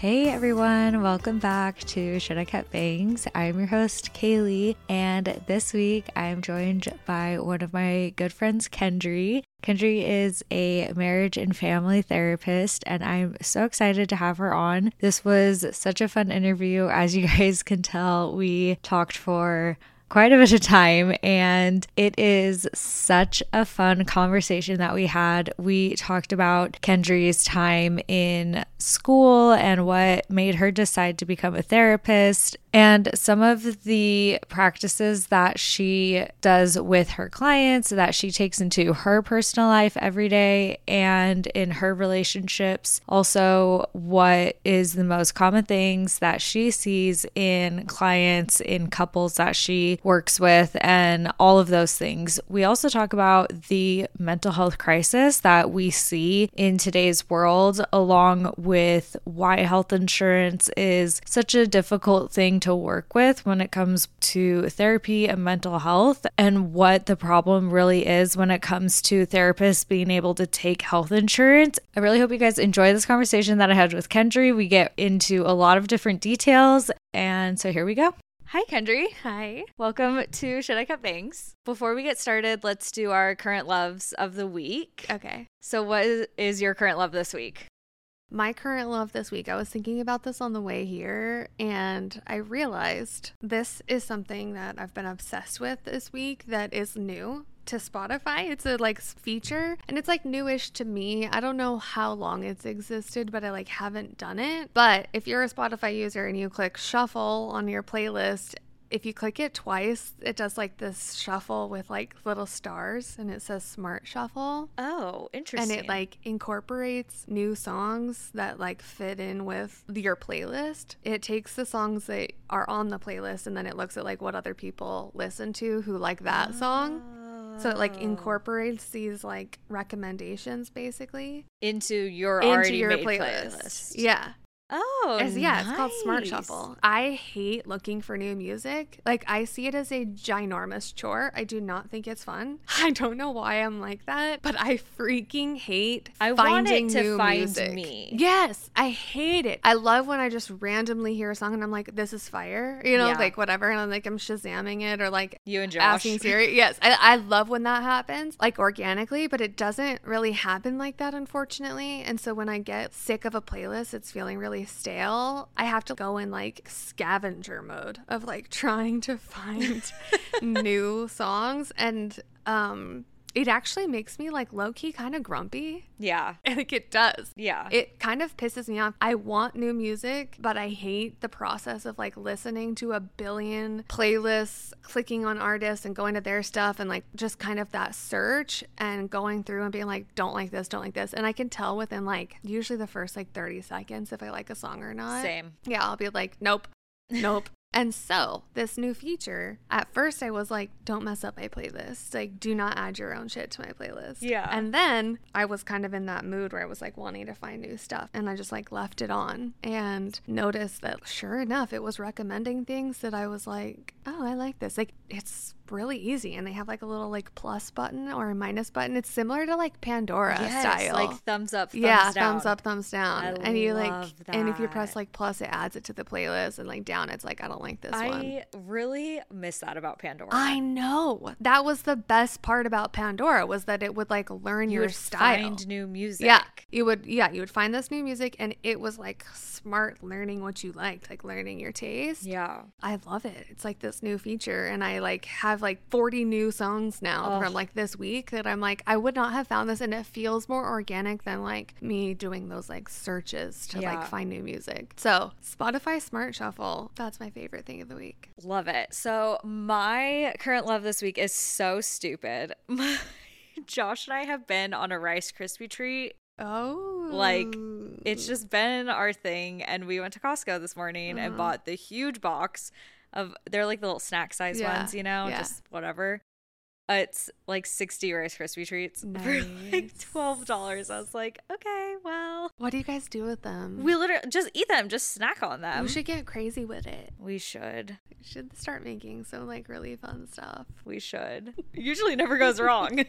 Hey everyone, welcome back to Should I Cut Bangs? I'm your host, Kaylee, and this week I'm joined by one of my good friends, Kendree. Kendree is a marriage and family therapist, and I'm so excited to have her on. This was such a fun interview. As you guys can tell, we talked for quite a bit of time and it is such a fun conversation that we had. We talked about Kendree's time in school and what made her decide to become a therapist and some of the practices that she does with her clients that she takes into her personal life every day and in her relationships. Also, what is the most common things that she sees in clients, in couples that she works with, and all of those things. We also talk about the mental health crisis that we see in today's world, along with why health insurance is such a difficult thing to work with when it comes to therapy and mental health, and what the problem really is when it comes to therapists being able to take health insurance. I really hope you guys enjoy this conversation that I had with Kendree. We get into a lot of different details, and so here we go. Hi, Kendree. Hi. Welcome to Should I Cut Bangs? Before we get started, let's do our current loves of the week. Okay. So, what is, is your current love this week? My current love this week, I was thinking about this on the way here and I realized this is something that I've been obsessed with this week that is new to Spotify. It's a like feature and it's like newish to me. I don't know how long it's existed, but I like haven't done it. But if you're a Spotify user and you click shuffle on your playlist if you click it twice, it does like this shuffle with like little stars and it says smart shuffle. Oh, interesting. And it like incorporates new songs that like fit in with your playlist. It takes the songs that are on the playlist and then it looks at like what other people listen to who like that oh. song. So it like oh. incorporates these like recommendations basically into your into your playlist. playlist. Yeah. Oh, As, yeah, nice. it's called Smart Shuffle. I hate looking for new music. Like I see it as a ginormous chore. I do not think it's fun. I don't know why I'm like that, but I freaking hate I finding want it to find music. me. Yes, I hate it. I love when I just randomly hear a song and I'm like, "This is fire," you know, yeah. like whatever, and I'm like, I'm shazamming it or like you and Josh asking Siri. yes, I, I love when that happens, like organically, but it doesn't really happen like that, unfortunately. And so when I get sick of a playlist, it's feeling really really stale, I have to go in like scavenger mode of like trying to find new songs. And um it actually makes me like low key kind of grumpy. Yeah. Like it does. Yeah. It kind of pisses me off. I want new music, but I hate the process of like listening to a billion playlists, clicking on artists and going to their stuff and like just kind of that search and going through and being like, don't like this, don't like this. And I can tell within like usually the first like 30 seconds if I like a song or not. Same. Yeah. I'll be like, nope, nope. And so, this new feature, at first I was like, don't mess up my playlist. Like, do not add your own shit to my playlist. Yeah. And then I was kind of in that mood where I was like wanting to find new stuff. And I just like left it on and noticed that sure enough, it was recommending things that I was like, oh, I like this. Like, it's really easy and they have like a little like plus button or a minus button. It's similar to like pandora yes, style. like thumbs up thumbs yeah down. thumbs up thumbs down. I and you like that. and if you press like plus it adds it to the playlist and like down it's like i don't like this I one. i really miss that about pandora. I know. That was the best part about pandora was that it would like learn you your style. find new music. Yeah you would yeah you would find this new music and it was like smart learning what you liked like learning your taste. Yeah. I love it. It's like this new feature and i like have have like 40 new songs now oh. from like this week that I'm like, I would not have found this. And it feels more organic than like me doing those like searches to yeah. like find new music. So, Spotify Smart Shuffle, that's my favorite thing of the week. Love it. So, my current love this week is so stupid. Josh and I have been on a Rice Krispie treat Oh. Like it's just been our thing and we went to Costco this morning uh-huh. and bought the huge box of they're like the little snack size yeah. ones, you know, yeah. just whatever. Uh, it's like 60 Rice Krispie treats for like $12. I was like, okay, well, What do you guys do with them? we literally just eat them, just snack on them. we should get crazy with it. We should. We should start making some like really fun stuff. We should. Usually never goes wrong.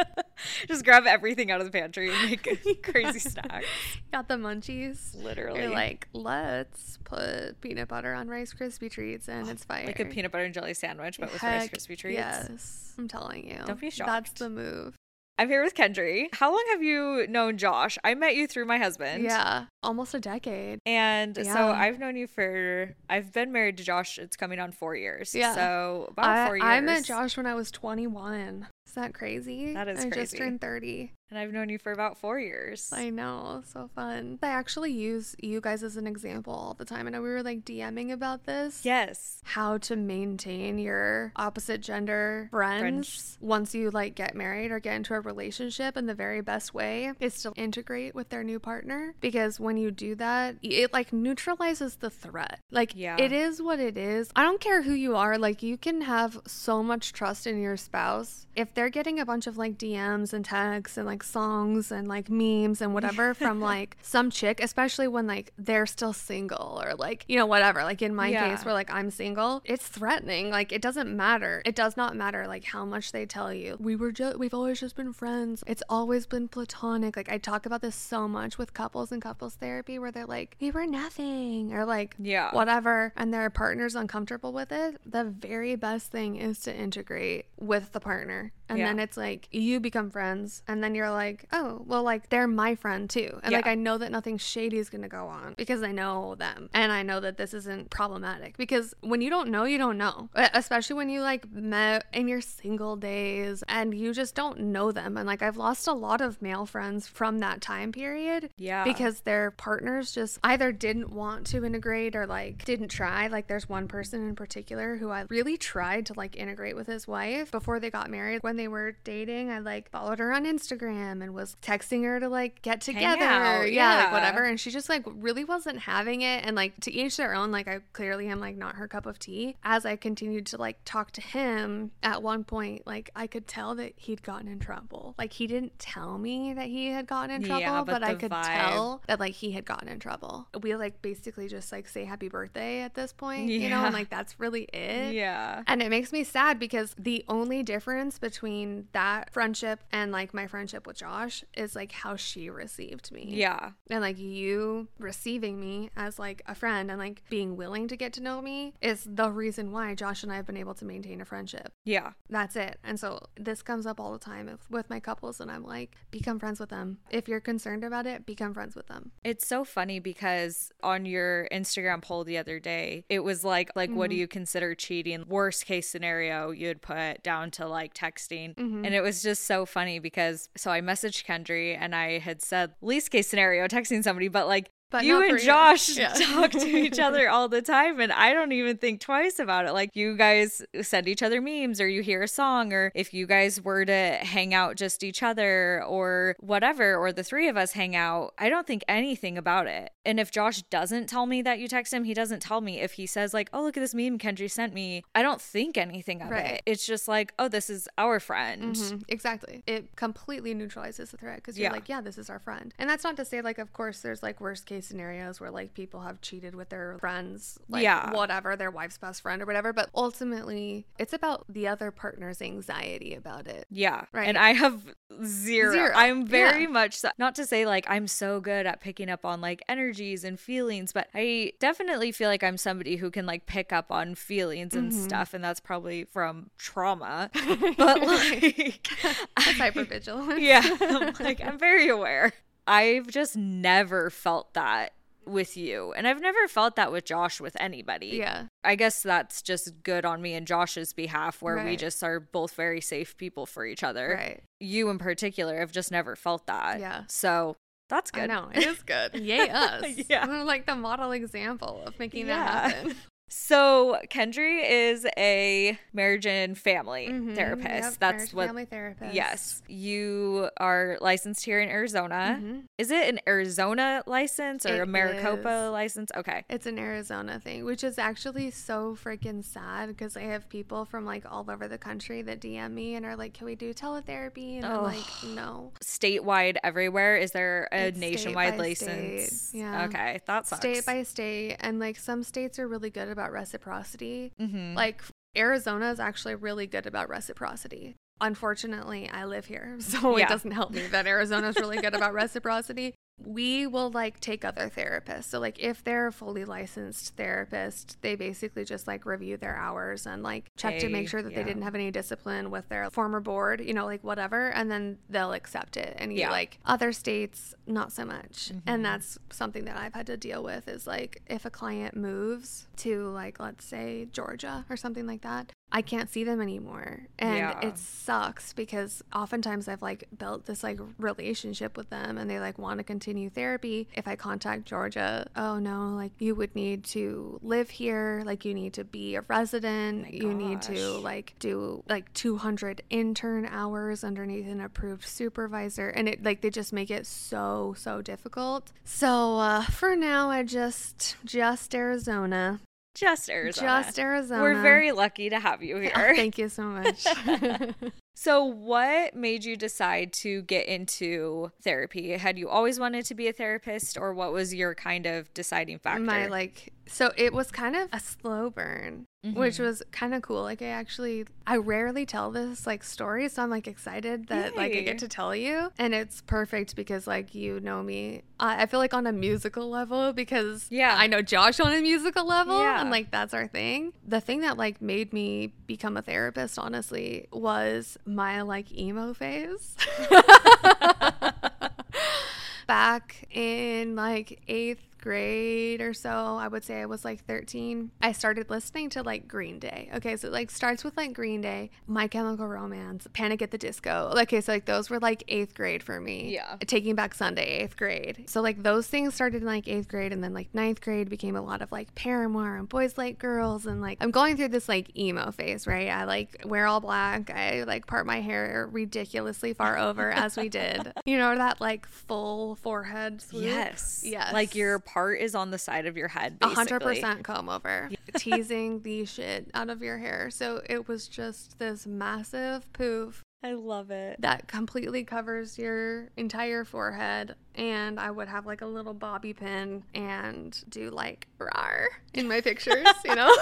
just grab everything out of the pantry and make crazy snacks. Got the munchies. Literally. You're like, let's put peanut butter on Rice Krispie treats and it's fire. like a peanut butter and jelly sandwich, but with Rice Heck Krispie treats. Yes. I'm telling you. Don't be shocked. That's the move. I'm here with Kendree. How long have you known Josh? I met you through my husband. Yeah. Almost a decade. And so I've known you for, I've been married to Josh. It's coming on four years. Yeah. So about I, four years. I met Josh when I was 21. Is that crazy? That is crazy. I just turned 30. And I've known you for about four years. I know, so fun. I actually use you guys as an example all the time. I know we were like DMing about this. yes. How to maintain your opposite gender friends Friends. once you like get married or get into a relationship. And the very best way is to integrate with their new partner because when you do that, it like neutralizes the threat. Like, Yeah. it is what it is. I don't care who you are. Like, you can have so much trust in your spouse. If they're getting a bunch of like DMs and texts and like songs and like memes and whatever from like some chick, especially when like they're still single or like, you know, whatever. Like in my Yeah. case where like I'm single, it's threatening. Like it doesn't matter. It does not matter like how much they tell you. We were just, we've always just been friends. It's always been platonic. Like I talk about this so much with couples and couples therapy where they're like, we were nothing or like, Yeah. whatever, and their partner's uncomfortable with it, the very best thing is to integrate with the partner. And Yeah. then it's like you become friends, and then you're like, oh, well, like they're my friend too. And like I know that nothing shady is going to go on because I know them and I know that this isn't problematic. Because when you don't know, you don't know. Especially when you like met in your single days and you just don't know them. And like I've lost a lot of male friends from that time period Yeah. because their partners just either didn't want to integrate or like didn't try. Like there's one person in particular who I really tried to like integrate with his wife before they got married. When they were dating, I like followed her on Instagram and was texting her to like get together. out, yeah, like whatever. And she just like really wasn't having it. And like to each their own, like I clearly am like not her cup of tea. As I continued to like talk to him at one point, like I could tell that he'd gotten in trouble. Like he didn't tell me that he had gotten in trouble, Yeah, but but, I could vibe. tell that like he had gotten in trouble. We like basically just like say happy birthday at this point, you know, and like that's really it. Yeah. And it makes me sad because the only difference between that friendship and like my friendship with Josh is like how she received me. Yeah. And like you receiving me as like a friend and like being willing to get to know me is the reason why Josh and I have been able to maintain a friendship. Yeah. That's it. And so this comes up all the time if, with my couples, and I'm like, become friends with them. If you're concerned about it, become friends with them. It's so funny because on your Instagram poll the other day, it was like like what do Mm-hmm. you consider cheating? Worst case scenario, you'd put down to like texting. Mm-hmm. And it was just so funny because so I messaged Kendree and I had said least case scenario texting somebody, but like But you and. Josh Yeah. talk to each other all the time, and I don't even think twice about it. Like, you guys send each other memes, or you hear a song, or if you guys were to hang out just each other, or whatever, or the three of us hang out, I don't think anything about it. And if Josh doesn't tell me that you text him, he doesn't tell me. If he says, like, oh, look at this meme Kendree sent me, I don't think anything of Right. it. It's just like, oh, this is our friend. Mhm, Exactly. It completely neutralizes the threat because you're Yeah. like, yeah, this is our friend. And that's not to say, like, of course, there's like worst case scenarios where like people have cheated with their friends, like, Yeah. whatever, their wife's best friend or whatever. But ultimately, it's about the other partner's anxiety about it. Yeah. Right. And I have zero. Zero. I'm very Yeah. much so, not to say like I'm so good at picking up on like energies and feelings, but I definitely feel like I'm somebody who can like pick up on feelings and Mm-hmm. stuff. And that's probably from trauma. But like, That's I- yeah. I'm like, I'm very aware. I've just never felt that with you. And I've never felt that with Josh with anybody. Yeah. I guess that's just good on me and Josh's behalf, where we just are both very safe people for each other. Right. You in particular have just never felt that. Yeah. So that's I good. know. It is good. Yay, us. Yeah. We're like the model example of making Yeah. that happen. So Kendree is a marriage and family Mhm, therapist. yep, That's what. family therapist. Yes, you are licensed here in Arizona. Mhm. Is it an Arizona license or It a Maricopa is. license? Okay. It's an Arizona thing, which is actually so freaking sad because I have people from like all over the country that DM me and are like, "Can we do teletherapy?" And I'm like, "No." Statewide everywhere. Is there a It's nationwide license? state, yeah. Okay, that sucks. State by state, and like some states are really good about reciprocity. Mhm. Like Arizona is actually really good about reciprocity. Unfortunately, I live here, so Yeah. it doesn't help me that Arizona is really good about reciprocity. We will like take other therapists. So like if they're a fully licensed therapist, they basically just like review their hours and like check to make sure that yeah. they didn't have any discipline with their former board, you know, like whatever, and then they'll accept it. And you Yeah. like other states, not so much. Mhm. And that's something that I've had to deal with is like if a client moves to like let's say Georgia or something like that, I can't see them anymore. And Yeah. it sucks because oftentimes I've like built this like relationship with them and they like want to continue therapy. If I contact Georgia, oh no, like you would need to live here, like you need to be a resident, My you need to like do like 200 intern hours underneath an approved supervisor and it like they just make it so so difficult. So uh for now I just just Arizona. Just Arizona. Just Arizona. We're very lucky to have you Oh, here. thank you so much. So, what made you decide to get into therapy? Had you always wanted to be a therapist, or what was your kind of deciding factor? My like so it was kind of a slow burn, which Mhm. was kind of cool. Like I actually I rarely tell this like story, so I'm like excited that like I get to tell you, and it's perfect because like you know me. I I feel like on a musical level because Yeah. I know Josh on a musical level, Yeah. and like that's our thing. The thing that like made me become a therapist, honestly, was my like emo phase. back in like eighth grade or so, I would say I was like 13, I started listening to like Green Day. Okay, so it, like starts with like Green Day, My Chemical Romance, Panic at the Disco. Okay, so like those were like eighth grade for me. Yeah. Taking Back Sunday, eighth grade. So like those things started in like eighth grade, and then like ninth grade became a lot of like Paramore and Boys Like Girls, and like I'm going through this like emo phase, right? I like wear all black, I like part my hair ridiculously far over as we did. You know that like full forehead swoop. yes, Yes. Like your part is on the side of your head. A hundred percent comb over, teasing the shit out of your hair. So it was just this massive poof I love it. that completely covers your entire forehead. And I would have like a little bobby pin and do like rar in my pictures, you know?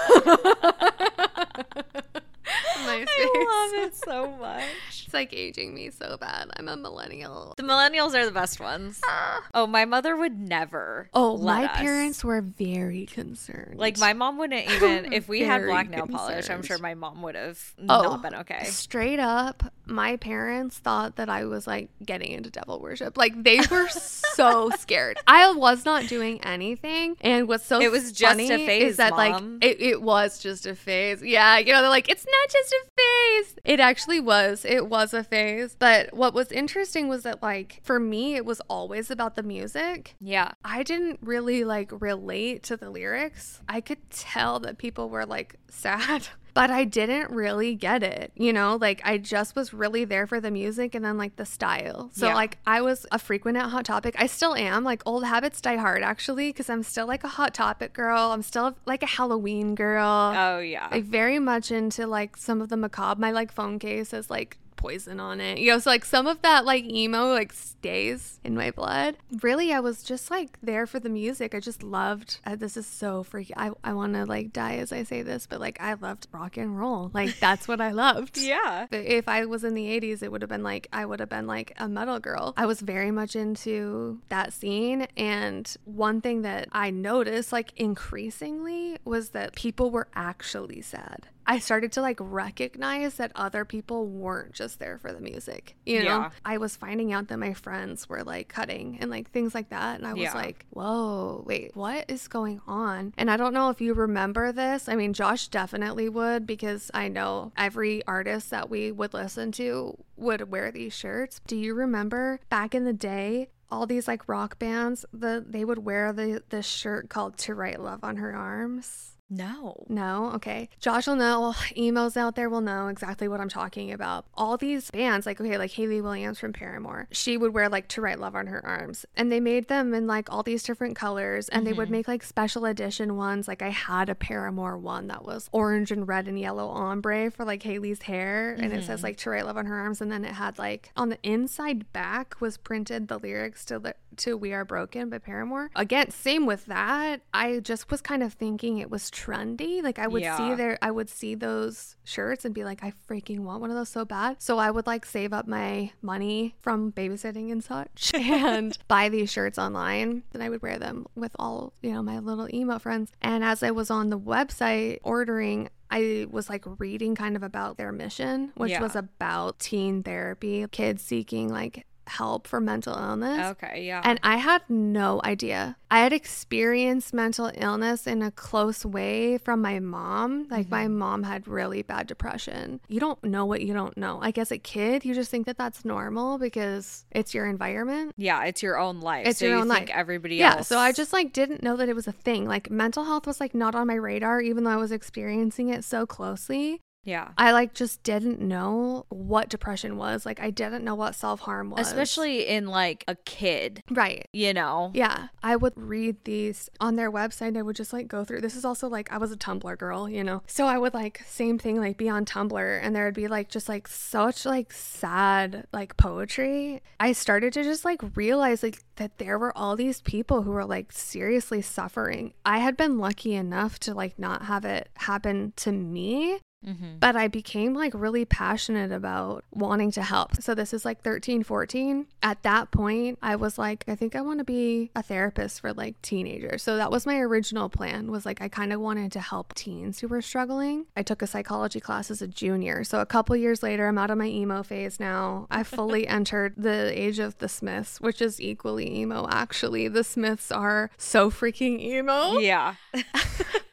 I love it so much. It's like aging me so bad. I'm a millennial. The millennials are the best ones. Ah. Oh, my mother would never. Oh, my us. parents were very concerned. Like my mom wouldn't even if we had black nail polish. I'm sure my mom would have Oh, not been okay. Straight up, my parents thought that I was like getting into devil worship. Like they were so scared. I was not doing anything, and what's so It was just a phase, is that Mom. like it, it was just a phase. Yeah, you know they're like it's not just a phase. It actually was. It was a phase. But what was interesting was that like for me, it was always about the music. Yeah. I didn't really like relate to the lyrics. I could tell that people were like sad, but I didn't really get it. You know, like I just was really there for the music and then like the style. So Yeah. like I was a frequent at Hot Topic. I still am. Like old habits die hard actually because I'm still like a Hot Topic girl. I'm still like a Halloween girl. Oh yeah. Like very much into like some of the macabre. My like phone case is like poison on it. You know, so like some of that like emo like stays in my blood. Really, I was just like there for the music. I just loved. Uh, this is so freaky. I I want to like die as I say this, but like I loved rock and roll. Like that's what I loved. yeah. But If I was in the 80s, it would have been like, I would have been like a metal girl. I was very much into that scene. And one thing that I noticed, like increasingly, was that people were actually sad. I started to like recognize that other people weren't just there for the music. You know, Yeah. I was finding out that my friends were like cutting and like things like that. And I was Yeah. like, whoa, wait, what is going on? And I don't know if you remember this. I mean, Josh definitely would because I know every artist that we would listen to would wear these shirts. Do you remember back in the day? All these like rock bands, the they would wear the this shirt called "To Write Love on Her Arms." No. No? Okay. Josh will know. Emails out there will know exactly what I'm talking about. All these bands, like, okay, like Hayley Williams from Paramore, she would wear like To Write Love on her arms. And they made them in like all these different colors. And they would mm-hmm. make like special edition ones. Like, I had a Paramore one that was orange and red and yellow ombre for like Hayley's hair. And it says mm-hmm. like To Write Love on her arms. And then it had like on the inside back was printed the lyrics to the to We Are Broken by Paramore. Again, same with that. I just was kind of thinking it was trendy. Like I would Yeah. see there I would see those shirts and be like, I freaking want one of those so bad. So I would like save up my money from babysitting and such and buy these shirts online. And I would wear them with all, you know, my little emo friends. And as I was on the website ordering, I was like reading kind of about their mission, which Yeah. was about teen therapy, kids seeking like help for mental illness. Okay, yeah. And I had no idea. I had experienced mental illness in a close way from my mom. Like, my mm-hmm. mom had really bad depression. You don't know what you don't know. Like, as a kid, you just think that that's normal because it's your environment. yeah, it's your own life. It's so your you own think life. everybody Yeah, else. so I just like didn't know that it was a thing. Like mental health was like not on my radar even though I was experiencing it so closely. Yeah. I like just didn't know what depression was. Like I didn't know what self-harm was. Especially in like a kid, right. you know? Yeah, I would read these on their website. I would just like go through. This is also like I was a Tumblr girl, you know. So I would like same thing like be on Tumblr and there would be like just like such like sad like poetry. I started to just like realize like that there were all these people who were like seriously suffering. I had been lucky enough to like not have it happen to me, Mm-hmm. but I became like really passionate about wanting to help. So this is like 13, 14. At that point, I was like, I think I want to be a therapist for like teenagers. So that was my original plan was like I kind of wanted to help teens who were struggling. I took a psychology class as a junior. So a couple years later, I'm out of my emo phase now. I fully entered the age of the Smiths, which is equally emo actually. The Smiths are so freaking emo Yeah.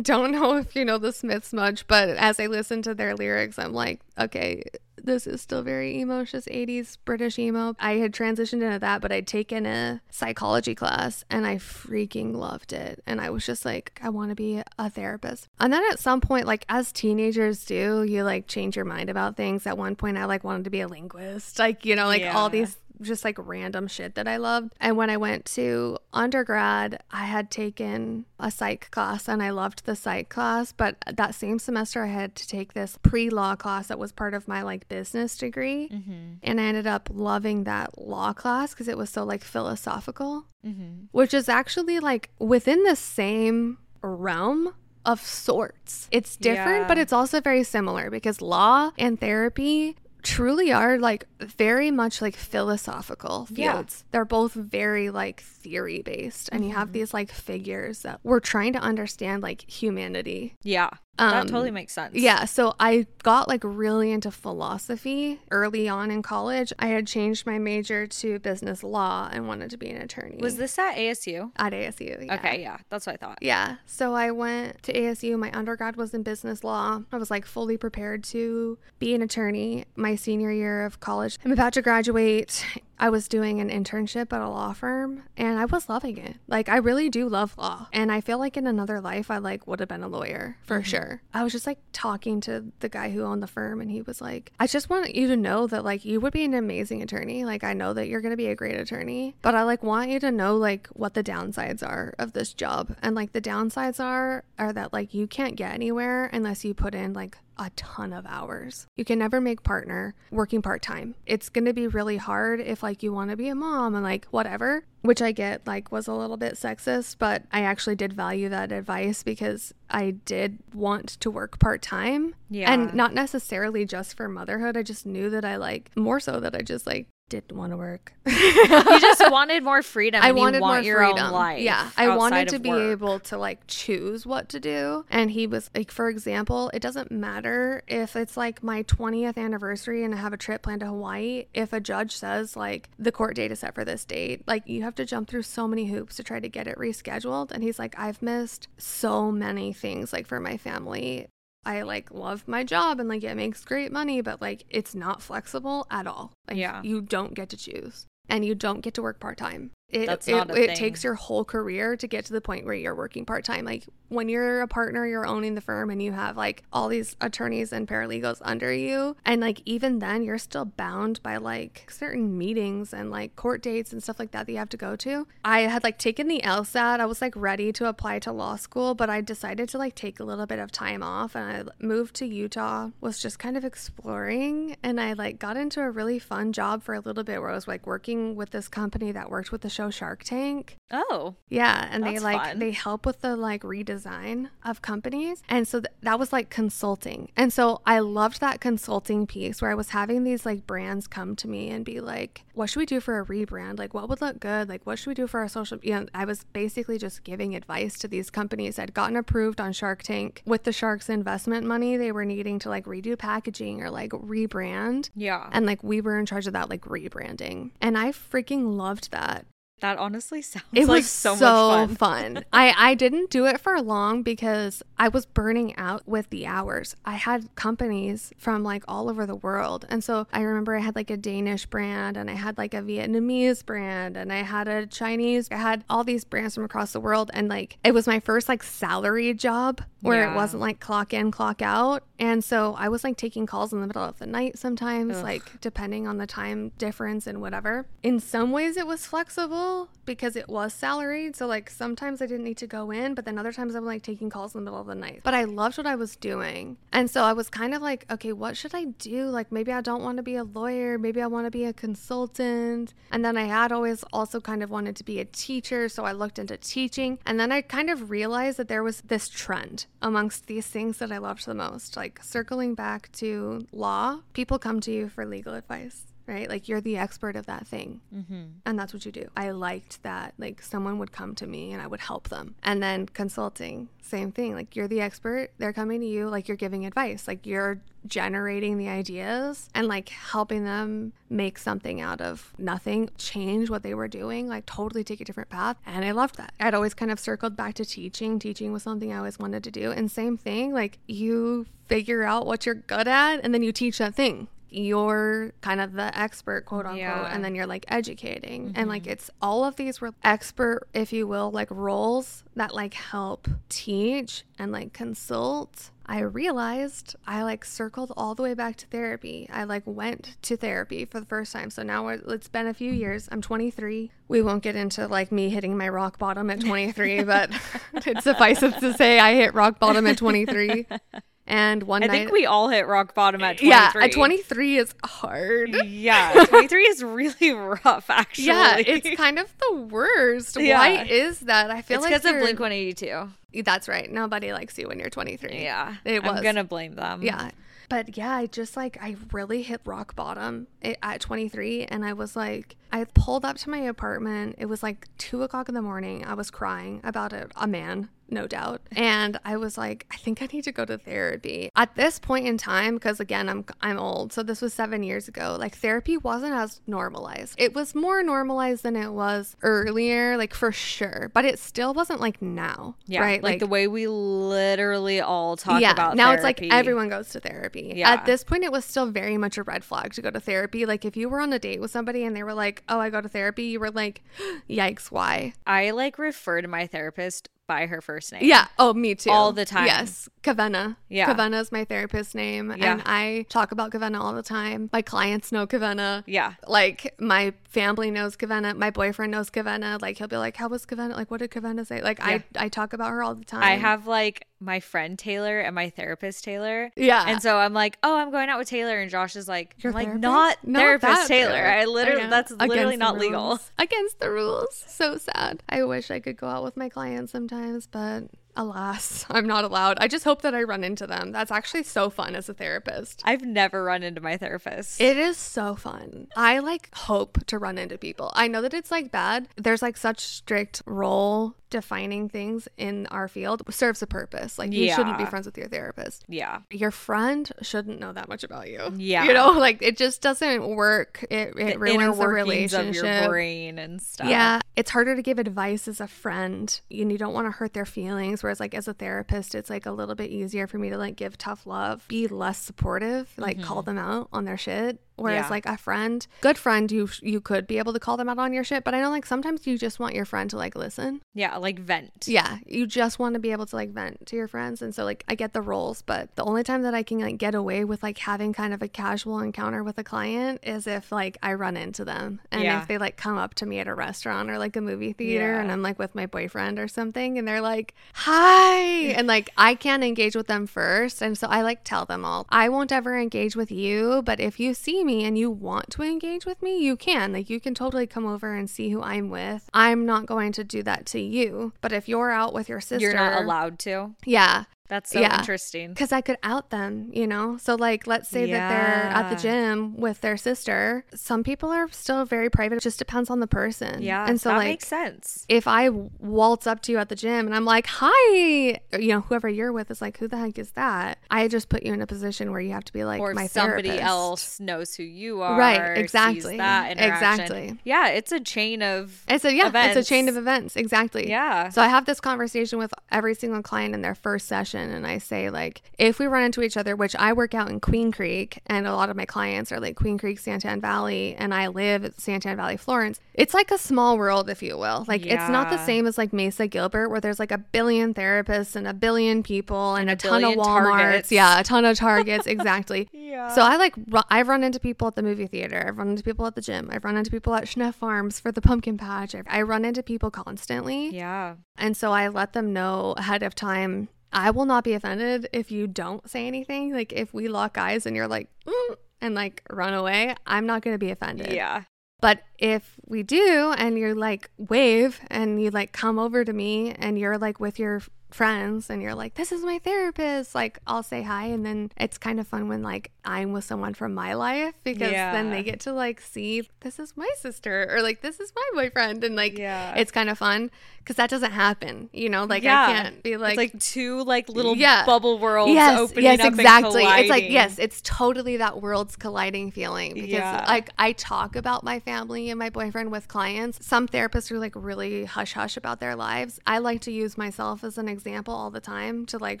don't know if you know the Smiths much, but as I listen to their lyrics, I'm like, okay, this is still very emotious 80s British emo. I had transitioned into that, but I'd taken a psychology class and I freaking loved it. And I was just like, I want to be a therapist. And then at some point, like as teenagers do, you like change your mind about things. At one point, I like wanted to be a linguist, like, you know, like all these just like random shit that I loved. And when I went to undergrad, I had taken a psych class and I loved the psych class. But that same semester, I had to take this pre law class that was part of my like business degree. Mm-hmm. And I ended up loving that law class because it was so like philosophical, Mm-hmm. which is actually like within the same realm of sorts. It's different, Yeah. but it's also very similar because law and therapy truly are like very much like philosophical Yeah. fields. They're both very like theory based and you have mm-hmm. these like figures that we're trying to understand like humanity. Yeah. That Um, totally makes sense. Yeah, so I got like really into philosophy early on in college. I had changed my major to business law and wanted to be an attorney. Was this at ASU? at ASU? yeah. Okay, yeah. That's what I thought. Yeah. So I went to ASU. My undergrad was in business law. I was like fully prepared to be an attorney my senior year of college. I'm about to graduate. I was doing an internship at a law firm and I was loving it. Like I really do love law. And I feel like in another life I like would have been a lawyer for mm-hmm. sure. I was just like talking to the guy who owned the firm and he was like, I just want you to know that like you would be an amazing attorney. Like I know that you're going to be a great attorney, but I like want you to know like what the downsides are of this job. And like the downsides are are that like you can't get anywhere unless you put in like a ton of hours. You can never make partner working part time. It's going to be really hard if like you want to be a mom and like whatever, which I get like was a little bit sexist, but I actually did value that advice because I did want to work part time. Yeah. And not necessarily just for motherhood. I just knew that I like more so that I just like didn't want to work. you just wanted more freedom. I wanted want more your freedom. own life. Yeah, I wanted to be work. able to like choose what to do. And he was like, for example, it doesn't matter if it's like my 20th anniversary and I have a trip planned to Hawaii. If a judge says like the court date is set for this date, like you have to jump through so many hoops to try to get it rescheduled. And he's like, I've missed so many things like for my family. I like love my job and like it makes great money, but like it's not flexible at all. Like Yeah. you don't get to choose and you don't get to work part time. It, That's it, not a it thing. takes your whole career to get to the point where you're working part time. Like when you're a partner, you're owning the firm and you have like all these attorneys and paralegals under you. And like even then, you're still bound by like certain meetings and like court dates and stuff like that that you have to go to. I had like taken the LSAT. I was like ready to apply to law school, but I decided to like take a little bit of time off and I moved to Utah, was just kind of exploring. And I like got into a really fun job for a little bit where I was like working with this company that worked with the show Shark Tank. Oh, Yeah, and they like fun. they help with the like redesign of companies. And so th- that was like consulting. And so I loved that consulting piece where I was having these like brands come to me and be like, "What should we do for a rebrand? Like what would look good? Like what should we do for our social you know, I was basically just giving advice to these companies that had gotten approved on Shark Tank with the Sharks investment money. They were needing to like redo packaging or like rebrand. yeah. And like we were in charge of that like rebranding. And I freaking loved that that honestly sounds it like was so, so, much fun. fun. I I didn't do it for long because I was burning out with the hours. I had companies from like all over the world. And so I remember I had like a Danish brand and I had like a Vietnamese brand and I had a Chinese. I had all these brands from across the world and like it was my first like salary job where Yeah. it wasn't like clock in, clock out. And so I was like taking calls in the middle of the night sometimes, Ugh. like depending on the time difference and whatever. In some ways, it was flexible because it was salaried. So, like, sometimes I didn't need to go in, but then other times I'm like taking calls in the middle of the night. But I loved what I was doing. And so I was kind of like, okay, what should I do? Like, maybe I don't want to be a lawyer. Maybe I want to be a consultant. And then I had always also kind of wanted to be a teacher. So I looked into teaching. And then I kind of realized that there was this trend amongst these things that I loved the most. Like, circling back to law, people come to you for legal advice. Right? Like you're the expert of that thing. Mm-hmm. And that's what you do. I liked that. Like someone would come to me and I would help them. And then consulting, same thing. Like you're the expert, they're coming to you, like you're giving advice, like you're generating the ideas and like helping them make something out of nothing, change what they were doing, like totally take a different path. And I loved that. I'd always kind of circled back to teaching. Teaching was something I always wanted to do. And same thing, like you figure out what you're good at and then you teach that thing you're kind of the expert quote unquote Yeah. and then you're like educating and like mm-hmm. it's all of these were expert if you will like roles that like help teach and like consult I realized I like circled all the way back to therapy. I like went to therapy for the first time. So now it's been a few mm-hmm. years. I'm 23. We won't get into like me hitting my rock bottom at 23, but it suffices to say I hit rock bottom at 23. And one I night, think we all hit rock bottom at 23. yeah, at 23 is hard. Yeah, 23 is really rough, actually. Yeah, it's kind of the worst. Why is that? I feel like. It's like because of Blink 182. That's right. Nobody likes you when you're 23. Yeah. It was. I'm going to blame them. Yeah. But yeah, I just like, I really hit rock bottom at 23. And I was like, I pulled up to my apartment. It was like two o'clock in the morning. I was crying about a, a man, no doubt. And I was like, I think I need to go to therapy. At this point in time, because again, I'm I'm old. So this was seven years ago. Like therapy wasn't as normalized. It was more normalized than it was earlier, like for sure. But it still wasn't like now. Yeah. Right. Like, the way we literally all talk about. yeah, about now it's like everyone goes to therapy. Yeah. At this point, it was still very much a red flag to go to therapy. Like if you were on a date with somebody and they were like, "Oh, I go to therapy," you were like, "Yikes, why?" I like refer to my therapist by her first name. Yeah. Oh, me too. All the time. Yes. Kavenna. Yeah. Kavenna is my therapist name, Yeah. and I talk about Kavenna all the time. My clients know Kavenna. Yeah. Like my family knows Kavenna. My boyfriend knows Kavenna. Like he'll be like, "How was Kavenna? Like what did Kavenna say?" Like Yeah. I I talk about her all the time. I have like my friend Taylor and my therapist Taylor. Yeah. And so I'm like, oh, I'm going out with Taylor. And Josh is like, Your like, therapist? not Not therapist Taylor. Taylor. I literally, know. that's literally Against not legal. Against the rules. So sad. I wish I could go out with my clients sometimes, but alas, I'm not allowed. I just hope that I run into them. That's actually so fun as a therapist. I've never run into my therapist. It is so fun. I like hope to run into people. I know that it's like bad. There's like such strict role defining things in our field serves a purpose. Like you shouldn't be friends with your therapist. yeah. Your friend shouldn't know that much about you. Yeah. You know, like it just doesn't work. It, it The ruins the relationship. of your brain and stuff. Yeah, it's harder to give advice as a friend. And you don't want to hurt their feelings. Whereas, like, as a therapist, it's like a little bit easier for me to like give tough love, be less supportive, like Mm-hmm. call them out on their shit. Whereas Yeah. like a friend, good friend, you you could be able to call them out on your shit. But I know like sometimes you just want your friend to like listen. Yeah, like vent. Yeah, you just want to be able to like vent to your friends. And so like I get the roles, but the only time that I can like get away with like having kind of a casual encounter with a client is if like I run into them and Yeah. if they like come up to me at a restaurant or like a movie theater Yeah. and I'm like with my boyfriend or something and they're like, "Hi." and like I can't engage with them first. And so I like tell them all, "I won't ever engage with you, but if you see me and you want to engage with me, you can. Like you can totally come over and see who I'm with. I'm not going to do that to you. But if you're out with your sister, You're not allowed to. Yeah, That's so Yeah. interesting. because I could out them, you know? So, like, let's say that they're at the gym with their sister. Some people are still very private. It just depends on the person. Yeah. And so, that like, makes sense. if I waltz up to you at the gym and I'm like, hi, you know, whoever you're with is like, who the heck is that? I just put you in a position where you have to be like, or my somebody therapist. else knows who you are. Right, exactly, That interaction. exactly. Yeah, it's a chain of. It's a, yeah, it's a chain of events. Exactly. Yeah. So I have this conversation with every single client in their first session, and I say like, if we run into each other, which I work out in Queen Creek, and a lot of my clients are like Queen Creek, Santan Valley, and I live at Santan Valley, Florence. It's like a small world, if you will. Like it's not the same as like Mesa Gilbert, where there's like a billion therapists and a billion people and, a a, ton of Walmarts. Targets. Yeah, a ton of Targets. exactly. Yeah. So I like ru- I've run into people at the movie theater. I've run into people at the gym. I've run into people at Schnepf Farms for the pumpkin patch. I- I run into people constantly. yeah. And so I let them know ahead of time. I will not be offended if you don't say anything. Like if we lock eyes and you're like, "Mm," and like run away, I'm not going to be offended. Yeah. But if we do and you're like wave and you like come over to me and you're like with your friends and you're like, this is my therapist, like I'll say hi. And then it's kind of fun when like I'm with someone from my life because then they get to like see this is my sister or like this is my boyfriend. And like Yeah. it's kind of fun because that doesn't happen, you know? Like Yeah. I can't be like, it's like two like little Yeah. bubble worlds yes, opening yes, exactly. It's like yes, it's totally that worlds colliding feeling because Yeah. like I talk about my family and my boyfriend with clients. Some therapists are like really hush hush about their lives. I like to use myself as an example all the time to like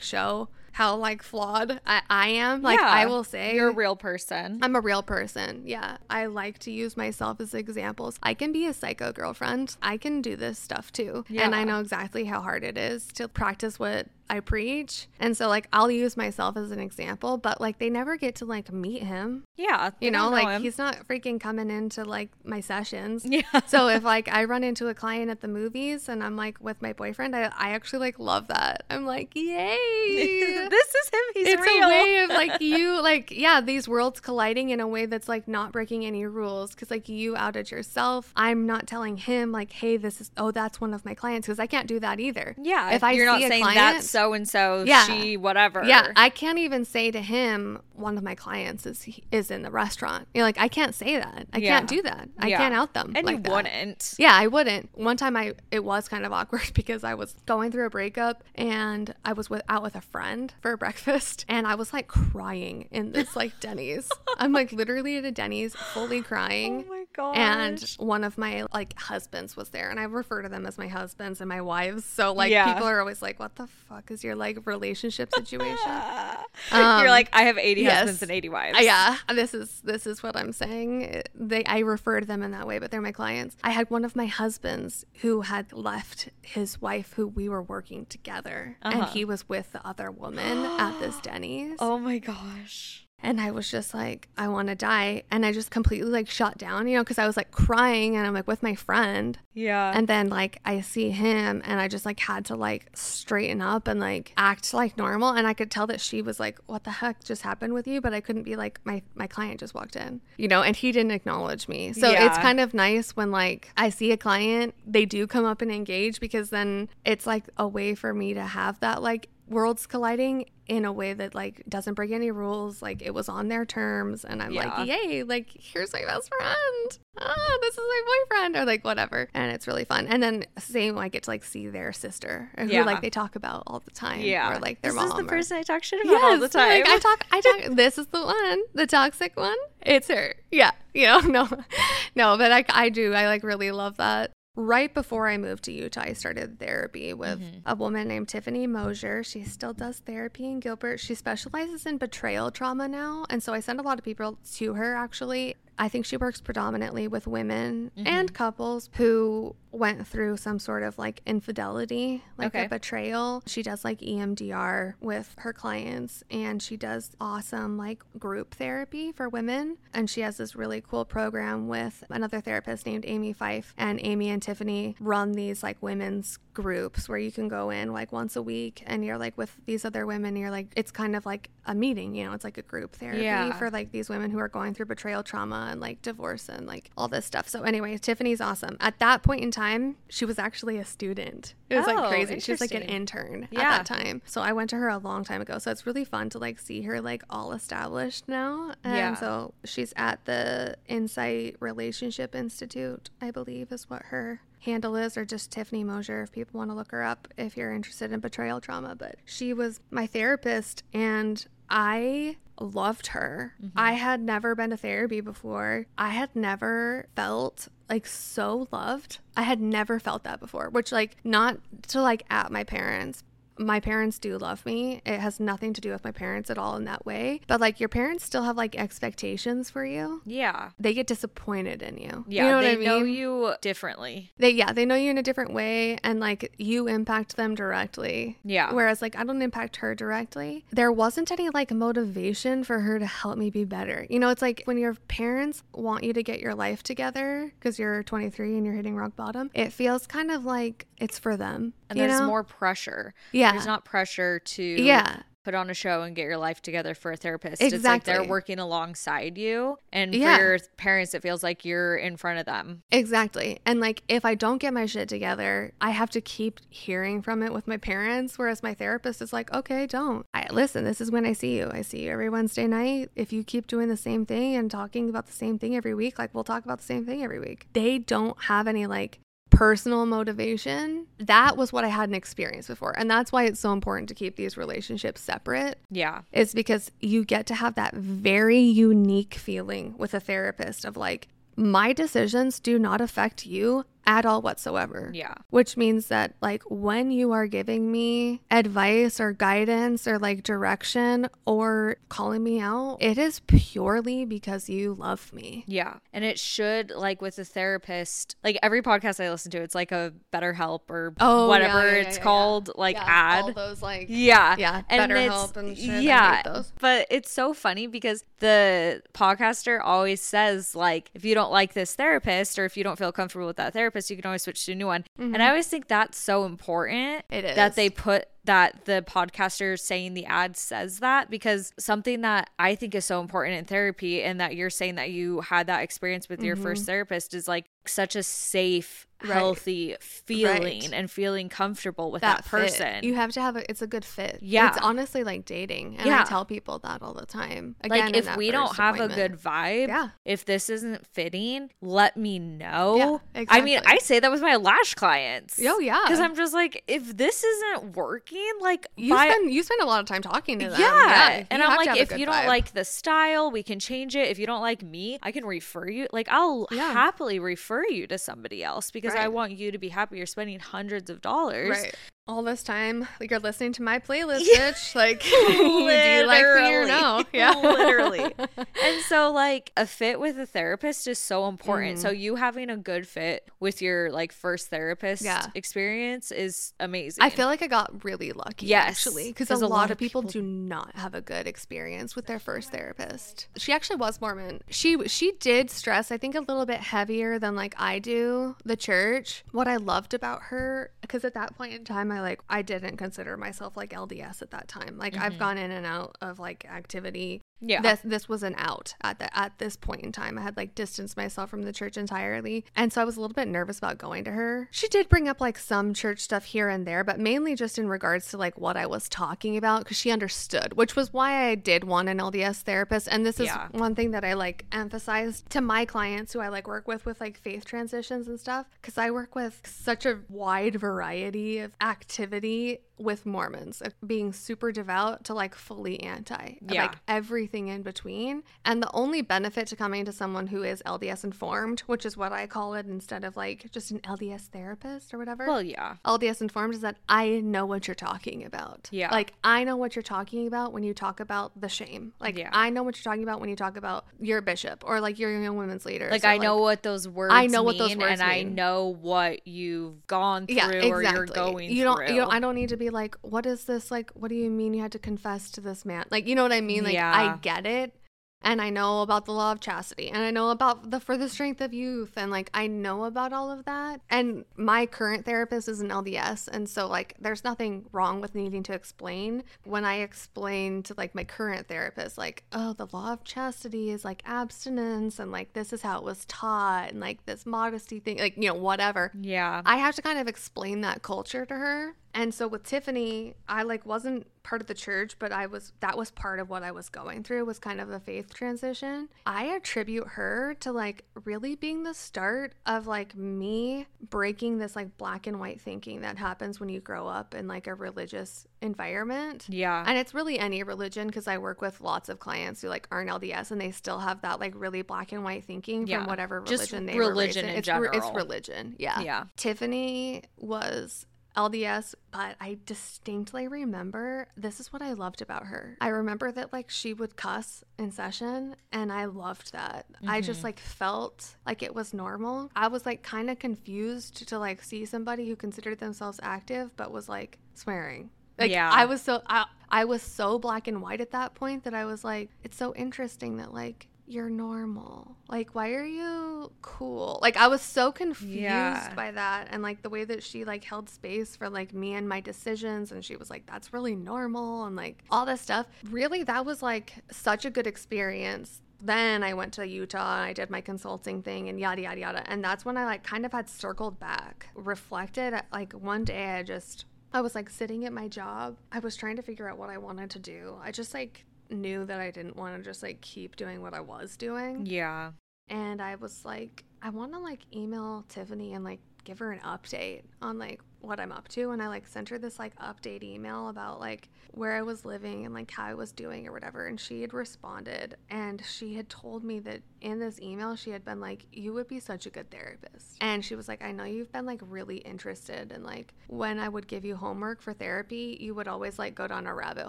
show how like flawed I, I am. Like Yeah. I will say You're a real person. I'm a real person. Yeah. I like to use myself as examples. I can be a psycho girlfriend. I can do this stuff too. And I know exactly how hard it is to practice what I preach. And so like I'll use myself as an example, but like they never get to like meet him. yeah. You they know, like him. he's not freaking coming into like my sessions. Yeah. so if like I run into a client at the movies and I'm like with my boyfriend, I, I actually like love that. I'm like, yay. this is him. He's it's real. a way of like you like yeah these worlds colliding in a way that's like not breaking any rules because like you outed yourself i'm not telling him like hey this is oh that's one of my clients because i can't do that either yeah. if i you're not saying client, that's so and so, Yeah. she, whatever. yeah i can't even say to him one of my clients is is in the restaurant you're like i can't say that i Yeah. can't do that i Yeah. can't out them and like you that. wouldn't. Yeah, I wouldn't. One time I it was kind of awkward because I was going through a breakup and I was with out with a friend for breakfast and I was like crying in this like Denny's. I'm like literally at a Denny's fully crying. Oh my god. And one of my like husbands was there, and I refer to them as my husbands and my wives. So like Yeah. people are always like, "What the fuck is your like relationship situation?" you're Um, like, I have 80 yes. husbands and 80 wives. Uh, yeah, this is this is what I'm saying. They I refer to them in that way, but they're my clients. I had one of my husbands who had left his wife, who we were working together, and Uh-huh. he was with the other woman at this Denny's. Oh my gosh. And I was just like, I want to die. And I just completely like shut down, you know, because I was like crying and I'm like with my friend. Yeah. And then like I see him and I just like had to like straighten up and like act like normal. And I could tell that she was like, what the heck just happened with you? But I couldn't be like, my, my client just walked in, you know, and he didn't acknowledge me. So it's kind of nice when like I see a client, they do come up and engage because then it's like a way for me to have that like worlds colliding in a way that like doesn't break any rules like it was on their terms and i'm Yeah. like yay like here's my best friend ah this is my boyfriend or like whatever and it's really fun and then same i get to like see their sister who Yeah. like they talk about all the time yeah. or like their this mom This is the or- person I talk shit about all the Yes, time. like, I talk, I talk. this is the one, the toxic one. It's her. Yeah, you know, no, no, but I, I do. I like really love that. Right before I moved to Utah, I started therapy with Mm-hmm. a woman named Tiffany Mosier. She still does therapy in Gilbert. She specializes in betrayal trauma now. And so I send a lot of people to her actually. I think she works predominantly with women Mm-hmm. and couples who went through some sort of like infidelity, like Okay. a betrayal. She does like EMDR with her clients and she does awesome like group therapy for women. And she has this really cool program with another therapist named Amy Fife. And Amy and Tiffany run these like women's groups where you can go in like once a week and you're like with these other women. You're like, it's kind of like a meeting, you know, it's like a group therapy Yeah. for like these women who are going through betrayal trauma and like divorce and like all this stuff. So, anyway, Tiffany's awesome. At that point in time, she was actually a student. It was Oh, like crazy. She was like an intern Yeah. at that time. So, I went to her a long time ago. So, it's really fun to like see her like all established now. And Yeah. so, she's at the Insight Relationship Institute, I believe is what her handle is or just Tiffany Mosier if people want to look her up if you're interested in betrayal trauma but she was my therapist and I loved her. Mm-hmm. I had never been to therapy before. I had never felt like so loved. I had never felt that before, which like not to like at my parents. My parents do love me. It has nothing to do with my parents at all in that way. But like your parents still have like expectations for you. Yeah. They get disappointed in you. Yeah. you know they what I mean? know you differently. they yeah they know you in a different way and like you impact them directly Yeah. whereas like i don't impact her directly there wasn't any like motivation for her to help me be better you know it's like when your parents want you to get your life together because you're 23 and you're hitting rock bottom it feels kind of like it's for them And there's know? more pressure. yeah There's not pressure to yeah put on a show and get your life together for a therapist. It's like they're working alongside you. And Yeah. for your parents, it feels like you're in front of them. Exactly. And like if I don't get my shit together, I have to keep hearing from it with my parents whereas my therapist is like, "Okay, don't. I listen, this is when I see you. I see you every Wednesday night. If you keep doing the same thing and talking about the same thing every week, like we'll talk about the same thing every week." They don't have any like personal motivation. That was what I hadn't experienced before. And that's why it's so important to keep these relationships separate Yeah. It's because you get to have that very unique feeling with a therapist of like, my decisions do not affect you at all whatsoever. Yeah. Which means that, like, when you are giving me advice or guidance or like direction or calling me out, it is purely because you love me. Yeah. And it should, like with a therapist, like every podcast I listen to, it's like a BetterHelp or Oh, whatever yeah, yeah, it's yeah, called, like Yeah, all ad. those like Yeah. yeah, And it's- BetterHelp and shit. Yeah. those. But it's so funny because the podcaster always says, like, if you don't like this therapist or if you don't feel comfortable with that therapist, you can always switch to a new one. And I always think that's so important Mm-hmm. It that is. they put that the podcaster saying the ad says that because something that I think is so important in therapy and that you're saying that you had that experience with your first therapist is like such a safe. Right. healthy feeling Right. and feeling comfortable with that, fit. person. You have to have a, it's a good fit. Yeah. It's honestly like dating. And Yeah. I tell people that all the time. Again, like if we don't have a good vibe Yeah. if this isn't fitting let me know Yeah, i mean i say that with my lash clients Oh, yeah. because i'm just like if this isn't working like you by- spend you spend a lot of time talking to them. yeah, and i'm like if you don't vibe. like the style we can change it if you don't like me i can refer you like i'll Yeah. happily refer you to somebody else because i want you to be happy. You're spending hundreds of dollars right all this time, like you're listening to my playlist, Yeah. bitch. Like, do you like me or no? Yeah, literally. And so, like, a fit with a therapist is so important. Mm. So, you having a good fit with your like first therapist Yeah. experience is amazing. I feel like I got really lucky, Yes, actually, because 'cause a, lot, of people, do not have a good experience with their first therapist. She actually was Mormon. She she did stress, I think, a little bit heavier than like I do the church. What I loved about her, because at that point in time, I like I didn't consider myself like LDS at that time. Like I've mm-hmm. gone in and out of like activity Yeah. this this was an out at the at this point in time. I had like distanced myself from the church entirely, and so I was a little bit nervous about going to her. She did bring up like some church stuff here and there, but mainly just in regards to like what I was talking about because she understood, which was why I did want an LDS therapist. And this is Yeah. one thing that I like emphasized to my clients who I like work with with like faith transitions and stuff because I work with such a wide variety of activity with Mormons, being super devout to like fully anti, Yeah. like everything in between. And the only benefit to coming to someone who is LDS informed, which is what I call it instead of like just an LDS therapist or whatever. Well, yeah. LDS informed is that I know what you're talking about. Yeah. Like I know what you're talking about when you talk about the shame. Like Yeah. I know what you're talking about when you talk about your bishop or like your young women's leader. Like I know what those words I know what those mean, words and I know what you've gone through yeah, exactly. or you're going you don't, through. You don't. I don't need to be like, what is this? Like, what do you mean you had to confess to this man? Like, you know what I mean? Like, Yeah. I get it, and I know about the law of chastity, and I know about the for the strength of youth, and like I know about all of that. And my current therapist is an LDS, and so like, there's nothing wrong with needing to explain. When I explain to like my current therapist, like, oh, the law of chastity is like abstinence, and like this is how it was taught, and like this modesty thing, like you know, whatever. Yeah. I have to kind of explain that culture to her. And so with Tiffany, I like wasn't part of the church, but I was that was part of what I was going through was kind of a faith transition. I attribute her to like really being the start of like me breaking this like black and white thinking that happens when you grow up in like a religious environment. yeah. And it's really any religion because I work with lots of clients who like aren't LDS and they still have that like really black and white thinking Yeah. from whatever Just religion they were raised religion in It's, re- it's religion. Yeah. Yeah. Tiffany was LDS, but I distinctly remember this is what I loved about her. I remember that like she would cuss in session and I loved that. I Mm-hmm. just like felt like it was normal. I was like kind of confused to like see somebody who considered themselves active but was like swearing. Like Yeah. I was so I, I was so black and white at that point that I was like it's so interesting that like you're normal. Like why are you cool? Like I was so confused Yeah. by that and like the way that she like held space for like me and my decisions and she was like that's really normal and like all this stuff. Really that was like such a good experience. Then I went to Utah and I did my consulting thing and yada yada yada and that's when I like kind of had circled back, reflected like one day I just I was like sitting at my job. I was trying to figure out what I wanted to do. I just like knew that I didn't want to just like keep doing what I was doing. yeah. And I was like, I want to like email Tiffany and like give her an update on like what I'm up to. And I like sent her this like update email about like where I was living and like how I was doing or whatever. And she had responded and she had told me that in this email, she had been like, You would be such a good therapist. And she was like, I know you've been like really interested. And like when I would give you homework for therapy, you would always like go down a rabbit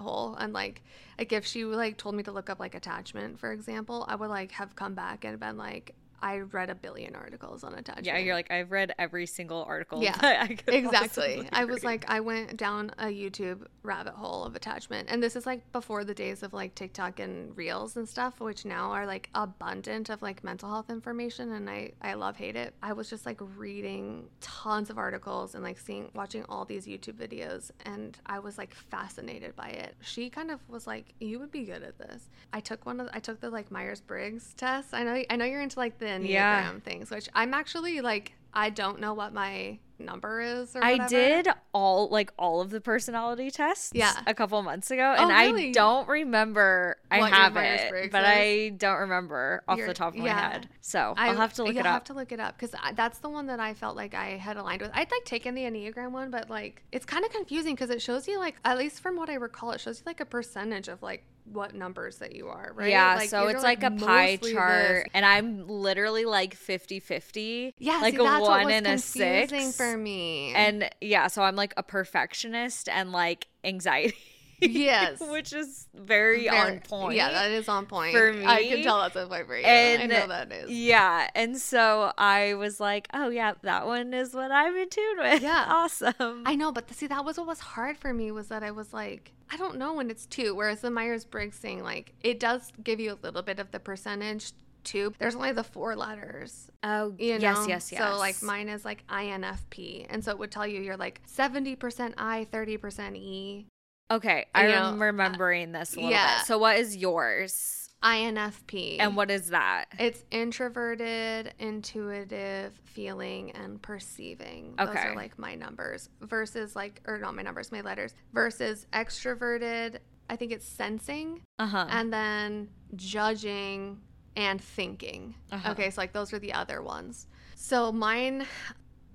hole. And like, like if she like told me to look up like attachment, for example, I would like have come back and been like, I read a billion articles on attachment. Yeah, you're like I've read every single article. Yeah, that I could exactly. I was like, I went down a YouTube rabbit hole of attachment. And this is like before the days of like TikTok and Reels and stuff, which now are like abundant of like mental health information. And I, I love hate it. I was just like reading tons of articles and like seeing, watching all these YouTube videos. And I was like fascinated by it. She kind of was like, you would be good at this. I took one of, I took the like Myers Briggs test. I know, I know you're into like the Enneagram Yeah. things, which I'm actually like, I don't know what my number is or I did all like all of the personality tests Yeah. a couple months ago Oh, and I don't remember I What your have it but is? I don't remember off Your- the top of my yeah. head. So I, I'll have to look you'll it have up. to look it up because that's the one that I felt like I had aligned with. I'd like taken the Enneagram one, but like it's kind of confusing because it shows you like at least from what I recall, it shows you like a percentage of like what numbers that you are, right? Yeah, Like, so it's like, a pie chart, this. and I'm literally like 50 50. Yeah, like see, a one was and a six. for me. And yeah, so I'm like a perfectionist and like anxiety. Yes. Which is very, Very- on point. Yeah, that is on point. for me. I can tell that's on point for you. And I know that is. Yeah. And so I was like, oh, yeah, that one is what I'm in tune with. Yeah. Awesome. I know, but see, that was what was hard for me was that I was like, I don't know when it's two. Whereas the Myers Briggs thing, like, it does give you a little bit of the percentage too. There's only the four letters. oh, You know? yes, yes, yes. So, like, mine is like INFP. And so it would tell you you're like 70% I, 30% E. Okay. you I'm know, remembering this a little yeah. bit. So what is yours? INFP. And what is that? It's introverted, intuitive, feeling, and perceiving. Okay. Those are like my numbers versus like, or not my numbers, my letters versus extroverted. I think it's sensing Uh huh. and then judging and thinking. Uh-huh. Okay, so like those are the other ones. So mine,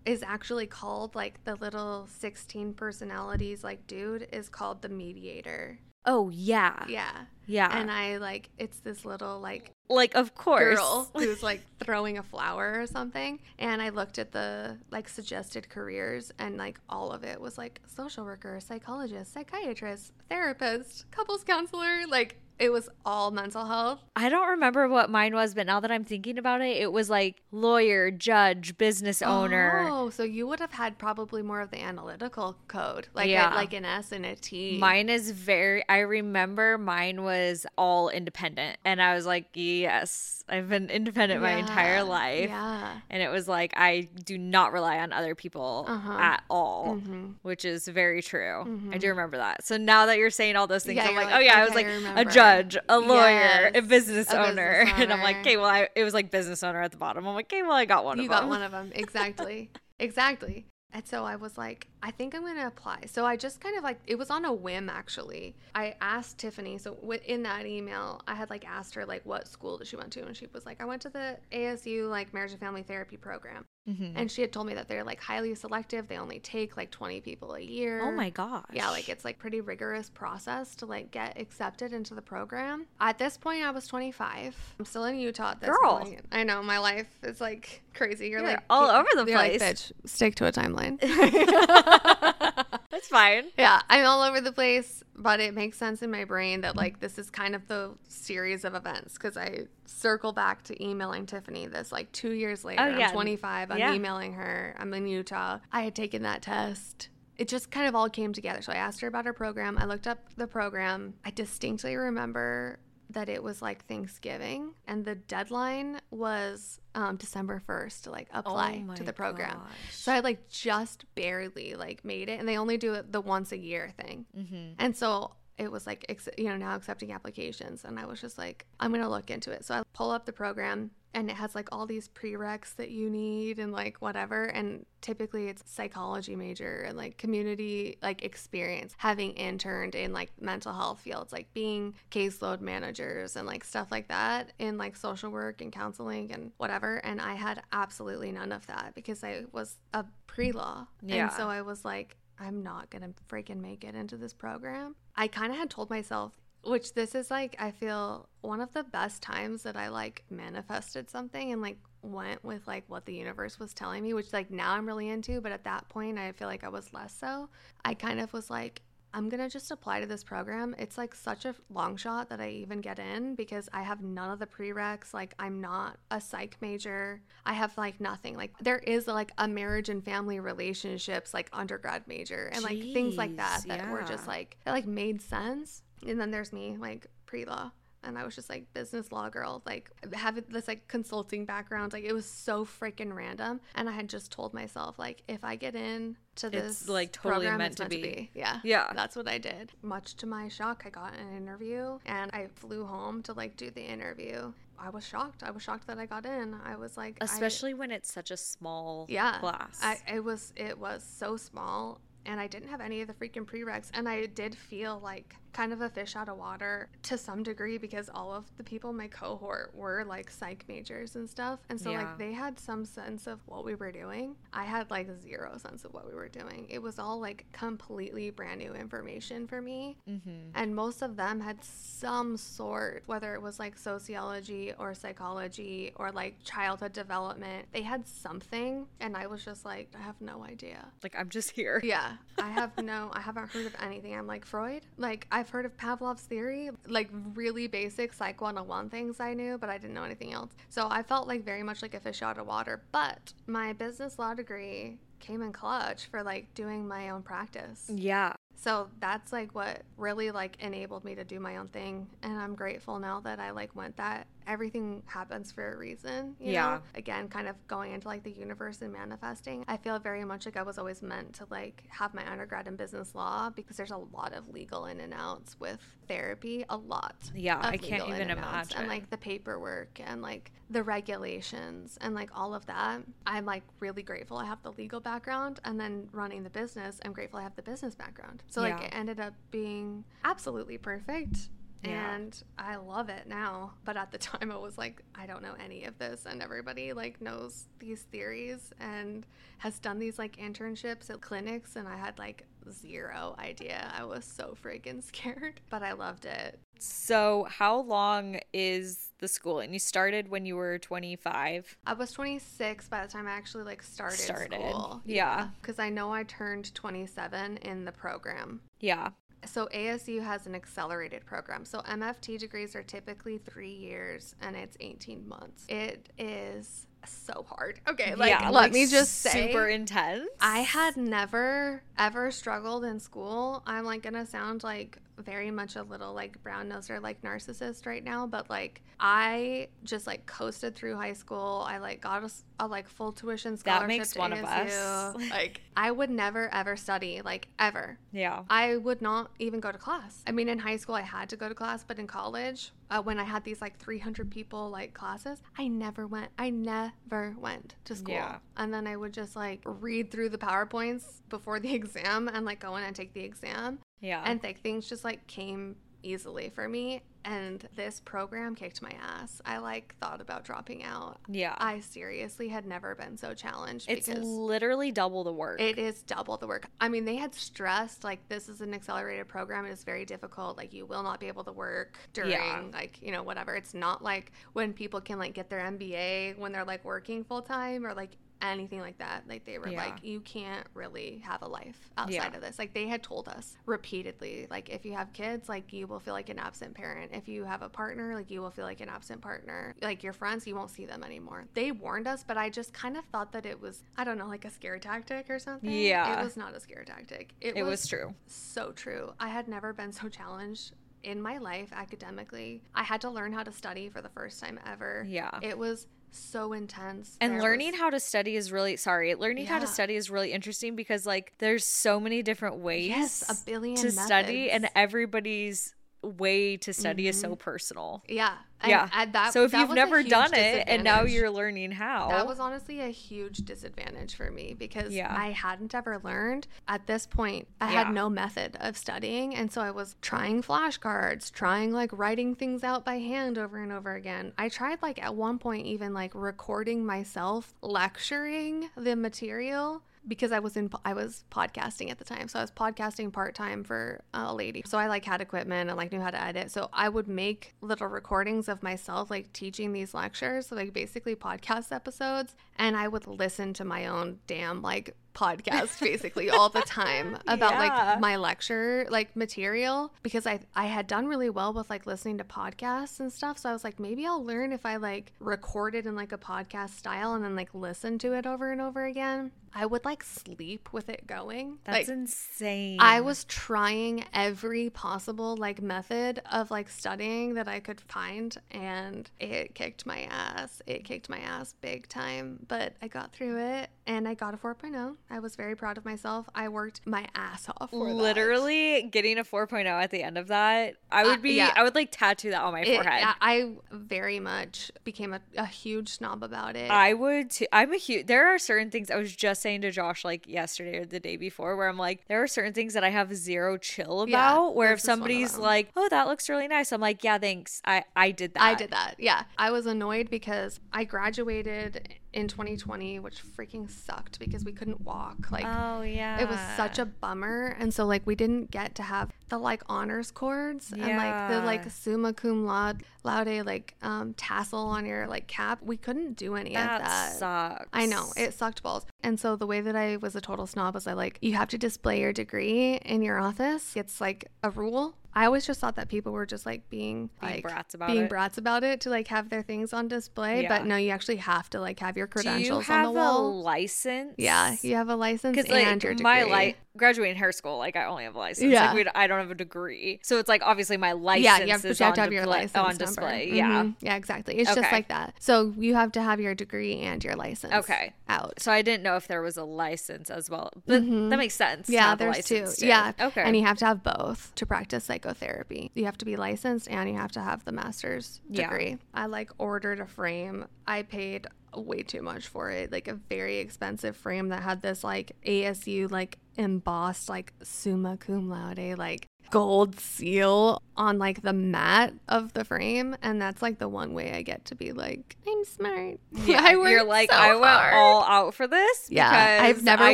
is actually called like the little 16 personalities like dude is called the mediator. Oh yeah. Yeah. Yeah. And I like it's this little like like of course. girl who's like throwing a flower or something. And I looked at the like suggested careers and like all of it was like social worker, psychologist, psychiatrist, therapist, couples counselor, like it was all mental health. I don't remember what mine was, but now that I'm thinking about it, it was like lawyer, judge, business owner. Oh, so you would have had probably more of the analytical code, like Yeah. a, like an S and a T. Mine is very, I remember mine was all independent. And I was like, yes, I've been independent my entire life. Yeah. And it was like, I do not rely on other people Uh-huh. at all, Mhm. which is very true. I Mhm. do remember that. So now that you're saying all those things, Yeah, I'm like, like, oh yeah, I was like I a remember. Judge, a lawyer, a business a owner. business And I'm like, okay, well, I, it was like business owner at the bottom. I'm like, okay, well, I got one you of got them. one of them exactly. Exactly. And so i was like i think i'm going to apply. So i just kind of like it was on a whim actually. I asked tiffany so wi- in that email i had like asked her like what school did she went to? And she was like i went to the asu like marriage and family therapy program Mhm. and she had told me that they're like highly selective they only take like 20 people a year Oh my gosh. yeah, like it's like pretty rigorous process to like get accepted into the program. At this point, I was 25. I'm still in Utah at this Girl. point. I know my life is like crazy. You're, You're like all over the you're like, place. Bitch, stick to a timeline. That's fine. yeah, I'm all over the place, but it makes sense in my brain that like this is kind of the series of events because I circle back to emailing Tiffany this like two years later. Oh, yeah. I'm 25. I'm Yeah. emailing her. I'm in Utah. I had taken that test. It just kind of all came together. So I asked her about her program. I looked up the program. I distinctly remember that it was like Thanksgiving and the deadline was um, December 1st to like apply Oh to the program. gosh. So I like just barely like made it and they only do it the once a year thing. Mm-hmm. And so it was like, ex- you know, now accepting applications. And I was just like, I'm going to look into it. So I pull up the program and it has like all these prereqs that you need and like whatever. And typically it's psychology major and like community like experience, having interned in like mental health fields, like being caseload managers and like stuff like that in like social work and counseling and whatever. And I had absolutely none of that because I was a pre law. Yeah. And so I was like, I'm not gonna freaking make it into this program. I kind of had told myself, which this is like, I feel one of the best times that I like manifested something and like went with like what the universe was telling me, which like now I'm really into, but at that point I feel like I was less so. I kind of was like, I'm gonna just apply to this program. It's like such a long shot that I even get in because I have none of the prereqs. Like, I'm not a psych major. I have like nothing. Like, there is like a marriage and family relationships like undergrad major and like things like that that were just like that like made sense. And then there's me like pre law. And I was just like business law girl, like having this like consulting background. Like it was so freaking random. And I had just told myself, like, if I get in to this It's, like, totally program, meant it's to be. Yeah. Yeah. That's what I did. Much to my shock, I got an interview and I flew home to like do the interview. I was shocked. I was shocked that I got in. I was like, I- Especially when it's such a small yeah, class. I, it was it was so small, and I didn't have any of the freaking prereqs, and I did feel like kind of a fish out of water to some degree because all of the people in my cohort were like psych majors and stuff, and so Yeah. like they had some sense of what we were doing. I had like zero sense of what we were doing. It was all like completely brand new information for me. mm-hmm. And most of them had some sort, whether it was like sociology or psychology or like childhood development, they had something. And I was just like, I have no idea. Like I'm just here. Yeah, I have no, I haven't heard of anything. I'm like, Freud? Like, I've heard of Pavlov's theory, like really basic Psych 101 things I knew, but I didn't know anything else. So I felt like very much like a fish out of water. But my business law degree came in clutch for like doing my own practice. Yeah. So that's like what really like enabled me to do my own thing and I'm grateful now that I like went that everything happens for a reason, you Yeah. know? Again, kind of going into like the universe and manifesting. I feel very much like I was always meant to like have my undergrad in business law because there's a lot of legal in and outs with therapy, a lot. Yeah, I can't even and imagine. And like the paperwork and like the regulations and like all of that. I'm like really grateful I have the legal background and then running the business. I'm grateful I have the business background. So like it ended up being absolutely perfect. Yeah. and I love it now. But at the time, I was like, I don't know any of this, and everybody like knows these theories and has done these like internships at clinics, and I had like zero idea. I was so freaking scared, but I loved it. So, how long is the school? And you started when you were 25. I was 26 by the time I actually like started, Started. school. Yeah. because I know I turned 27 in the program. Yeah. So ASU has an accelerated program. So MFT degrees are typically three years and it's 18 months. It is so hard. Okay, like yeah, let like, me just say super intense. I had never ever struggled in school. I'm like gonna sound like very much a little like brown noser like narcissist right now, but like I just like coasted through high school. I like got a like full tuition scholarship. That makes to one of us. Like I would never ever study like ever. Yeah. I would not even go to class. I mean, in high school, I had to go to class, but in college, uh, when I had these like 300 people like classes, I never went. I never went to school. Yeah. And then I would just like read through the PowerPoints before the exam and like go in and take the exam. Yeah. And like things just like came easily for me. And this program kicked my ass. I like thought about dropping out. yeah. I seriously had never been so challenged it's literally double the work. it is double the work. I mean, they had stressed like this is an accelerated program. It is very difficult. Like you will not be able to work during Yeah. like you know whatever. It's not like when people can like get their MBA when they're like working full time or like anything like that. Like they were Yeah. like you can't really have a life outside Yeah. of this. Like they had told us repeatedly like if you have kids like you will feel like an absent parent. If you have a partner like you will feel like an absent partner. Like your friends you won't see them anymore. They warned us, but I just kind of thought that it was I don't know like a scare tactic or something. Yeah. It was not a scare tactic. It, it was, was true. so true. I had never been so challenged in my life academically. I had to learn how to study for the first time ever. Yeah. It was so intense. And There learning was- how to study is really sorry. Learning how to study is really interesting because like there's so many different ways Yes, a billion to study and everybody's way to study is so mm-hmm. personal. yeah. And yeah. at that, so if you've never done it and now you're learning how. That was honestly a huge disadvantage for me because Yeah. I hadn't ever learned. At this point, I Yeah. had no method of studying. And so I was trying flashcards, trying like writing things out by hand over and over again. I tried like at one point, even like recording myself lecturing the material because I was in I was podcasting at the time. So I was podcasting part-time for uh, a lady. So I like had equipment and like knew how to edit. So I would make little recordings of myself like teaching these lectures, so like basically podcast episodes, and I would listen to my own damn like podcast basically all the time about Yeah. like my lecture like material because I I had done really well with like listening to podcasts and stuff. So I was like maybe I'll learn if I like record it in like a podcast style and then like listen to it over and over again. I would like sleep with it going. That's like, insane. I was trying every possible like method of like studying that I could find and it kicked my ass. It kicked my ass big time, but I got through it and I got a 4.0. I was very proud of myself. I worked my ass off for that. literally getting a 4.0 at the end of that. I would Uh, be yeah. I would like tattoo that on my It- forehead. I I very much became a, a huge snob about it. I would too. I'm a huge. There are certain things I was just saying to Josh like yesterday or the day before where I'm like, there are certain things that I have zero chill about. Yeah, where if this is one of somebody's like, oh, that looks really nice, I'm like, yeah, thanks. I I did that. I did that. Yeah. I was annoyed because I graduated in 2020, which freaking sucked because we couldn't walk. Like, Oh yeah. it was such a bummer. And so, like, we didn't get to have the like honors cords and like the like summa cum laude, laude like um, tassel on your like cap. We couldn't do any that of that. sucks. I know it sucked balls. And so the way that I was a total snob was I like you have to display your degree in your office. It's like a rule. I always just thought that people were just like being Being like brats about being it. brats about it to like have their things on display. Yeah. But no, you actually have to like have your credentials Do you have on the a license? yeah, you have a license and like your degree. my like graduating hair school, like I only have a license. Yeah. Like I don't have a degree, so it's like obviously my license yeah, you have, is you have to have your license on number. display. Yeah. Mhm. yeah, exactly. It's just like that. So you have to have your degree and your license. Okay. out. So I didn't know if there was a license as well, but that makes sense. Mm-hmm. Yeah, there's two. too. Yeah. Okay. And you have to have both to practice psychotherapy. You have to be licensed and you have to have the master's Yeah. degree. I like ordered a frame. I paid way too much for it. Like a very expensive frame that had this like ASU like embossed like summa cum laude like gold seal on like the mat of the frame and that's like the one way I get to be like I'm smart. Yeah, I you're like so I went hard." all out for this. Yeah, I've never I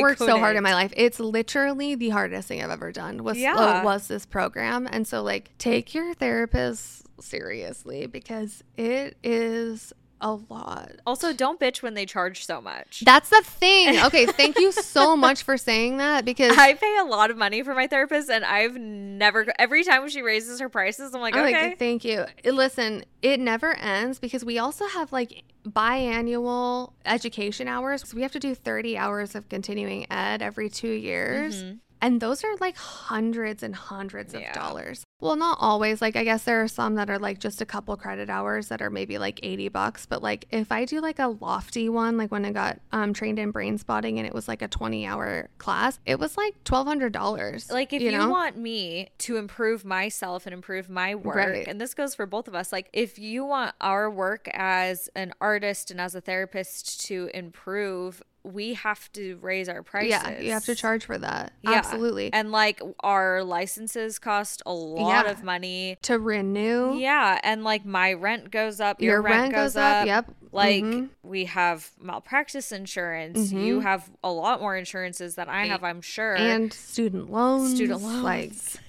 worked so hard in my life. It's literally the hardest thing I've ever done. Was Yeah. uh, was this program, and so like take your therapist seriously because it is a lot. Also, don't bitch when they charge so much. That's the thing. Okay, thank you so much for saying that because I pay a lot of money for my therapist, and I've never. Every time she raises her prices, I'm like, I'm okay, like, thank you. Uh, Listen, it never ends because we also have like biannual education hours. So we have to do 30 hours of continuing ed every two years. Mhm. And those are like hundreds and hundreds of dollars. Well, not always. Like, I guess there are some that are like just a couple credit hours that are maybe like 80 bucks. But like, if I do like a lofty one, like when I got um, trained in brain spotting and it was like a 20 hour class, it was like $1,200. Like if you, know? want me to improve myself and improve my work, Right. and this goes for both of us, like if you want our work as an artist and as a therapist to improve, we have to raise our prices. yeah, you have to charge for that. Yeah. Absolutely. And like our licenses cost a lot Yeah. of money. to renew, Yeah, and like my rent goes up, your, your rent goes up. Yep. Like Mhm. we have malpractice insurance. You Mhm. have a lot more insurances than I have, I'm sure. and student loans. Student loans.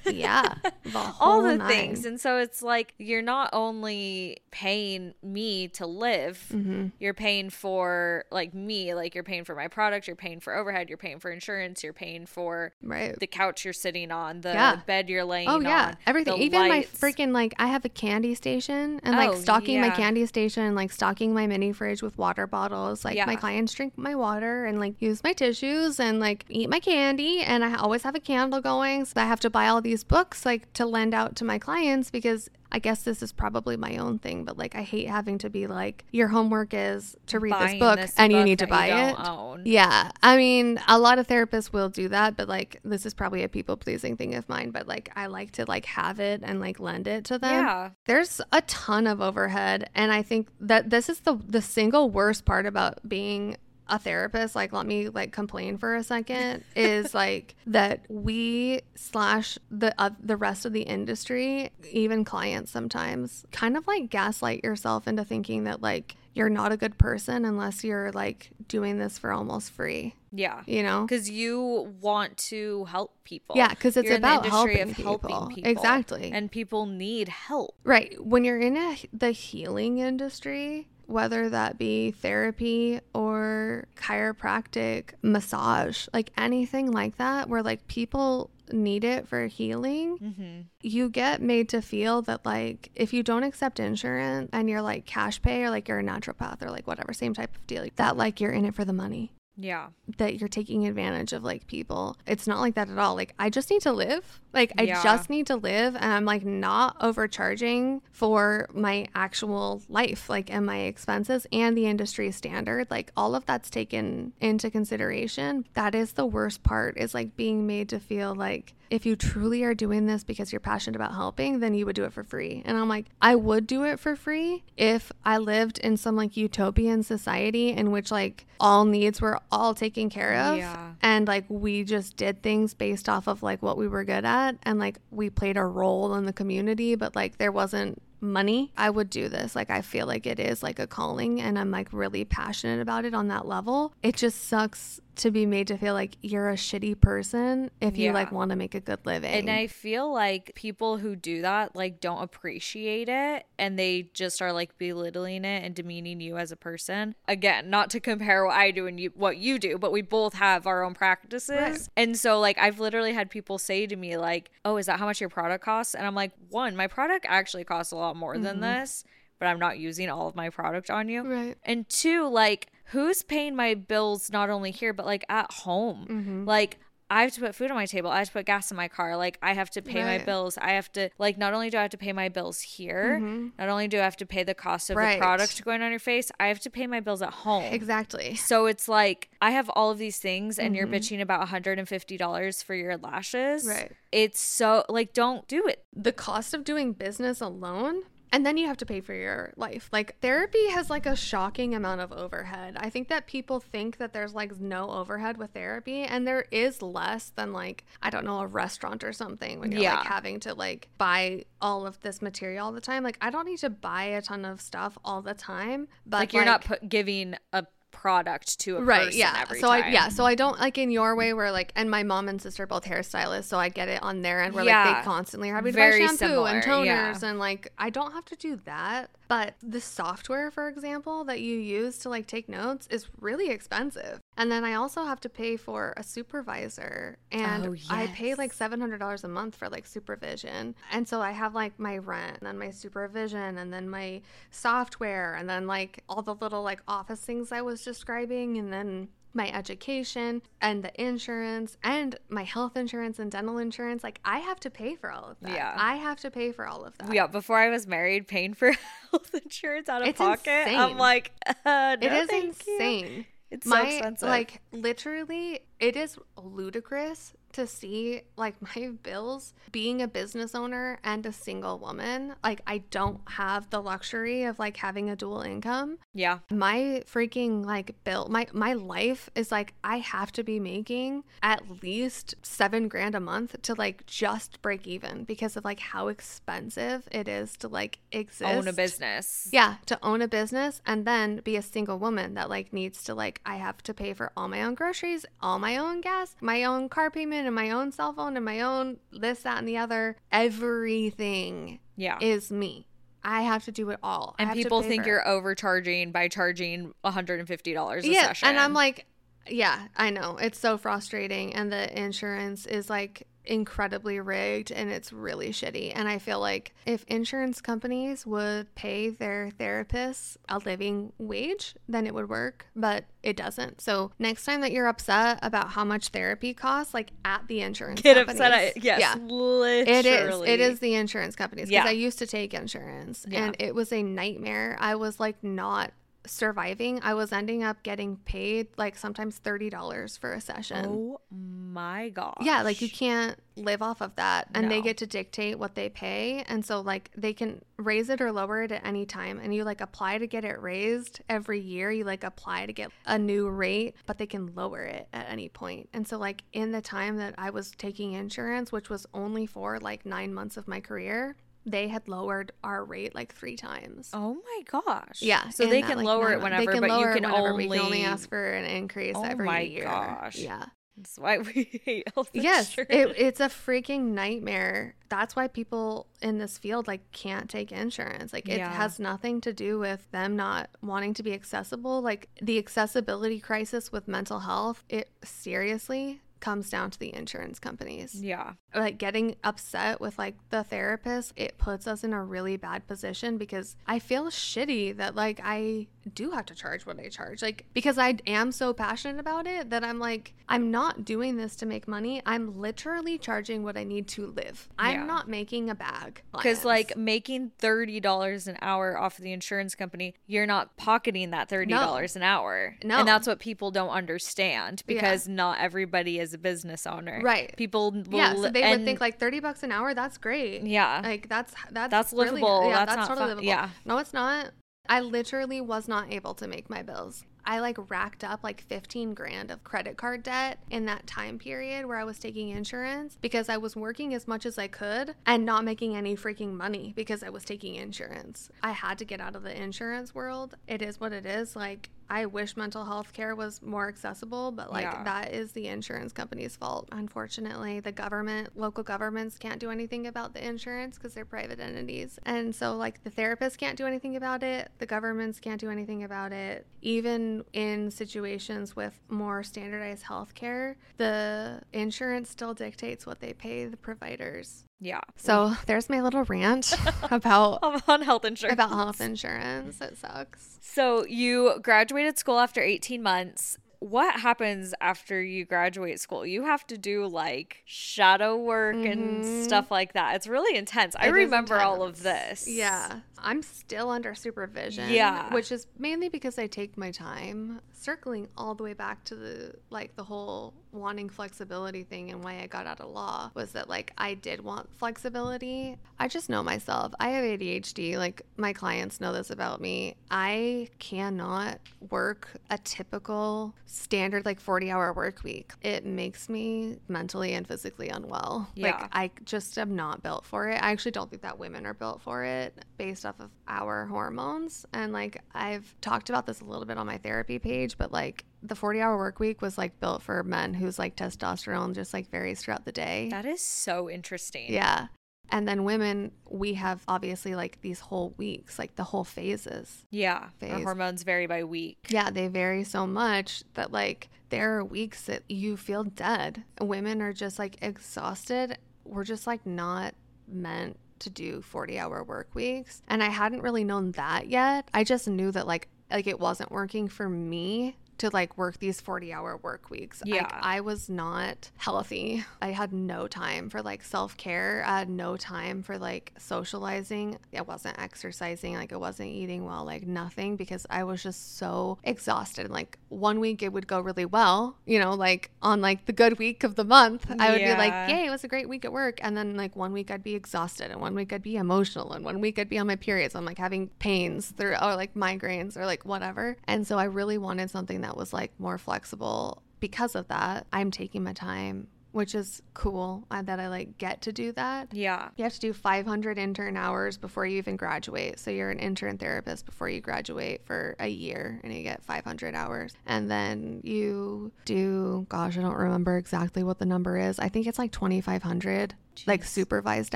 Like, yeah. The all the nine. things. And so it's like you're not only paying me to live, Mhm. you're paying for like me, like you're paying for my product, you're paying for overhead, you're paying for insurance, you're paying for Right. the couch you're sitting on, the Yeah. bed you're laying Oh yeah, everything. Even lights. my freaking like, I have a candy station and like Oh, stocking my candy station, like stocking my mini fridge with water bottles. Like Yeah. my clients drink my water and like use my tissues and like eat my candy. And I always have a candle going. So I have to buy all these books like to lend out to my clients because I guess this is probably my own thing, but like I hate having to be like, your homework is to read this book this and you need to buy it. own. Yeah. I mean, a lot of therapists will do that, but like this is probably a people pleasing thing of mine, but like I like to like have it and like lend it to them. Yeah. There's a ton of overhead and I think that this is the the single worst part about being a therapist like let me like complain for a second is like that we slash the uh, the rest of the industry even clients sometimes kind of like gaslight yourself into thinking that like you're not a good person unless you're like doing this for almost free Yeah. you know Because you want to help people. yeah because it's You're about industry helping of people. helping people. exactly And people need help. Right. When you're in a, the healing industry, whether that be therapy or chiropractic, massage, like anything like that, where like people need it for healing, Mm-hmm. you get made to feel that like if you don't accept insurance and you're like cash pay or like you're a naturopath or like whatever, same type of deal, that like you're in it for the money Yeah. that you're taking advantage of like people. It's not like that at all. Like I just need to live. Like I Yeah. just need to live and I'm like not overcharging for my actual life like and my expenses and the industry standard. Like all of that's taken into consideration. That is the worst part is like being made to feel like if you truly are doing this because you're passionate about helping, then you would do it for free. And I'm like, I would do it for free if I lived in some like utopian society in which like all needs were all taken care of. Yeah. And like we just did things based off of like what we were good at and like we played a role in the community, but like there wasn't money, I would do this. Like I feel like it is like a calling and I'm like really passionate about it on that level. It just sucks to be made to feel like you're a shitty person if you Yeah. like want to make a good living. And I feel like people who do that like don't appreciate it and they just are like belittling it and demeaning you as a person. Again, not to compare what I do and you what you do, but we both have our own practices. Right. And so like I've literally had people say to me like, "Oh, is that how much your product costs?" And I'm like, "One, my product actually costs a lot more than mm-hmm. this, but I'm not using all of my product on you." right. And two, like, who's paying my bills not only here, but like at home? Mm-hmm. Like, I have to put food on my table. I have to put gas in my car. Like, I have to pay my bills. I have to, like, not only do I have to pay my bills here, not only do I have to pay the cost of Mm-hmm. Right. the product going on your face, I have to pay my bills at home. Exactly. So it's like I have all of these things, and you're Mhm. bitching about $150 for your lashes. Right. It's so, like, don't do it. The cost of doing business alone And then you have to pay for your life. Like therapy has like a shocking amount of overhead. I think that people think that there's like no overhead with therapy and there is less than like I don't know a restaurant or something when you're Yeah. like having to like buy all of this material all the time. Like I don't need to buy a ton of stuff all the time, but like you're not put, giving a product to a right person yeah so time. i yeah so i don't like in your way where like and my mom and sister are both hairstylists so i get it on their end where like Yeah. they constantly are having to Very buy shampoo similar, and toners yeah. and like i don't have to do that but the software for example that you use to like take notes is really expensive. And then i also have to pay for a supervisor and Oh, i pay like $700 a month for like supervision. And so i have like my rent and then my supervision and then my software and then like all the little like office things i was describing and then my education and the insurance and my health insurance and dental insurance like i have to pay for all of that Yeah. i have to pay for all of that Yeah, before I was married, paying for health insurance out of It's pocket, I'm like, uh, no, is thank you. insane It's my so expensive. like literally it is ludicrous to see like my bills being a business owner and a single woman like i don't have the luxury of like having a dual income. Yeah, my freaking like bill my my life is like i have to be making at least seven grand a month to like just break even because of like how expensive it is to like exist own a business. yeah to own a business and then be a single woman that like needs to like i have to pay for all my own groceries all my own gas my own car payment and my own cell phone and my own this that and the other everything yeah. is me. I have to do it all. And people think you're overcharging by charging $150 a yeah session. and i'm like yeah i know. It's so frustrating. And the insurance is like incredibly rigged and it's really shitty and i feel like if insurance companies would pay their therapists a living wage then it would work but it doesn't so next time that you're upset about how much therapy costs like at the insurance get companies, upset at yes, yeah literally. it is. It is the insurance companies because Yeah. I used to take insurance Yeah. and it was a nightmare. I was like not surviving. I was ending up getting paid like sometimes $30 for a session. Oh my god. Yeah, like you can't live off of that. And they get to dictate what they pay. And so, like, they can raise it or lower it at any time. And you, like, apply to get it raised every year. You, like, apply to get a new rate, but they can lower it at any point. And so, like, in the time that I was taking insurance, which was only for like nine months of my career, they had lowered our rate like three times. Oh my gosh. Yeah, So they that, can like, it whenever, they can but lower you it can whenever. only We can only ask for an increase Oh every my year. gosh. Yeah. That's why we hate health Yes, it, it's a freaking nightmare. That's why people in this field like can't take insurance. Like it Yeah. has nothing to do with them not wanting to be accessible. Like the accessibility crisis with mental health, it seriously comes down to the insurance companies. yeah. Like getting upset with like the therapist, it puts us in a really bad position because I feel shitty that like I do have to charge what I charge. Like because I am so passionate about it that I'm like I'm not doing this to make money. I'm literally charging what I need to live. I'm Yeah. not making a bag. Because like making thirty dollars an hour off of the insurance company, you're not pocketing that thirty dollars an hour. No. and that's what people don't understand because not everybody is a business owner. Right. People will yeah, so they and- would think like 30 bucks an hour, that's great. Yeah. Like that's that's That's really- livable. yeah, That's that's, totally fu- livable. yeah. No, it's not. I literally was not able to make my bills. I like racked up like 15 grand of credit card debt in that time period where I was taking insurance because I was working as much as I could and not making any freaking money because I was taking insurance. I had to get out of the insurance world. It is what it is. Like I wish mental health care was more accessible, but like Yeah. that is the insurance company's fault. Unfortunately, the government, local governments can't do anything about the insurance because they're private entities. And so, like, the therapists can't do anything about it, the governments can't do anything about it. Even in situations with more standardized health care, the insurance still dictates what they pay the providers. Yeah. So, there's my little rant about. on health insurance. About health insurance. It sucks. So you graduated school after 18 months. What happens after you graduate school? You have to do like shadow work and stuff like that. It's really intense. I Mm-hmm. It is remember all of this. Yeah. I'm still under supervision. Yeah. Which is mainly because I take my time. Circling all the way back to the like the whole wanting flexibility thing and why I got out of law was that like I did want flexibility. I just know myself. I have ADHD. Like my clients know this about me. I cannot work a typical standard like 40 hour work week. It makes me mentally and physically unwell. Yeah. Like I just am not built for it. I actually don't think that women are built for it based off of our hormones. And like I've talked about this a little bit on my therapy page, but like the 40 hour work week was like built for men whose like testosterone just like varies throughout the day. That is so interesting. Yeah. And then women, we have obviously like these whole weeks, like the whole phases. Yeah. Our hormones vary by week. Yeah, they vary so much that like there are weeks that you feel dead. Women are just like exhausted. We're just like not meant to do 40 hour work weeks. And I hadn't really known that yet. I just knew that like like it wasn't working for me to like work these 40 hour work weeks. Yeah. Like I was not healthy. I had no time for like self care. I had no time for like socializing. I wasn't exercising. Like I wasn't eating well, like nothing because I was just so exhausted. Like one week it would go really well, you know, like on like the good week of the month, I would be like, yay, it was a great week at work. And then like one week I'd be exhausted and one week I'd be emotional and one week I'd be on my periods. I'm like having pains through or like migraines or like whatever. And so I really wanted something that was like more flexible. Because of that, I'm taking my time, which is cool uh, that I like get to do that. Yeah. You have to do 500 intern hours before you even graduate. So you're an intern therapist before you graduate for a year and you get 500 hours. And then you do, gosh, I don't remember exactly what the number is. I think it's like 2,500, like supervised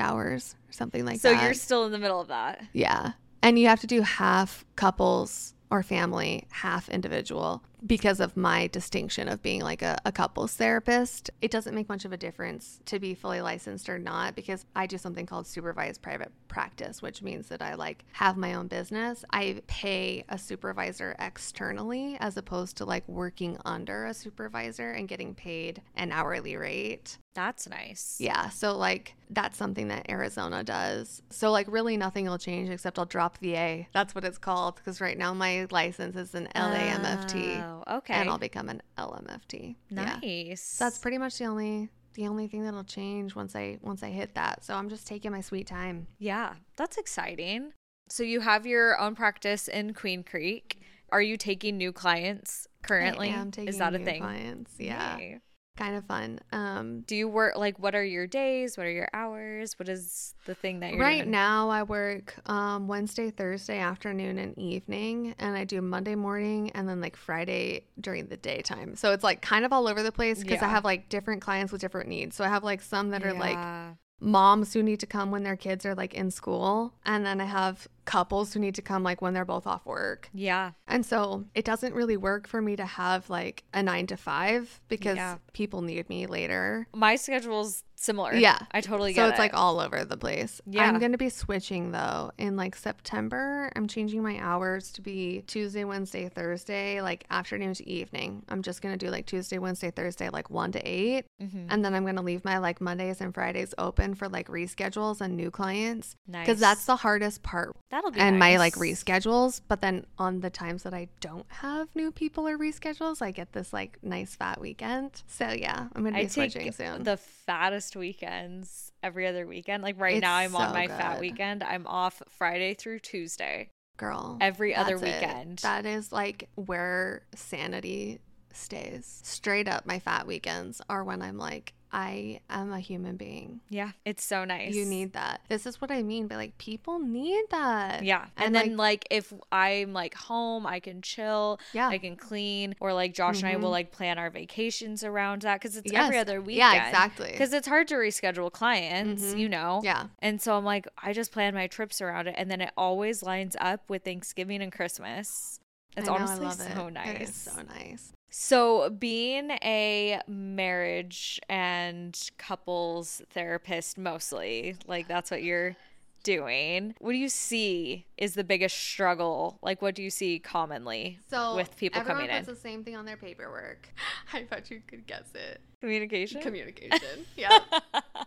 hours or something like So that. So you're still in the middle of that. Yeah. And you have to do half couples or family, half individual because of my distinction of being like a, a couples therapist. It doesn't make much of a difference to be fully licensed or not because I do something called supervised private practice, which means that I like have my own business. I pay a supervisor externally as opposed to like working under a supervisor and getting paid an hourly rate. That's nice. Yeah. So, like, that's something that Arizona does. So, like, really nothing will change except I'll drop the A. That's what it's called. Because right now my license is an LAMFT Oh, Oh, okay. and I'll become an LMFT. Yeah. nice. So that's pretty much the only. The only thing that'll change once I once I hit that. So I'm just taking my sweet time. Yeah, that's exciting. So you have your own practice in Queen Creek. Are you taking new clients currently? I am taking Is that a new thing? Clients. Yeah, Yay. Kind of fun. Um, Do you work like what are your days? What are your hours? What is the thing that you're right doing? now I work um, Wednesday, Thursday afternoon and evening, and I do Monday morning and then like Friday during the daytime. So it's like kind of all over the place because I have like different clients with different needs. So I have like some that are like moms who need to come when their kids are like in school, and then I have couples who need to come like when they're both off work. Yeah. And so it doesn't really work for me to have like a nine to five because Yeah. people need me later. My schedule's similar. Yeah. I totally So it's it. like all over the place. Yeah. I'm going to be switching though. In like September, I'm changing my hours to be Tuesday, Wednesday, Thursday, like afternoon to evening. I'm just going to do like Tuesday, Wednesday, Thursday, like 1 to 8. Mhm. And then I'm going to leave my like Mondays and Fridays open for like reschedules and new clients. nice. Because that's the hardest part that'll be and my like reschedules. But then on the times that I don't have new people or reschedules, I get this like nice fat weekend. So yeah, I'm gonna be I take switching soon. the fattest weekends every other weekend. Like right now, I'm It's on so my fat weekend. I'm off Friday through Tuesday. Girl, every other that's it. weekend. That is like where sanity stays. Straight up, my fat weekends are when I'm like, I am a human being. Yeah, it's so nice. You need that. This is what I mean by like people need that. Yeah. And, And, then like if I'm like home, I can chill, Yeah. I can clean, or like Josh and I will Mhm. like plan our vacations around that because it's Yes. every other weekend. Yeah, exactly. Because it's hard to reschedule clients, Mhm. you know? Yeah. And so I'm like, I just plan my trips around it. And then it always lines up with Thanksgiving and Christmas. It's know, honestly so it. nice. It is so nice. So, being a marriage and couples therapist mostly, like that's what you're doing. What do you see is the biggest struggle? Like, what do you see commonly So with people coming in? Everyone puts the same thing on their paperwork. I bet you could guess it. Communication? Communication. yeah.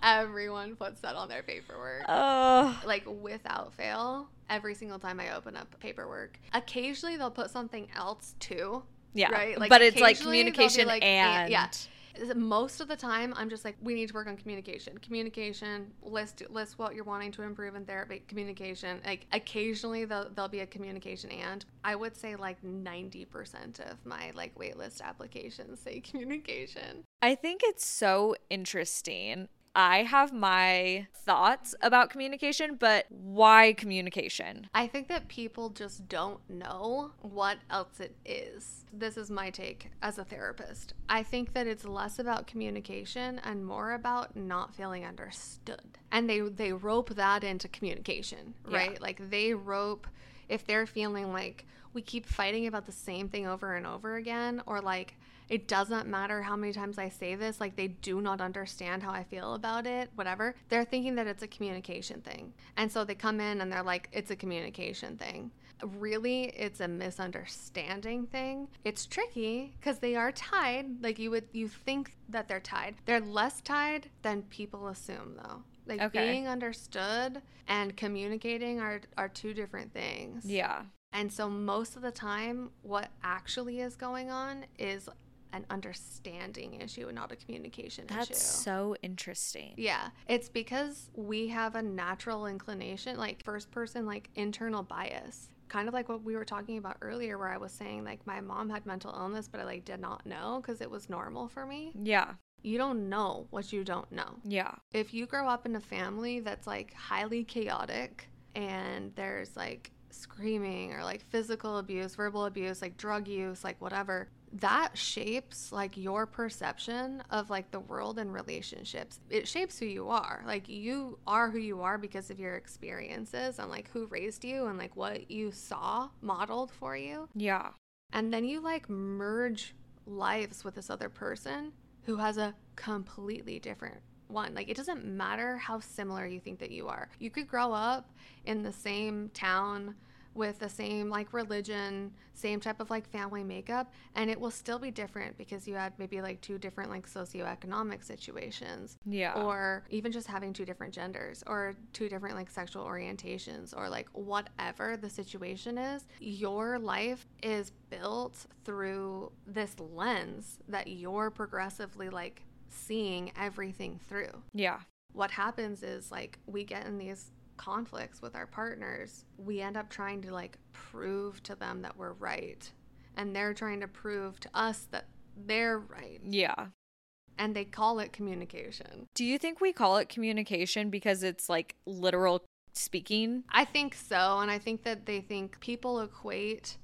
Everyone puts that on their paperwork. oh, like without fail, every single time I open up paperwork. Occasionally they'll put something else too. Yeah. Right? Like, but it's like occasionally they'll be communication like, and, and- yeah. most of the time i'm just like we need to work on communication communication list list what you're wanting to improve in therapy communication like occasionally there'll, there'll be a communication and i would say like 90% of my like waitlist applications say communication I think it's so interesting. I have my thoughts about communication, but why communication? I think that people just don't know what else it is. This is my take as a therapist. I think that it's less about communication and more about not feeling understood. And they they rope that into communication, Yeah. right? Like they rope if they're feeling like we keep fighting about the same thing over and over again or like it doesn't matter how many times I say this, like they do not understand how I feel about it, whatever. They're thinking that it's a communication thing. And so they come in and they're like, it's a communication thing. Really, it's a misunderstanding thing. It's tricky because they are tied. Like you would, you think that they're tied. They're less tied than people assume, though. Like Okay. being understood and communicating are, are two different things. Yeah. And so most of the time, what actually is going on is an understanding issue and not a communication That's issue. That's so interesting. Yeah, it's because we have a natural inclination, like first person, like internal bias. Kind of like what we were talking about earlier, where I was saying, like, my mom had mental illness, but I like did not know because it was normal for me. Yeah. You don't know what you don't know Yeah. if you grow up in a family that's like highly chaotic and there's like screaming or like physical abuse, verbal abuse, like drug use, like whatever, that shapes like your perception of like the world and relationships. It shapes who you are. Like you are who you are because of your experiences and like who raised you and like what you saw modeled for you Yeah. and then you like merge lives with this other person who has a completely different one like it doesn't matter how similar you think that you are you could grow up in the same town with the same like religion same type of like family makeup and it will still be different because you had maybe like two different like socioeconomic situations Yeah. or even just having two different genders or two different like sexual orientations or like whatever the situation is your life is built through this lens that you're progressively like seeing everything through yeah. what happens is like we get in these conflicts with our partners we end up trying to like prove to them that we're right and they're trying to prove to us that they're right Yeah. and they call it communication Do you think we call it communication because it's like literal speaking? I think so. And I think that they think people equate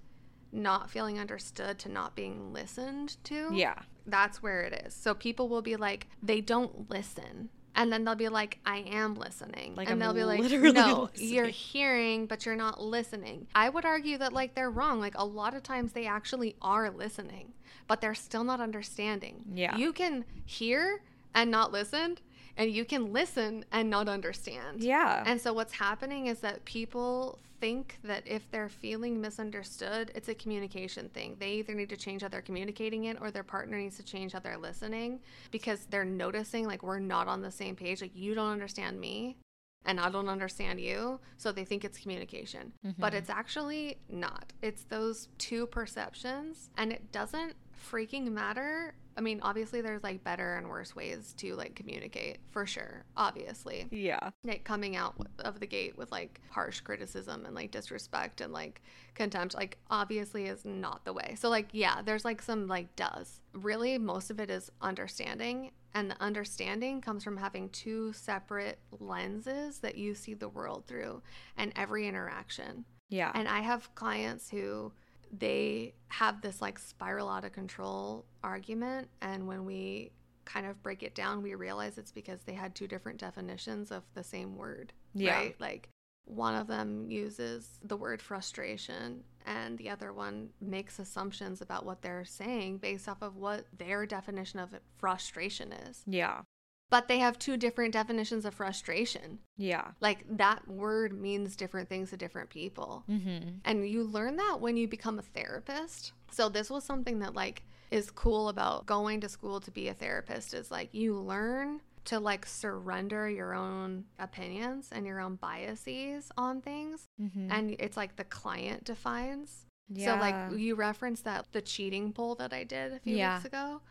not feeling understood to not being listened to. Yeah. That's where it is. So people will be like, they don't listen. And then they'll be like, I am listening. Like, and I'm they'll be like, literally no, you're hearing, but you're not listening. I would argue that, like, they're wrong. Like, a lot of times they actually are listening, but they're still not understanding. Yeah. You can hear and not listen, and you can listen and not understand. Yeah. And so what's happening is that people think that if they're feeling misunderstood, it's a communication thing. They either need to change how they're communicating it or their partner needs to change how they're listening because they're noticing like we're not on the same page. Like you don't understand me and I don't understand you. So they think it's communication. Mm-hmm. But it's actually not. It's those two perceptions and it doesn't freaking matter. I mean, obviously there's like better and worse ways to like communicate for sure. Obviously yeah. like coming out of the gate with like harsh criticism and like disrespect and like contempt like obviously is not the way so like yeah there's like some like does really most of it is understanding and the understanding comes from having two separate lenses that you see the world through and every interaction Yeah. and I have clients who they have this like spiral out of control argument. And when we kind of break it down, we realize it's because they had two different definitions of the same word. Yeah. Right? Like one of them uses the word frustration and the other one makes assumptions about what they're saying based off of what their definition of frustration is. yeah. But they have two different definitions of frustration. Yeah. Like that word means different things to different people. Mm-hmm. And you learn that when you become a therapist. So this was something that like is cool about going to school to be a therapist is like you learn to like surrender your own opinions and your own biases on things Mm-hmm. and it's like the client defines Yeah. So like you referenced that the cheating poll that I did a few Yeah. weeks ago.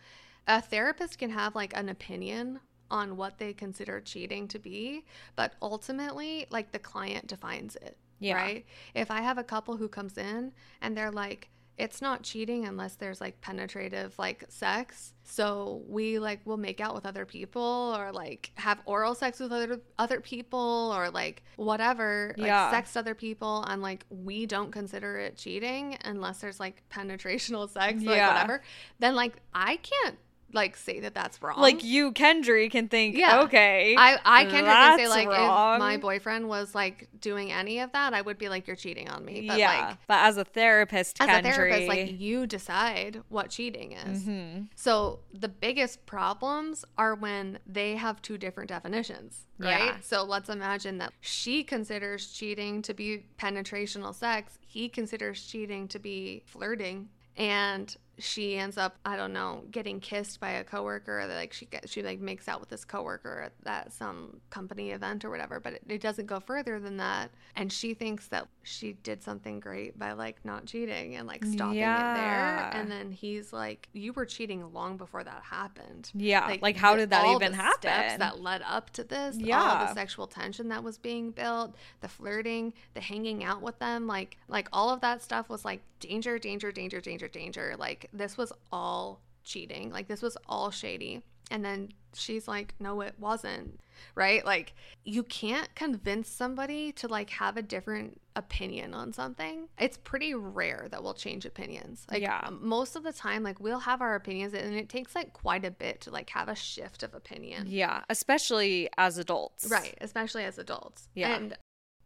A therapist can have like an opinion on what they consider cheating to be, but ultimately like the client defines it. Yeah. Right? If I have a couple who comes in and they're like it's not cheating unless there's like penetrative like sex. So we like will make out with other people or like have oral sex with other other people or like whatever, like Yeah. sex other people and like we don't consider it cheating unless there's like penetrational sex, like Yeah. whatever. Then like I can't like say that that's wrong. Like you, Kendree, can think, Yeah. okay. I I can can say like wrong. if my boyfriend was like doing any of that, I would be like you're cheating on me. But yeah. like but as a therapist, as Kendree, a therapist, like you decide what cheating is. Mhm. So the biggest problems are when they have two different definitions, right? Yeah. So let's imagine that she considers cheating to be penetrational sex, he considers cheating to be flirting, and she ends up, I don't know, getting kissed by a coworker. Or like she gets, she like makes out with this coworker at that some company event or whatever. But it, it doesn't go further than that, and she thinks that she did something great by like not cheating and like stopping it there. And then he's like, "You were cheating long before that happened." Yeah. Like, how did that all even the happen? Steps that led up to this, Yeah, all Yeah. the sexual tension that was being built, the flirting, the hanging out with them, like like all of that stuff was like danger, danger, danger, danger, danger. Like this was all cheating. Like this was all shady. And then she's like, "No, it wasn't." Right? Like you can't convince somebody to like have a different opinion on something. It's pretty rare that we'll change opinions. Like Yeah. most of the time like we'll have our opinions and it takes like quite a bit to like have a shift of opinion. yeah. Especially as adults. Right, especially as adults. Yeah. And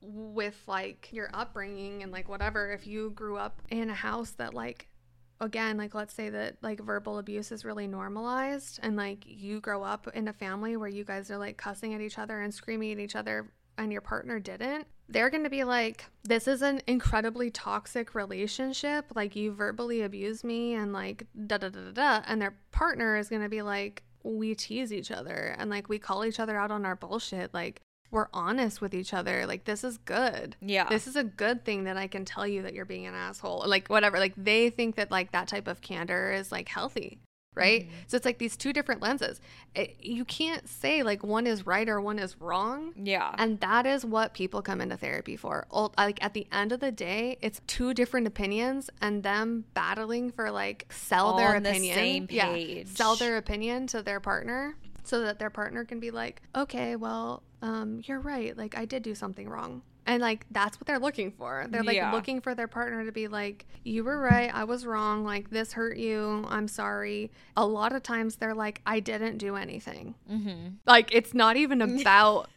with like your upbringing and like whatever, if you grew up in a house that like again, like let's say that like verbal abuse is really normalized and like you grow up in a family where you guys are like cussing at each other and screaming at each other and your partner didn't, they're going to be like, this is an incredibly toxic relationship. Like, you verbally abuse me and like da da da da da. And their partner is going to be like, we tease each other and like we call each other out on our bullshit. Like, we're honest with each other. Like, this is good. Yeah. This is a good thing that I can tell you that you're being an asshole. Like, whatever. Like, they think that like that type of candor is like healthy. Right. Mm-hmm. So it's like these two different lenses. It, you can't say like one is right or one is wrong. yeah. And that is what people come into therapy for. Like at the end of the day, it's two different opinions and them battling for like sell All their on the opinion. same Yeah, sell their opinion to their partner so that their partner can be like, okay, well, um, you're right. Like I did do something wrong. And like that's what they're looking for. They're like Yeah. looking for their partner to be like, you were right, I was wrong, like this hurt you, I'm sorry. A lot of times they're like, I didn't do anything. mm-hmm. Like it's not even about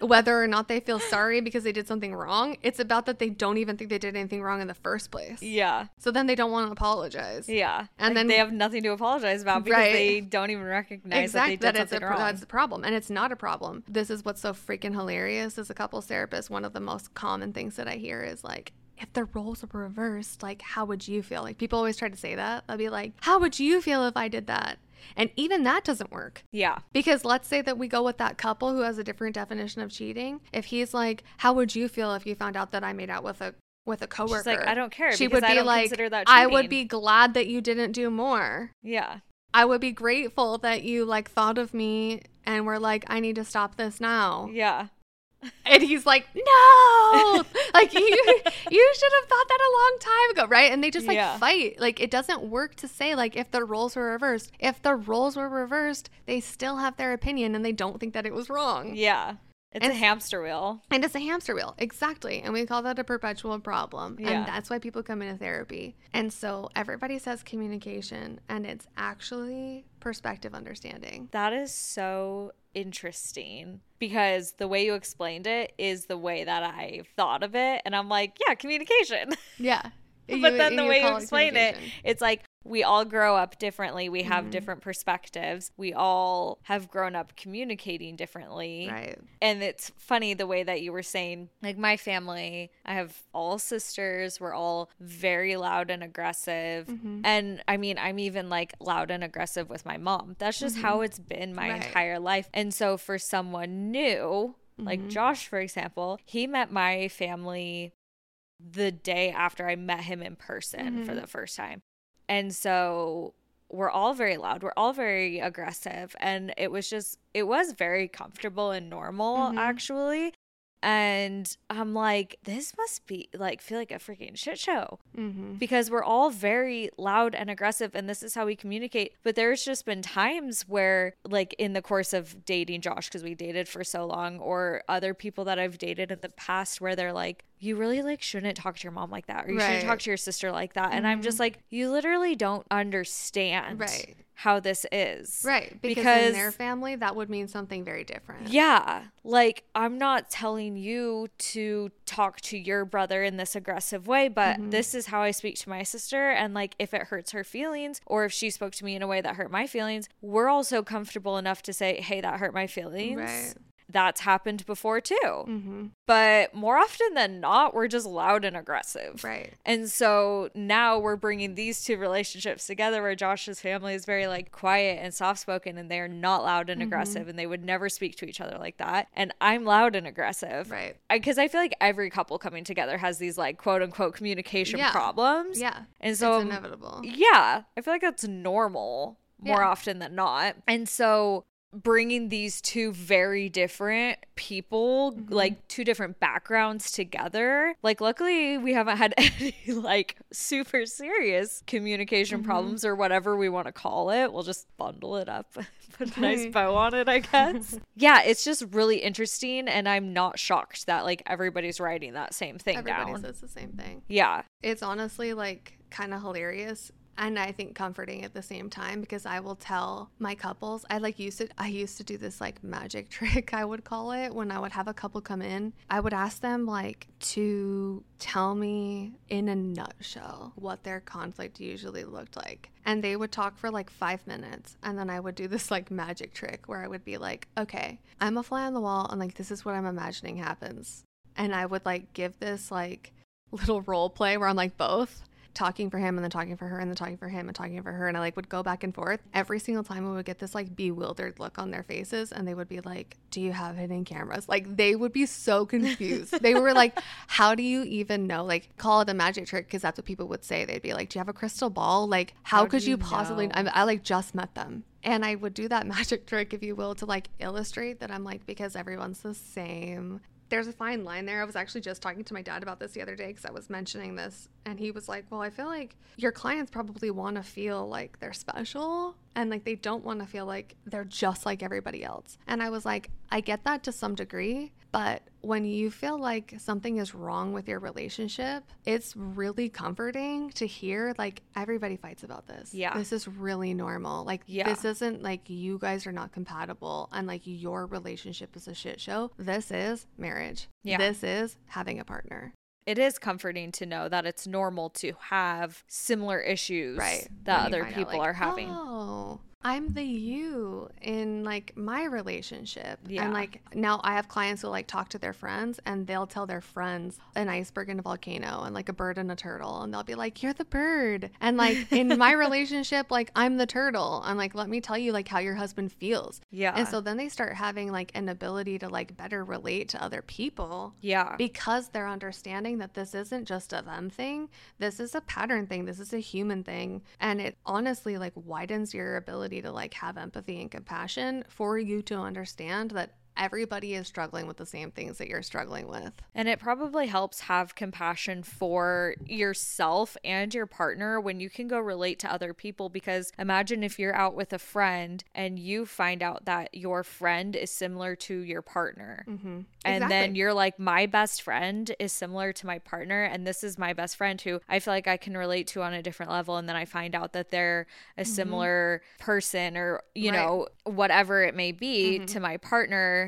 whether or not they feel sorry because they did something wrong. It's about that they don't even think they did anything wrong in the first place. Yeah. So then they don't want to apologize. Yeah. And Like, then- they have nothing to apologize about because Right. they don't even recognize Exactly. that they did That it's a something wrong. that's the problem, and it's not a problem. This is what's so freaking hilarious. As a couples therapist, one of the most common things that I hear is like, if the roles were reversed, like, how would you feel? Like, people always try to say that. They'll be like, how would you feel if I did that? And even that doesn't work. yeah. Because let's say that we go with that couple who has a different definition of cheating. If he's like, "How would you feel if you found out that I made out with a with a coworker?" She's like, I don't care. She would be like, "I would be glad that you didn't do more. Yeah. I would be grateful that you like thought of me and were like, I need to stop this now." Yeah. And he's like, "No, like you, you should have thought that a long time ago, right?" And they just like Yeah. fight. Like it doesn't work to say like if the roles were reversed. If the roles were reversed, they still have their opinion and they don't think that it was wrong. Yeah. It's And a hamster wheel. And it's a hamster wheel. Exactly. And we call that a perpetual problem. Yeah. And that's why people come into therapy. And so everybody says communication, and it's actually perspective understanding. That is so interesting because the way you explained it is the way that I thought of it. And I'm like, yeah, communication. Yeah. but then the way you explain it, it's like we all grow up differently. We have Mhm. different perspectives. We all have grown up communicating differently. Right. And it's funny the way that you were saying, like my family, I have all sisters. We're all very loud and aggressive. Mhm. And I mean, I'm even like loud and aggressive with my mom. That's just how it's been my Mm-hmm. Right. entire life. And so for someone new, like Mhm. Josh, for example, he met my family the day after I met him in person for Mhm. the first time. And so we're all very loud. We're all very aggressive. And it was just, it was very comfortable and normal, Mhm. actually. And I'm like, this must be like, feel like a freaking shit show. Mm-hmm. because we're all very loud and aggressive and this is how we communicate. But there's just been times where like in the course of dating Josh because we dated for so long or other people that I've dated in the past where they're like you really like shouldn't talk to your mom like that or you shouldn't talk to your sister like that. And I'm just like you literally don't understand. Right. How this is Right. Because, Because- in their family, that would mean something very different. Yeah. Like, I'm not telling you to talk to your brother in this aggressive way, but Mhm. this is how I speak to my sister. And, like, if it hurts her feelings or if she spoke to me in a way that hurt my feelings, we're also comfortable enough to say, hey, that hurt my feelings. Right. That's happened before too. Mm-hmm. But more often than not, we're just loud and aggressive. Right. And so now we're bringing these two relationships together where Josh's family is very like quiet and soft spoken and they're not loud and Mhm. aggressive and they would never speak to each other like that. And I'm loud and aggressive. Right. Because I, feel like every couple coming together has these like quote unquote communication Yeah. problems. Yeah. And so it's inevitable. yeah, I feel like that's normal more Yeah. often than not. And so bringing these two very different people, Mhm. like two different backgrounds together, like luckily we haven't had any like super serious communication Mhm. problems or whatever we want to call it. We'll just bundle it up, put a nice bow on it, I guess. yeah, it's just really interesting and I'm not shocked that like everybody's writing that same thing Everybody down. says the same thing. yeah. It's honestly like kind of hilarious and I think comforting at the same time because I will tell my couples I like used to I used to do this like magic trick I would call it when I would have a couple come in I would ask them like to tell me in a nutshell what their conflict usually looked like. And they would talk for like 5 minutes and then I would do this like magic trick where I would be like okay I'm a fly on the wall and like this is what I'm imagining happens. And I would like give this like little role play where I'm like both talking for him and then talking for her and then talking for him and talking for her. And I like would go back and forth. Every single time we would get this like bewildered look on their faces and they would be like do you have hidden cameras? Like they would be so confused. They were like how do you even know? Like call it a magic trick because that's what people would say. They'd be like do you have a crystal ball? Like how, How could you, you possibly? I, I like just met them. And I would do that magic trick if you will to like illustrate that I'm like because everyone's the same there's a fine line there. I was actually just talking to my dad about this the other day because I was mentioning this, and he was like, Well, I feel like your clients probably want to feel like they're special and like they don't want to feel like they're just like everybody else. And I was like, I get that to some degree, but when you feel like something is wrong with your relationship, it's really comforting to hear like everybody fights about this. Yeah. This is really normal. Like, Yeah. this isn't like you guys are not compatible and like your relationship is a shit show. This is marriage. Yeah. This is having a partner. It is comforting to know that it's normal to have similar issues Right. that other out, people like, are having. Oh, I'm the you in like my relationship. Yeah. And like now I have clients who like talk to their friends and they'll tell their friends an iceberg and a volcano and like a bird and a turtle. And they'll be like, You're the bird. And like in my relationship, like I'm the turtle. And like, let me tell you like how your husband feels. Yeah. And so then they start having like an ability to like better relate to other people yeah. because they're understanding that this isn't just a them thing this is a pattern thing this is a human thing and it honestly like widens your ability to like have empathy and compassion for you to understand that everybody is struggling with the same things that you're struggling with And it probably helps have compassion for yourself and your partner when you can go relate to other people. Because imagine if you're out with a friend and you find out that your friend is similar to your partner. mm-hmm. And then you're like, my best friend is similar to my partner. And this is my best friend who I feel like I can relate to on a different level. And then I find out that they're a similar person or, you Right. know, whatever it may be Mhm. to my partner.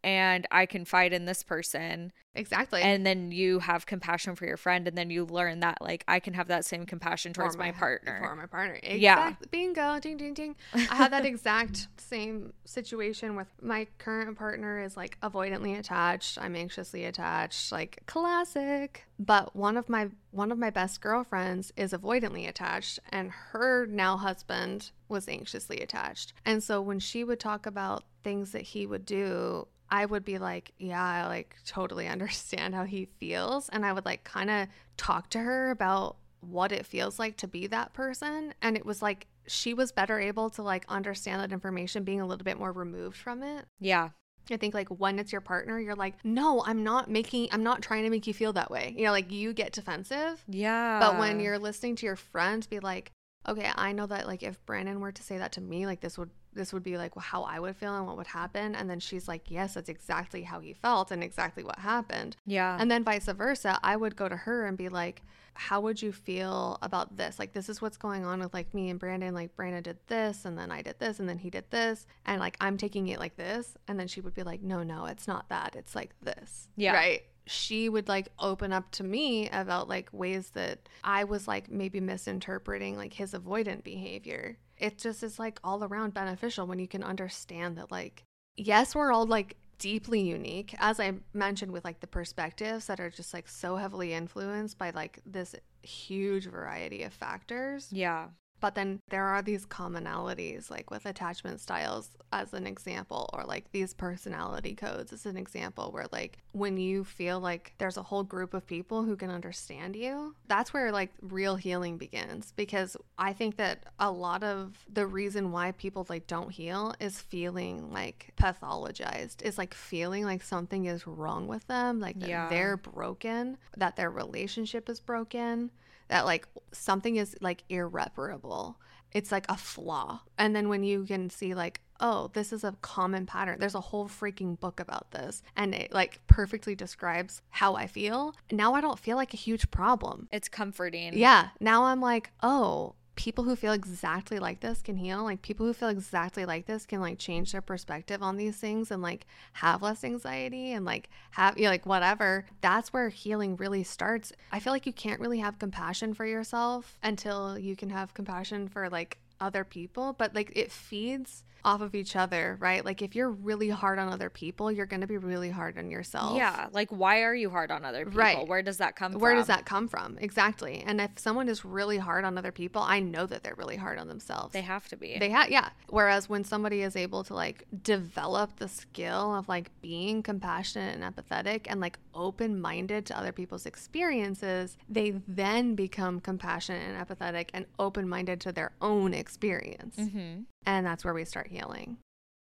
And I confide in this person. Exactly. And then you have compassion for your friend and then you learn that like i can have that same compassion towards for my, partner. for my partner. Yeah. exact, bingo ding ding ding. I had that exact same situation with my current partner is like avoidantly attached. I'm anxiously attached like classic. But one of my one of my best girlfriends is avoidantly attached and her now husband was anxiously attached. And so when she would talk about things that he would do I would be like, yeah, I like totally understand how he feels. And I would like kind of talk to her about what it feels like to be that person. And it was like she was better able to like understand that information being a little bit more removed from it. Yeah. I think like when it's your partner, you're like, no, I'm not making, I'm not trying to make you feel that way. You know, like you get defensive. Yeah. But when you're listening to your friends be like, okay, I know that like if Brandon were to say that to me, like this would this would be like how I would feel and what would happen. And then she's like, yes, that's exactly how he felt and exactly what happened. Yeah. And then vice versa, I would go to her and be like, how would you feel about this? Like, this is what's going on with like me and Brandon. Like, Brandon did this, and then I did this, and then he did this. And like, I'm taking it like this. And then she would be like, no, no, it's not that. It's like this. Yeah. Right she would like open up to me about like ways that I was like maybe misinterpreting like his avoidant behavior. It just is like all around beneficial when you can understand that like yes, we're all like deeply unique as I mentioned with like the perspectives that are just like so heavily influenced by like this huge variety of factors. Yeah. But then there are these commonalities, like with attachment styles, as an example, or like these personality codes, as an example, where like when you feel like there's a whole group of people who can understand you, that's where like real healing begins. Because I think that a lot of the reason why people like don't heal is feeling like pathologized, is like feeling like something is wrong with them, like Yeah. they're broken, that their relationship is broken that like something is like irreparable. It's like a flaw. And then when you can see like, oh, this is a common pattern. There's a whole freaking book about this and it like perfectly describes how I feel. Now I don't feel like a huge problem. It's comforting. Yeah. Now I'm like, oh, people who feel exactly like this can heal. Like people who feel exactly like this can like change their perspective on these things and like have less anxiety and like have you know, like whatever. That's where healing really starts. I feel like you can't really have compassion for yourself until you can have compassion for like other people, but like it feeds off of each other, right? Like if you're really hard on other people, you're going to be really hard on yourself. Yeah. Like, why are you hard on other people? Right. Where does that come from? Where does that come from? Exactly. And if someone is really hard on other people, I know that they're really hard on themselves. They have to be. They have, yeah. Whereas when somebody is able to like develop the skill of like being compassionate and empathetic and like open minded to other people's experiences, they then become compassionate and empathetic and open minded to their own experience. mm-hmm. And that's where we start healing.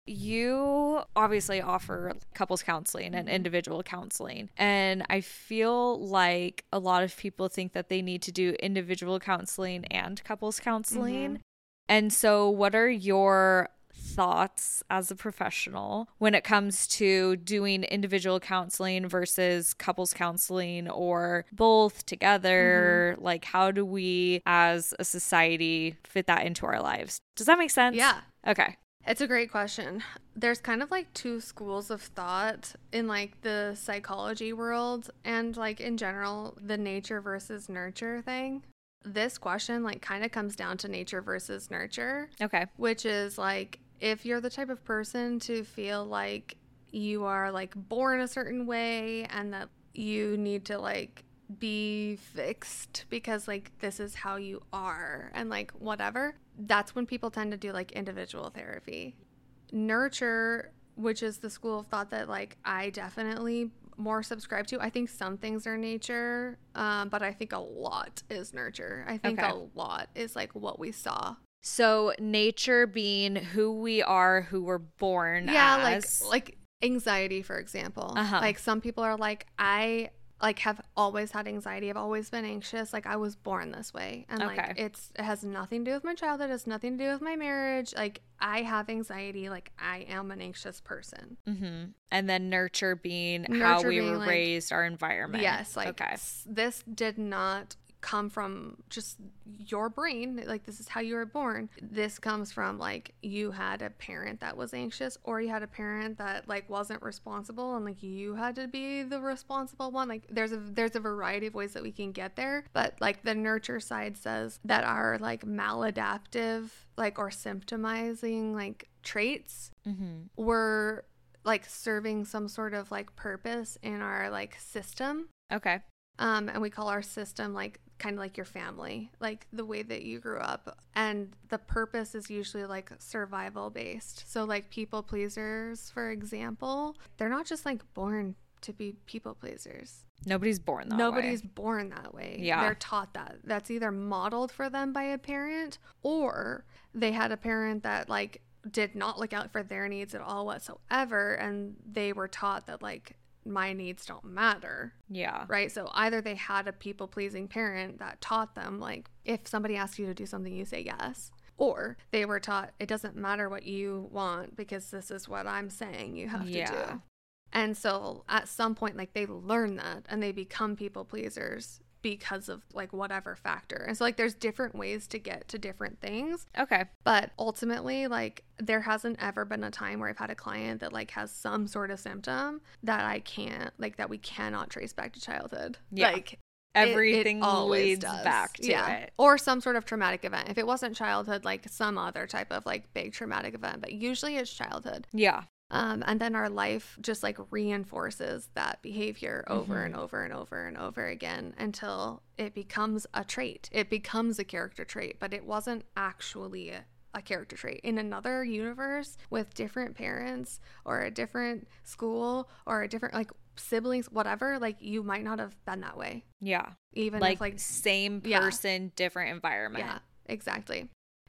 You obviously offer couples counseling and individual counseling. And I feel like a lot of people think that they need to do individual counseling and couples counseling. Mhm. And so, what are your thoughts as a professional when it comes to doing individual counseling versus couples counseling or both together? Mm-hmm. Like, how do we as a society fit that into our lives? Does that make sense? Yeah. Okay. It's a great question. There's kind of like two schools of thought in like the psychology world and like in general the nature versus nurture thing. This question like kind of comes down to nature versus nurture, Okay. which is like if you're the type of person to feel like you are like born a certain way and that you need to like be fixed because like this is how you are and like whatever that's when people tend to do like individual therapy. Nurture which is the school of thought that like i definitely more subscribe to. I think some things are nature um, but i think a lot is nurture. I think Okay. a lot is like what we saw So nature being who we are, who we're born yeah as. like like anxiety for example Uh-huh. like some people are like i like have always had anxiety i've always been anxious like i was born this way and Okay. like it's it has nothing to do with my childhood it has nothing to do with my marriage like i have anxiety like i am an anxious person hmm And then nurture being how we being, were like- raised, our environment. yes like okay. this did not come from just your brain like this is how you were born this comes from like you had a parent that was anxious or you had a parent that like wasn't responsible and like you had to be the responsible one like there's a there's a variety of ways that we can get there but like the nurture side says that our like maladaptive like or symptomizing like traits mm-hmm. were like serving some sort of like purpose in our like system Okay. Um, and we call our system like kind of like your family, like the way that you grew up. And the purpose is usually like survival based. So, like people pleasers, for example, they're not just like born to be people pleasers. Nobody's born that Nobody's way. born that way. Yeah. They're taught that. That's either modeled for them by a parent or they had a parent that like did not look out for their needs at all whatsoever and they were taught that like my needs don't matter. Yeah. right? So either they had a people pleasing parent that taught them like if somebody asks you to do something you say yes. Or they were taught it doesn't matter what you want because this is what i'm saying you have to Yeah. do and so at some point like they learn that and they become people pleasers because of like whatever factor and so like there's different ways to get to different things Okay. but ultimately, like, there hasn't ever been a time where I've had a client that, like, has some sort of symptom that I can't, like, that we cannot trace back to childhood. Yeah. Like, it- Everything it always leads does. back to yeah. it. Or some sort of traumatic event. If it wasn't childhood, like some other type of, like, big traumatic event, but usually it's childhood. Yeah. Um, and then our life just like reinforces that behavior over Mhm. and over and over and over again until it becomes a trait. It becomes a character trait, but it wasn't actually a, a character trait. In another universe with different parents or a different school or a different like siblings, whatever, like you might not have been that way. Yeah. Even like, if like same Yeah. person, different environment. yeah, exactly.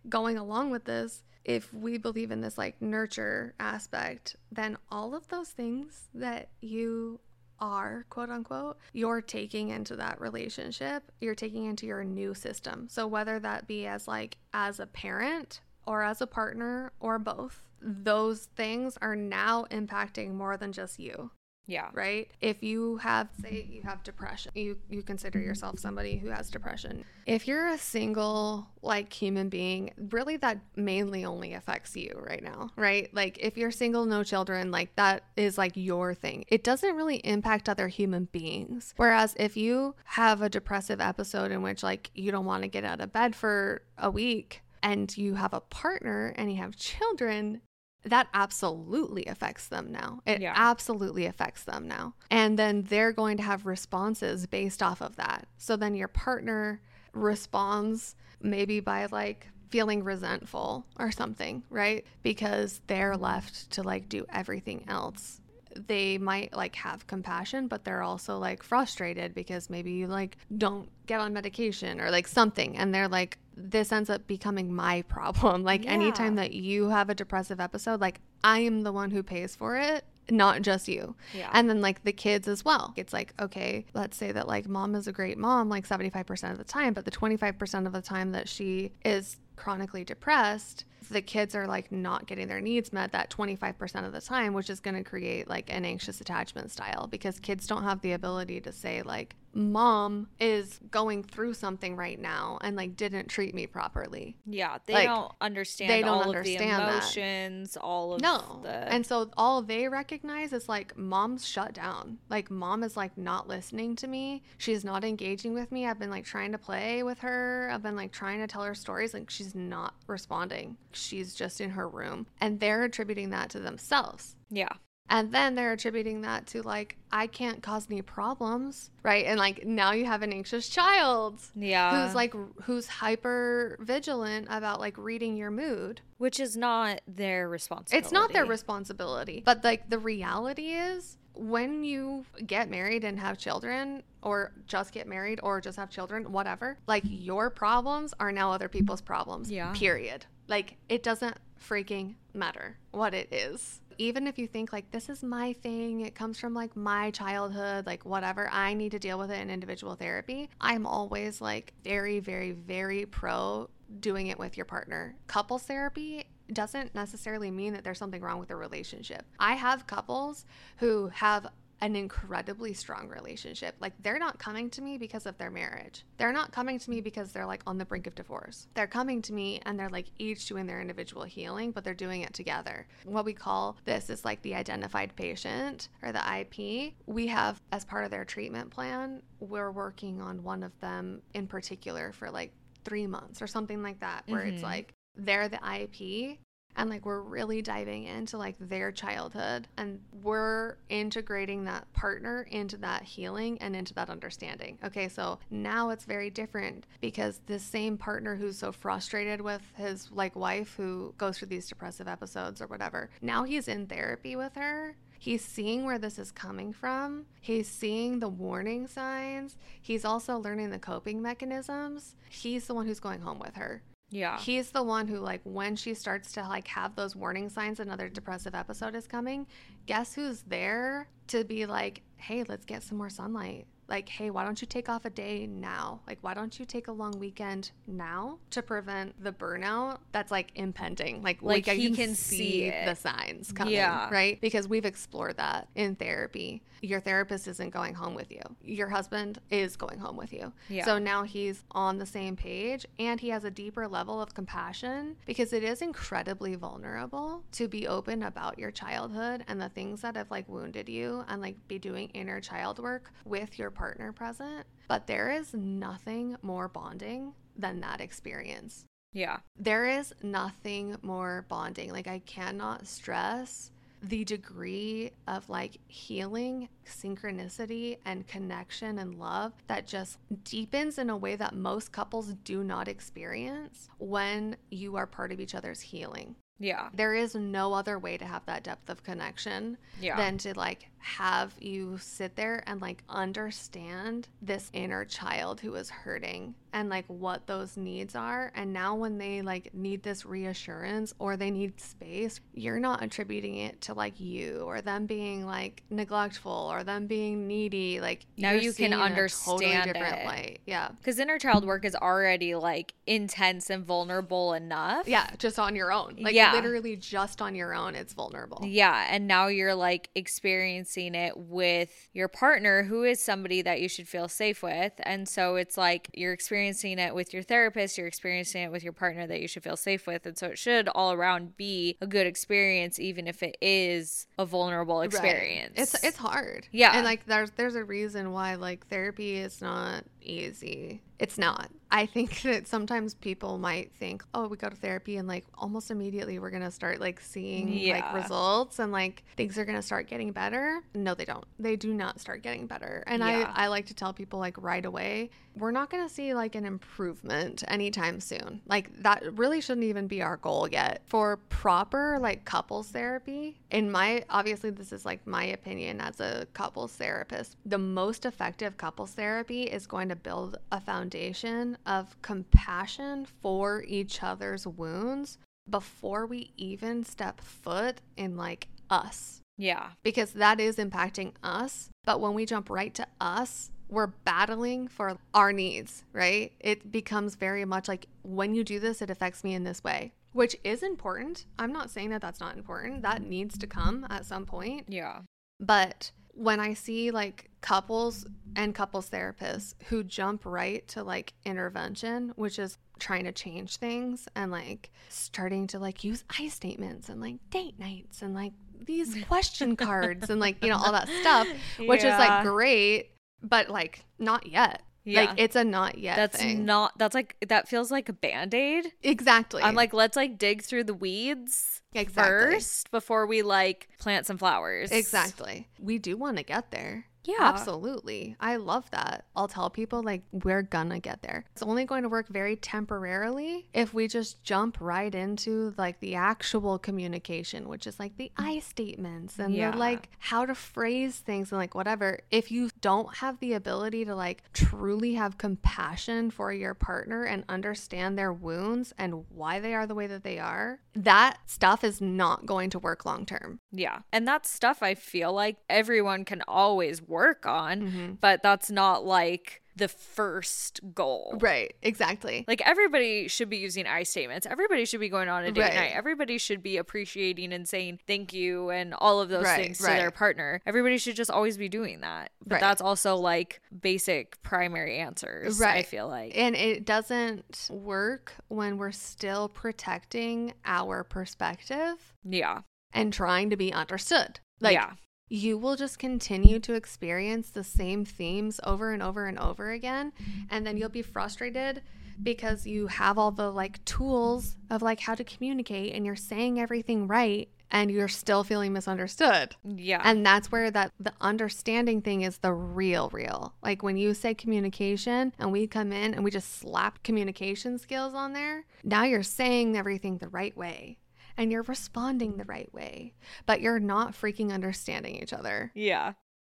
Going along with this, if we believe in this like nurture aspect, then all of those things that you are, quote unquote, you're taking into that relationship, you're taking into your new system. So whether that be as like as a parent or as a partner or both, those things are now impacting more than just you Yeah. right? If you have say you have depression you you consider yourself somebody who has depression. If you're a single like human being really that mainly only affects you right now right? Like if you're single no children like that is like your thing. It doesn't really impact other human beings. Whereas if you have a depressive episode in which like you don't want to get out of bed for a week and you have a partner and you have children that absolutely affects them now. It Yeah. absolutely affects them now. And then they're going to have responses based off of that. So then your partner responds maybe by like feeling resentful or something, right? Because they're left to like do everything else. They might like have compassion, but they're also like frustrated because maybe you like don't get on medication or like something. And they're like, this ends up becoming my problem. Like anytime Yeah. that you have a depressive episode, like I am the one who pays for it, not just you. Yeah. And then like the kids as well. It's like, okay, let's say that like mom is a great mom like 75% of the time, but the 25% of the time that she is chronically depressed, the kids are like not getting their needs met that 25% of the time, which is going to create like an anxious attachment style because kids don't have the ability to say like mom is going through something right now and like didn't treat me properly. Yeah, they Like, don't understand they don't all understand of the that. emotions, all of No. the And so all they recognize is like mom's shut down. Like mom is like not listening to me. She's not engaging with me. I've been like trying to play with her. I've been like trying to tell her stories. Like she's not responding. She's just in her room. And they're attributing that to themselves. yeah, And then they're attributing that to like, I can't cause any problems. Right. And like now you have an anxious child yeah, who's like, who's hyper vigilant about like reading your mood. which is not their responsibility. It's not their responsibility. But like the reality is when you get married and have children or just get married or just have children, whatever, like your problems are now other people's problems. Yeah. Period. Like it doesn't freaking matter what it is. Even if you think like this is my thing, it comes from like my childhood, like whatever, I need to deal with it in individual therapy. I'm always like very, very, very pro doing it with your partner. Couples therapy doesn't necessarily mean that there's something wrong with the relationship. I have couples who have an incredibly strong relationship. Like they're not coming to me because of their marriage. They're not coming to me because they're like on the brink of divorce. They're coming to me and they're like each doing their individual healing, but they're doing it together. What we call this is like the identified patient or the IP. We have as part of their treatment plan, we're working on one of them in particular for like 3 months or something like that where it's Mhm. like they're the IP and like we're really diving into like their childhood and we're integrating that partner into that healing and into that understanding. Okay, so now it's very different because the same partner who's so frustrated with his like wife who goes through these depressive episodes or whatever, now he's in therapy with her. He's seeing where this is coming from. He's seeing the warning signs. He's also learning the coping mechanisms. He's the one who's going home with her. Yeah. He's the one who like when she starts to like have those warning signs another depressive episode is coming, guess who's there to be like, "Hey, let's get some more sunlight." Like, "Hey, why don't you take off a day now? Like, why don't you take a long weekend now to prevent the burnout that's like impending?" Like, Like, he can see it. the signs coming, Yeah. right? Because we've explored that in therapy. Your therapist isn't going home with you. Your husband is going home with you. Yeah. So now he's on the same page and he has a deeper level of compassion because it is incredibly vulnerable to be open about your childhood and the things that have like wounded you and like be doing inner child work with your partner present. But there is nothing more bonding than that experience. Yeah. There is nothing more bonding. Like, I cannot stress the degree of like healing, synchronicity, and connection and love that just deepens in a way that most couples do not experience when you are part of each other's healing. Yeah. There is no other way to have that depth of connection Yeah. than to like have you sit there and like understand this inner child who is hurting and like what those needs are. And now when they like need this reassurance or they need space, you're not attributing it to like you or them being like neglectful or them being needy. Like Now you're can seeing it in a understand different it. light. Yeah. Because inner child work is already like intense and vulnerable enough. Yeah, just on your own. Like Yeah. literally just on your own, it's vulnerable. Yeah. And now you're like experiencing it with your partner, who is somebody that you should feel safe with. And so it's like you're experiencing it with your therapist, you're experiencing it with your partner that you should feel safe with. And so it should all around be a good experience, even if it is a vulnerable Right. experience. It's it's hard. Yeah. And like there's there's a reason why like therapy is not easy. It's not. I think that sometimes people might think, "Oh, we go to therapy and like almost immediately we're going to start like seeing Yeah. like results and like things are going to start getting better." No, they don't. They do not start getting better. And Yeah. I I like to tell people like right away, we're not going to see like an improvement anytime soon. Like that really shouldn't even be our goal yet. For proper like couples therapy, in my obviously this is like my opinion as a couples therapist, the most effective couples therapy is going to build a foundation of compassion for each other's wounds before we even step foot in like us yeah. because that is impacting us. But when we jump right to us, we're battling for our needs, right? It becomes very much like when you do this, it affects me in this way, which is important. I'm not saying that that's not important. That needs to come at some point. Yeah. But when I see like couples and couples therapists who jump right to like intervention, which is trying to change things and like starting to like use I statements and like date nights and like these question cards and like, you know, all that stuff, which is like great, but like not yet. Yeah. Like it's a not yet That's thing. not, that's like, that feels like a band aid. exactly. I'm like, let's like dig through the weeds Exactly. first before we like plant some flowers. Exactly. We do want to get there. Yeah. Absolutely. I love that. I'll tell people like we're gonna get there. It's only going to work very temporarily if we just jump right into like the actual communication, which is like the mm. I statements and Yeah. the like how to phrase things and like whatever. If you don't have the ability to like truly have compassion for your partner and understand their wounds and why they are the way that they are, that stuff is not going to work long term. Yeah. And that stuff I feel like everyone can always work on, Mm-hmm. but that's not like the first goal. Right. Exactly. Like everybody should be using I statements. Everybody should be going on a date Right. night. Everybody should be appreciating and saying thank you and all of those Right, things to right. their partner. Everybody should just always be doing that. But that's also like basic primary answers. right. I feel like. And it doesn't work when we're still protecting our perspective yeah. and trying to be understood. Like yeah. You will just continue to experience the same themes over and over and over again. And then you'll be frustrated because you have all the like tools of like how to communicate and you're saying everything right and you're still feeling misunderstood. Yeah. And that's where that the understanding thing is the real real. Like when you say communication and we come in and we just slap communication skills on there, now you're saying everything the right way and you're responding the right way, but you're not freaking understanding each other. yeah.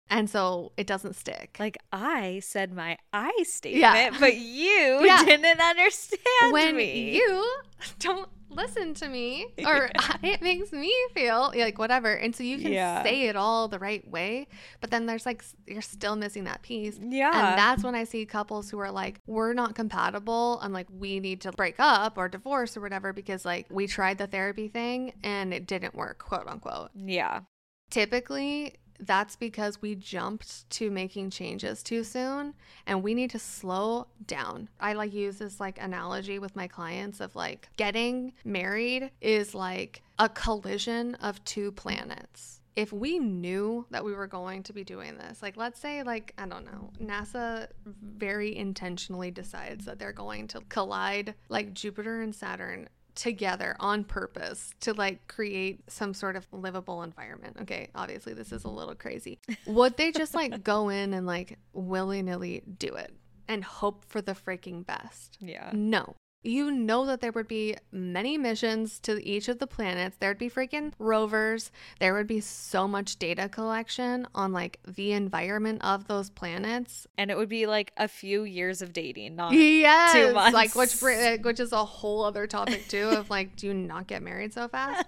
And so it doesn't stick. Like I said my I statement, but you Yeah. didn't understand when me. you don't listen to me or it makes me feel like whatever and so you can Yeah. say it all the right way but then there's like you're still missing that piece yeah. and that's when i see couples who are like we're not compatible and like we need to break up or divorce or whatever because like we tried the therapy thing and it didn't work quote unquote yeah. typically that's because we jumped to making changes too soon and we need to slow down. I like use this like analogy with my clients of like getting married is like a collision of two planets. If we knew that we were going to be doing this, like let's say like I don't know, NASA very intentionally decides that they're going to collide like Jupiter and Saturn together on purpose to like create some sort of livable environment. Okay, obviously this is a little crazy. Would they just like go in and like willy nilly do it and hope for the freaking best? Yeah. No. You know that there would be many missions to each of the planets. There'd be freaking rovers. There would be so much data collection on like the environment of those planets. And it would be like a few years of dating, not Yes, months. like which which is a whole other topic too of like do you not get married so fast?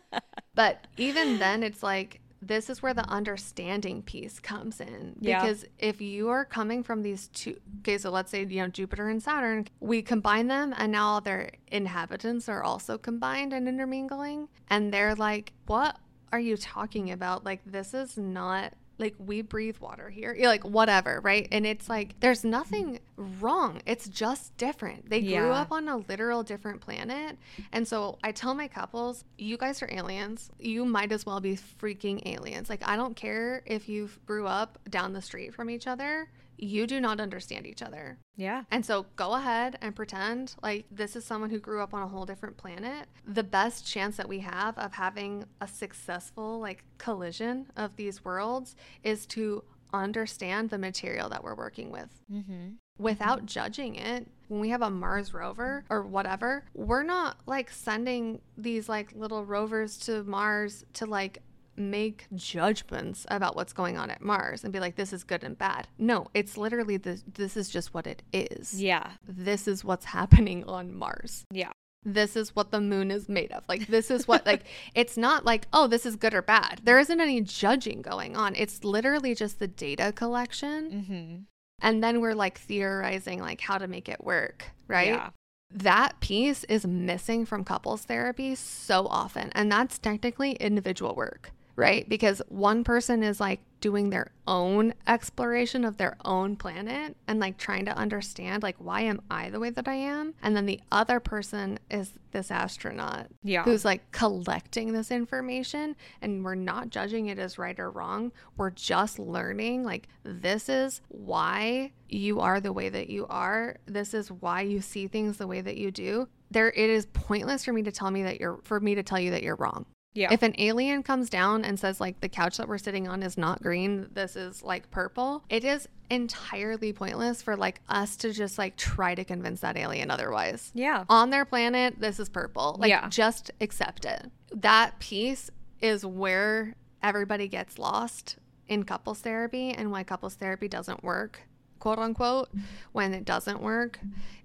but even then, it's like this is where the understanding piece comes in. Yeah. because if you are coming from these two okay so let's say you know jupiter and saturn we combine them and now their inhabitants are also combined and intermingling. And they're like what are you talking about? Like this is not like we breathe water here. You're like whatever right? And it's like there's nothing wrong. It's just different. They grew Yeah. up on a literal different planet. And so i tell my couples you guys are aliens. You might as well be freaking aliens. Like i don't care if you grew up down the street from each other you do not understand each other Yeah. and so go ahead and pretend like this is someone who grew up on a whole different planet. The best chance that we have of having a successful like collision of these worlds is to understand the material that we're working with Mm-hmm. without judging it. When we have a Mars rover or whatever, we're not like sending these like little rovers to Mars to like make judgments about what's going on at Mars and be like this is good and bad. No, it's literally this this is just what it is. Yeah. This is what's happening on Mars. Yeah. This is what the moon is made of. Like this is what like it's not like oh this is good or bad. There isn't any judging going on. It's literally just the data collection Mm-hmm. and then we're like theorizing like how to make it work right Yeah. that piece is missing from couples therapy so often and that's technically individual work right because one person is like doing their own exploration of their own planet and like trying to understand like why am i the way that i am and then the other person is this astronaut Yeah. who's like collecting this information and we're not judging it as right or wrong. We're just learning like this is why you are the way that you are. This is why you see things the way that you do. There it is pointless for me to tell me that you're for me to tell you that you're wrong. Yeah. If an alien comes down and says like the couch that we're sitting on is not green, this is like purple, it is entirely pointless for like us to just like try to convince that alien otherwise yeah. on their planet, this is purple. Like, Yeah. just accept it. That piece is where everybody gets lost in couples therapy and why couples therapy doesn't work, quote unquote. When it doesn't work,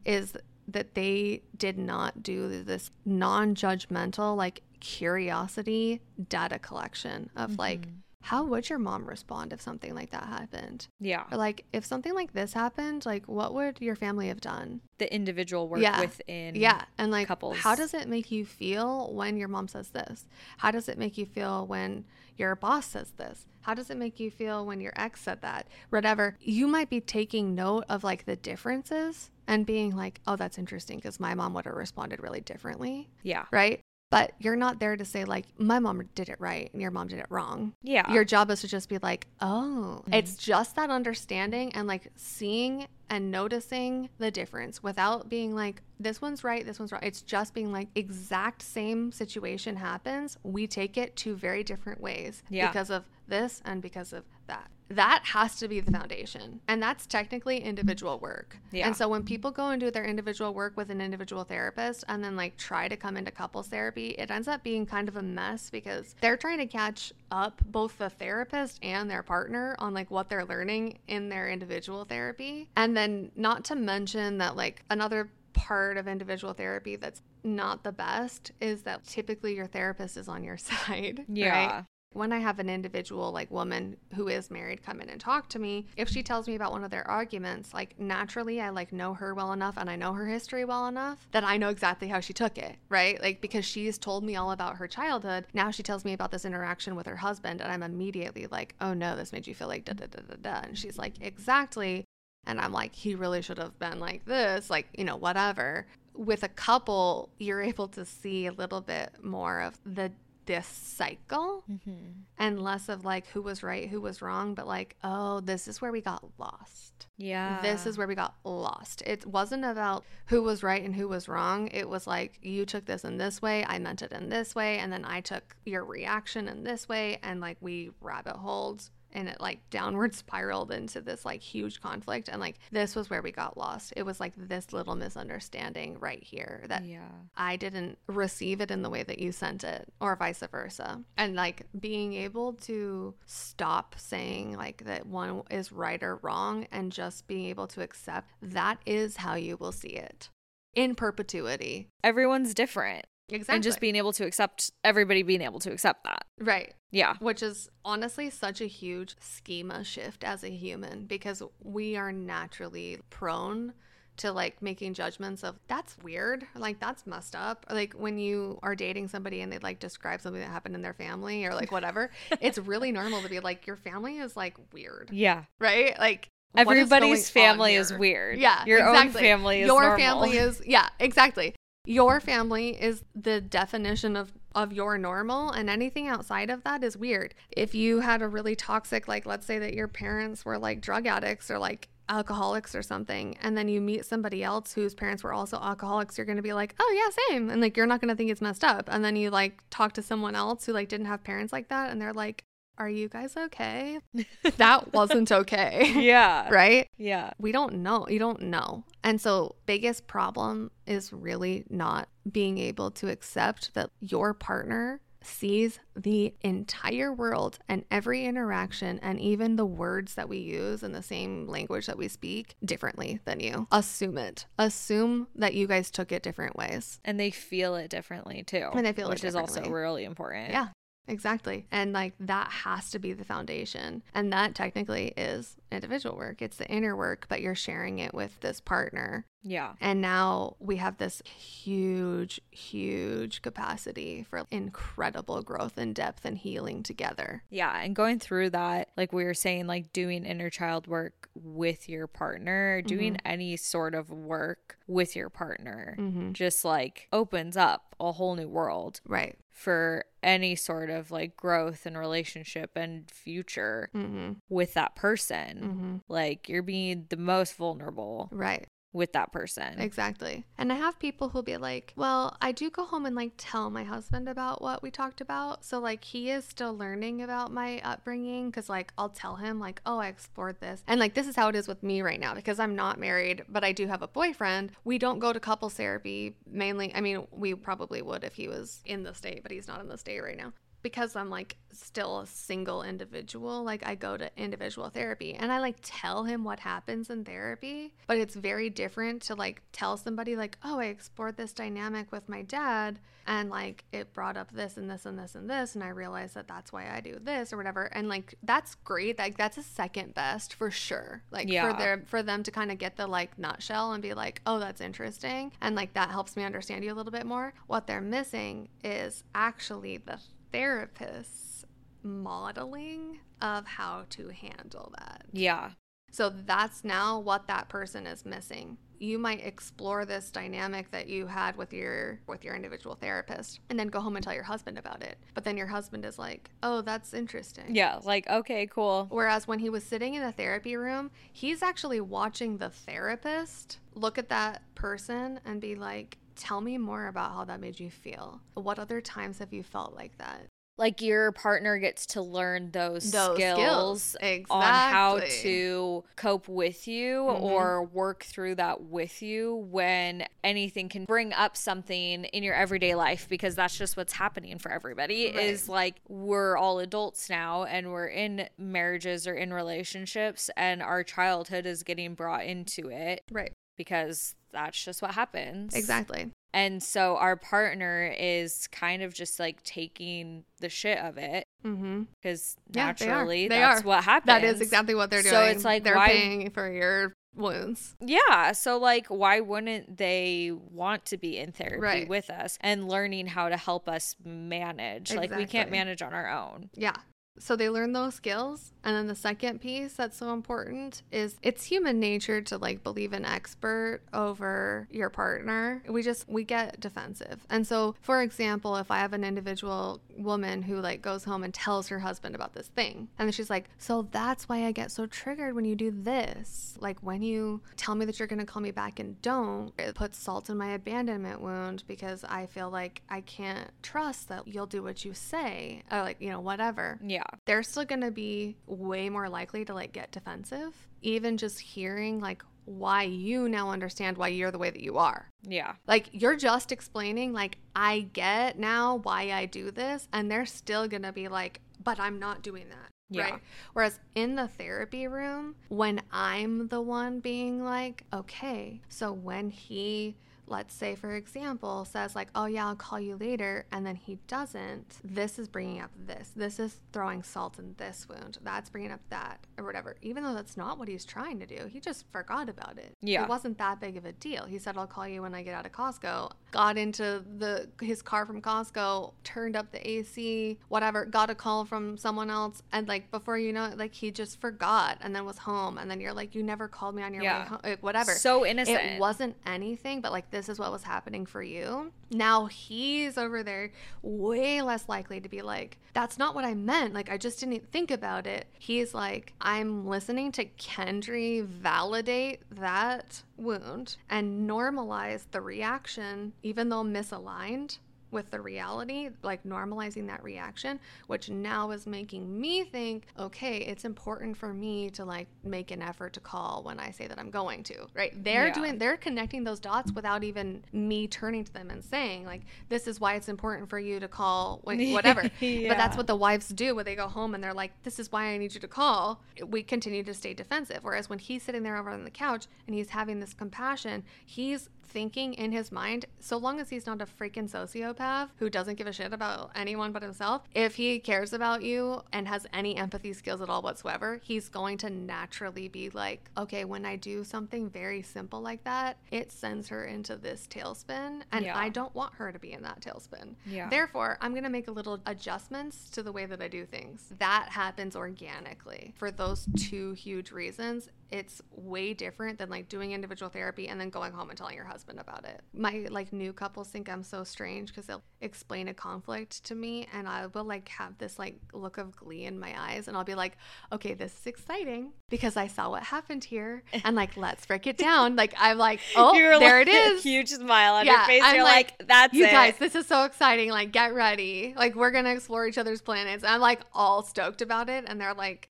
is that they did not do this non judgmental, like curiosity data collection of mm-hmm. like, how would your mom respond if something like that happened? Yeah. Or like, if something like this happened, like, what would your family have done? The individual work Yeah. within. Yeah. And like, couples. how does it make you feel when your mom says this? How does it make you feel when your boss says this? How does it make you feel when your ex said that? Whatever. You might be taking note of like the differences and being like, oh, that's interesting because my mom would have responded really differently. Yeah. Right. But you're not there to say, like, my mom did it right and your mom did it wrong. Yeah. Your job is to just be like, oh, Mhm. it's just that understanding and like seeing and noticing the difference without being like, this one's right, this one's wrong. It's just being like, exact same situation happens. We take it two very different ways Yeah. because of this and because of that. That has to be the foundation. And that's technically individual work. Yeah. And so when people go and do their individual work with an individual therapist and then like try to come into couples therapy, it ends up being kind of a mess because they're trying to catch up both the therapist and their partner on like what they're learning in their individual therapy. And then not to mention that like another part of individual therapy that's not the best is that typically your therapist is on your side. Yeah. Right? When I have an individual like woman who is married come in and talk to me, if she tells me about one of their arguments, like naturally I like know her well enough and I know her history well enough that I know exactly how she took it, right? Like because she's told me all about her childhood. Now she tells me about this interaction with her husband and I'm immediately like, "Oh no, this made you feel like da da da da da." And she's like, "Exactly." And I'm like, "He really should have been like this, like, you know, whatever." With a couple, you're able to see a little bit more of the this cycle Mm-hmm. and less of like who was right, who was wrong, but like, oh, this is where we got lost. Yeah. This is where we got lost. It wasn't about who was right and who was wrong. It was like, you took this in this way, I meant it in this way, and then I took your reaction in this way, and like we rabbit holed and it like downward spiraled into this like huge conflict. And like, this was where we got lost. It was like this little misunderstanding right here that Yeah. I didn't receive it in the way that you sent it, or vice versa. And like being able to stop saying like that one is right or wrong and just being able to accept that is how you will see it in perpetuity. Everyone's different. Exactly. And just being able to accept everybody being able to accept that. right. Yeah. Which is honestly such a huge schema shift as a human because we are naturally prone to like making judgments of that's weird, like that's messed up. Like when you are dating somebody and they like describe something that happened in their family or like whatever, it's really normal to be like, your family is like weird, Yeah. right? Like Everybody's family is weird. Yeah, Your own family is your normal. family is yeah, exactly. Your family is the definition of of your normal and anything outside of that is weird. If you had a really toxic like let's say that your parents were like drug addicts or like alcoholics or something and then you meet somebody else whose parents were also alcoholics you're going to be like oh yeah same and like you're not going to think it's messed up and then you like talk to someone else who like didn't have parents like that and they're like are you guys okay that wasn't okay Yeah. right Yeah. we don't know. You don't know. And so, biggest problem is really not being able to accept that your partner sees the entire world and every interaction and even the words that we use in the same language that we speak differently than you. Assume it. Assume that you guys took it different ways. And they feel it differently too. And they feel it which is also really important. Yeah. Exactly. And like that has to be the foundation. And that technically is individual work. It's the inner work, but you're sharing it with this partner. Yeah. And now we have this huge, huge capacity for incredible growth and depth and healing together. Yeah. And going through that, like we were saying, like doing inner child work with your partner, doing any sort of work with your partner, Mm-hmm. just like opens up a whole new world Right. For any sort of like growth and relationship and future Mm-hmm. with that person. Mm-hmm. Like you're being the most vulnerable Right. With that person. Exactly. And I have people who'll be like, well, I do go home and like tell my husband about what we talked about. So, like, he is still learning about my upbringing because, like, I'll tell him, like, oh, I explored this. And, like, this is how it is with me right now because I'm not married, but I do have a boyfriend. We don't go to couples therapy mainly. I mean, we probably would if he was in the state, but he's not in the state right now because I'm like still a single individual, like I go to individual therapy and I like tell him what happens in therapy, but it's very different to like tell somebody like, "Oh, I explored this dynamic with my dad and like it brought up this and this and this and this and I realized that that's why I do this or whatever." And like that's great. Like that's a second best for sure. Like Yeah. for their for them to kind of get the like nutshell and be like, "Oh, that's interesting." And like that helps me understand you a little bit more. What they're missing is actually the therapist's modeling of how to handle that. yeah. So that's now what that person is missing. You might explore this dynamic that you had with your with your individual therapist and then go home and tell your husband about it. But then your husband is like, "Oh, that's interesting." Yeah, like okay, cool. Whereas when he was sitting in the therapy room, he's actually watching the therapist look at that person and be like, Tell me more about how that made you feel. What other times have you felt like that? Like your partner gets to learn those, Those skills, skills. on how to cope with you Mhm. or work through that with you when anything can bring up something in your everyday life because that's just what's happening for everybody Right. is like we're all adults now and we're in marriages or in relationships and our childhood is getting brought into it Right. Because that's just what happens. Exactly. And so our partner is kind of just like taking the shit of it Mm-hmm. because Yeah, they naturally They that's are. what happens. That is exactly what they're doing. So it's like, they're why- paying for your wounds. Yeah. So, like, why wouldn't they want to be in therapy Right. with us and learning how to help us manage? Like, we can't manage on our own. Yeah. So they learn those skills. And then the second piece that's so important is it's human nature to like believe an expert over your partner. We just, we get defensive. And so, for example, if I have an individual woman who like goes home and tells her husband about this thing, and she's like, So that's why I get so triggered when you do this. Like when you tell me that you're going to call me back and don't, it puts salt in my abandonment wound because I feel like I can't trust that you'll do what you say or like, you know, whatever Yeah. They're still going to be way more likely to like get defensive even just hearing like why you now understand why you're the way that you are Yeah. like you're just explaining like i get now why i do this and they're still going to be like but i'm not doing that Yeah. Right. Whereas in the therapy room, when I'm the one being like, okay, so when he, let's say, for example, says, like, oh, yeah, I'll call you later, and then he doesn't, this is bringing up this. This is throwing salt in this wound. That's bringing up that, or whatever. Even though that's not what he's trying to do, he just forgot about it. Yeah. It wasn't that big of a deal. He said, I'll call you when I get out of Costco. Got into the his car from Costco, turned up the AC, whatever, got a call from someone else. And like before you know it, like he just forgot and then was home. And then you're like, you never called me on your way home. Like, whatever. So innocent. It wasn't anything, but like this is what was happening for you. Now he's over there way less likely to be like, that's not what I meant. Like I just didn't think about it. He's like, I'm listening to Kendree validate that wound and normalize the reaction, even though misaligned with the reality, like normalizing that reaction, which now is making me think, okay, it's important for me to like make an effort to call when I say that I'm going to, right? They're Yeah. doing, they're connecting those dots without even me turning to them and saying, like, this is why it's important for you to call, when, whatever. But that's what the wives do when they go home and they're like, this is why I need you to call. We continue to stay defensive. Whereas when he's sitting there over on the couch and he's having this compassion, he's thinking in his mind, so long as he's not a freaking sociopath who doesn't give a shit about anyone but himself, if he cares about you and has any empathy skills at all whatsoever, he's going to naturally be like, okay, when I do something very simple like that, it sends her into this tailspin. And Yeah. I don't want her to be in that tailspin. Yeah. Therefore, I'm going to make a little adjustments to the way that I do things. That happens organically. For those two huge reasons, it's way different than like doing individual therapy and then going home and telling your husband about it. My like new couples think I'm so strange because they'll explain a conflict to me and I will like have this like look of glee in my eyes and I'll be like, okay, this is exciting because I saw what happened here and like let's break it down. Like I'm like, oh, You're there like it is. Huge smile on Yeah, your face. I'm You're like, like, that's you it. guys, this is so exciting. Like, get ready. Like, we're gonna explore each other's planets. I'm like all stoked about it, and they're like,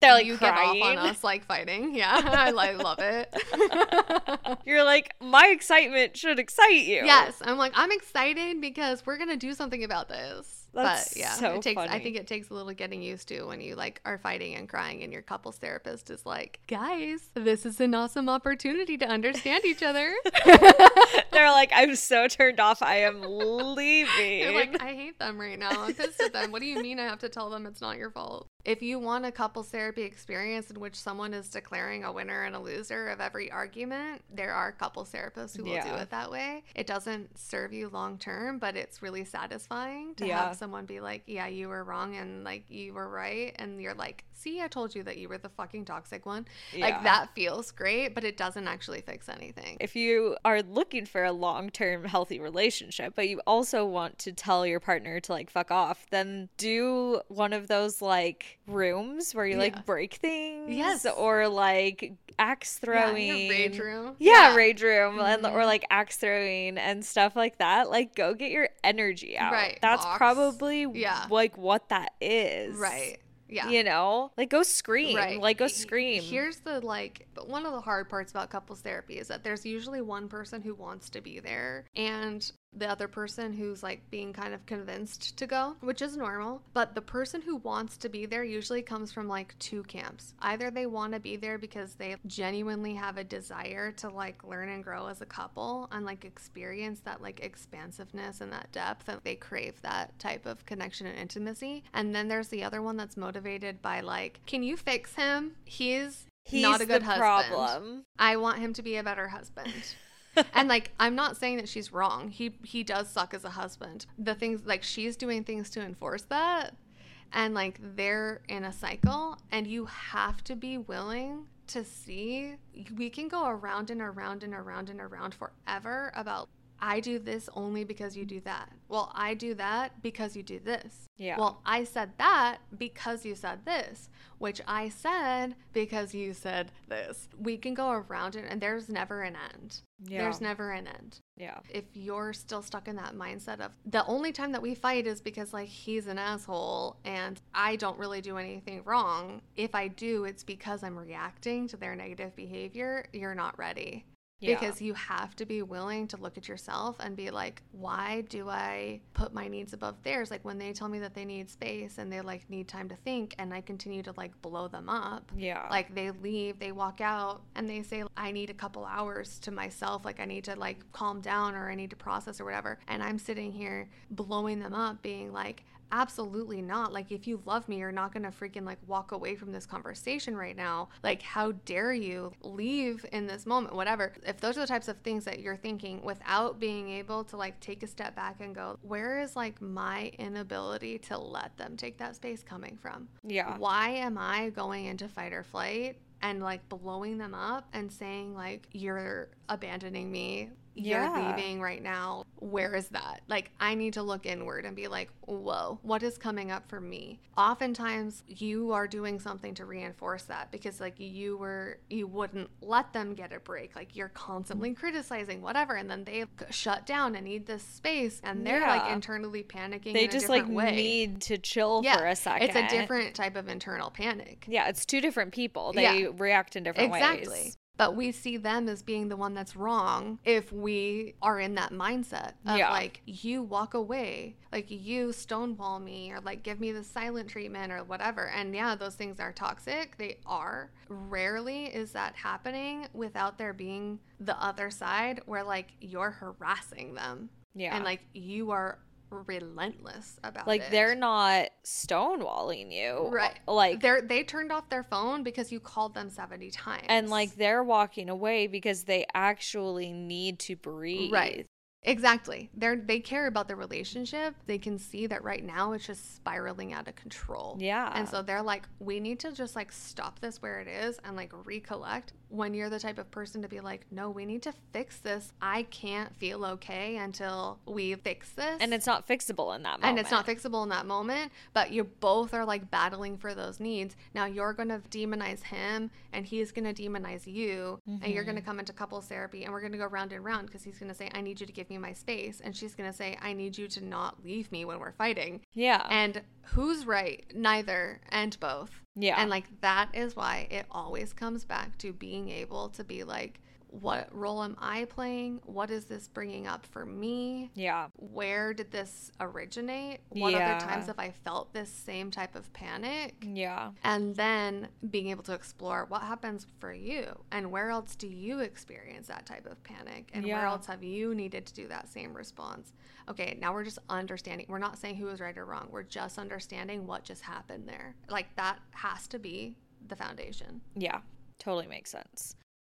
They're like you crying. get off on us like fighting. Yeah, I like love it. You're like, my excitement should excite you. yes, I'm like I'm excited because we're gonna do something about this. That's but yeah, so it takes. I think it takes a little getting used to when you like are fighting and crying, and your couples therapist is like, "Guys, this is an awesome opportunity to understand each other." They're like, I'm so turned off. I am leaving. You're like, I hate them right now. I'm pissed at them. What do you mean I have to tell them it's not your fault? If you want a couples therapy experience in which someone is declaring a winner and a loser of every argument, there are couples therapists who will do it that way. It doesn't serve you long term, but it's really satisfying to Yeah. have someone be like, Yeah, you were wrong and like you were right. And you're like see, I told you that you were the fucking toxic one. Yeah. Like that feels great, but it doesn't actually fix anything. If you are looking for a long term healthy relationship, but you also want to tell your partner to like fuck off, then do one of those like rooms where you Yeah. like break things. Yes. Or like axe throwing. your rage room. Yeah, rage room and or Mhm. like axe throwing and stuff like that. Like go get your energy out. Right. That's Box. probably Yeah. like what that is. Right. Yeah. You know? Like go scream. Right. Like go scream. Here's the like, but one of the hard parts about couples therapy is that there's usually one person who wants to be there and the other person who's like being kind of convinced to go, which is normal. But the person who wants to be there usually comes from like two camps. Either they want to be there because they genuinely have a desire to like learn and grow as a couple and like experience that like expansiveness and that depth and they crave that type of connection and intimacy. And then there's the other one that's motivated by like, can you fix him? He's He's not a good husband. problem. I want him to be a better husband. And like I'm not saying that she's wrong. He he does suck as a husband. The things like she's doing things to enforce that and like they're in a cycle and you have to be willing to see we can go around and around and around and around forever about I do this only because you do that. Well, I do that because you do this. Yeah. Well, I said that because you said this, which I said because you said this. We can go around it and there's never an end. Yeah. There's never an end. yeah. If you're still stuck in that mindset of the only time that we fight is because like he's an asshole and I don't really do anything wrong. If I do, it's because I'm reacting to their negative behavior. You're not ready Yeah. because you have to be willing to look at yourself and be like why do i put my needs above theirs like when they tell me that they need space and they like need time to think and i continue to like blow them up Yeah. like they leave they walk out and they say i need a couple hours to myself like i need to like calm down or i need to process or whatever and i'm sitting here blowing them up being like absolutely not. Like if you love me you're not gonna freaking like walk away from this conversation right now. Like how dare you leave in this moment whatever. If those are the types of things that you're thinking without being able to like take a step back and go where is like my inability to let them take that space coming from? Yeah. why am I going into fight or flight and like blowing them up and saying like you're abandoning me you're Yeah. leaving right now where is that like i need to look inward and be like whoa what is coming up for me oftentimes you are doing something to reinforce that because like you were you wouldn't let them get a break like you're constantly criticizing whatever and then they shut down and need this space and they're like internally panicking They in a just like way. need to chill Yeah, for a second. It's a different type of internal panic. Yeah, it's two different people. They Yeah. react in different exactly. ways. But we see them as being the one that's wrong if we are in that mindset of Yeah. like, you walk away, like you stonewall me, or like give me the silent treatment or whatever. And yeah, those things are toxic. They are. Rarely is that happening without there being the other side where like you're harassing them Yeah. and like you are relentless about like it. Like they're not stonewalling you. Right. Like They're they turned off their phone because you called them 70 times. and like they're walking away because they actually need to breathe. Right. Exactly. They're they care about the relationship. They can see that right now it's just spiraling out of control. Yeah. And so they're like, we need to just like stop this where it is and like recollect. When you're the type of person to be like, no, we need to fix this. I can't feel okay until we fix this. And it's not fixable in that moment. and it's not fixable in that moment, but you both are like battling for those needs. Now you're going to demonize him and he's going to demonize you and you're going Mm-hmm. to come into couples therapy and we're going to go round and round because he's going to say I need you to give me my space and she's going to say I need you to not leave me when we're fighting. Yeah. And who's right? Neither and both. Yeah. And like that is why it always comes back to being able to be like what role am I playing? What is this bringing up for me? yeah. where did this originate? What Yeah. other times have I felt this same type of panic? Yeah. And then being able to explore what happens for you and where else do you experience that type of panic and where else have you needed to do that same response? Okay, now we're just understanding. We're not saying who is right or wrong. We're just understanding what just happened there. Like that has to be the foundation. Yeah. Totally makes sense.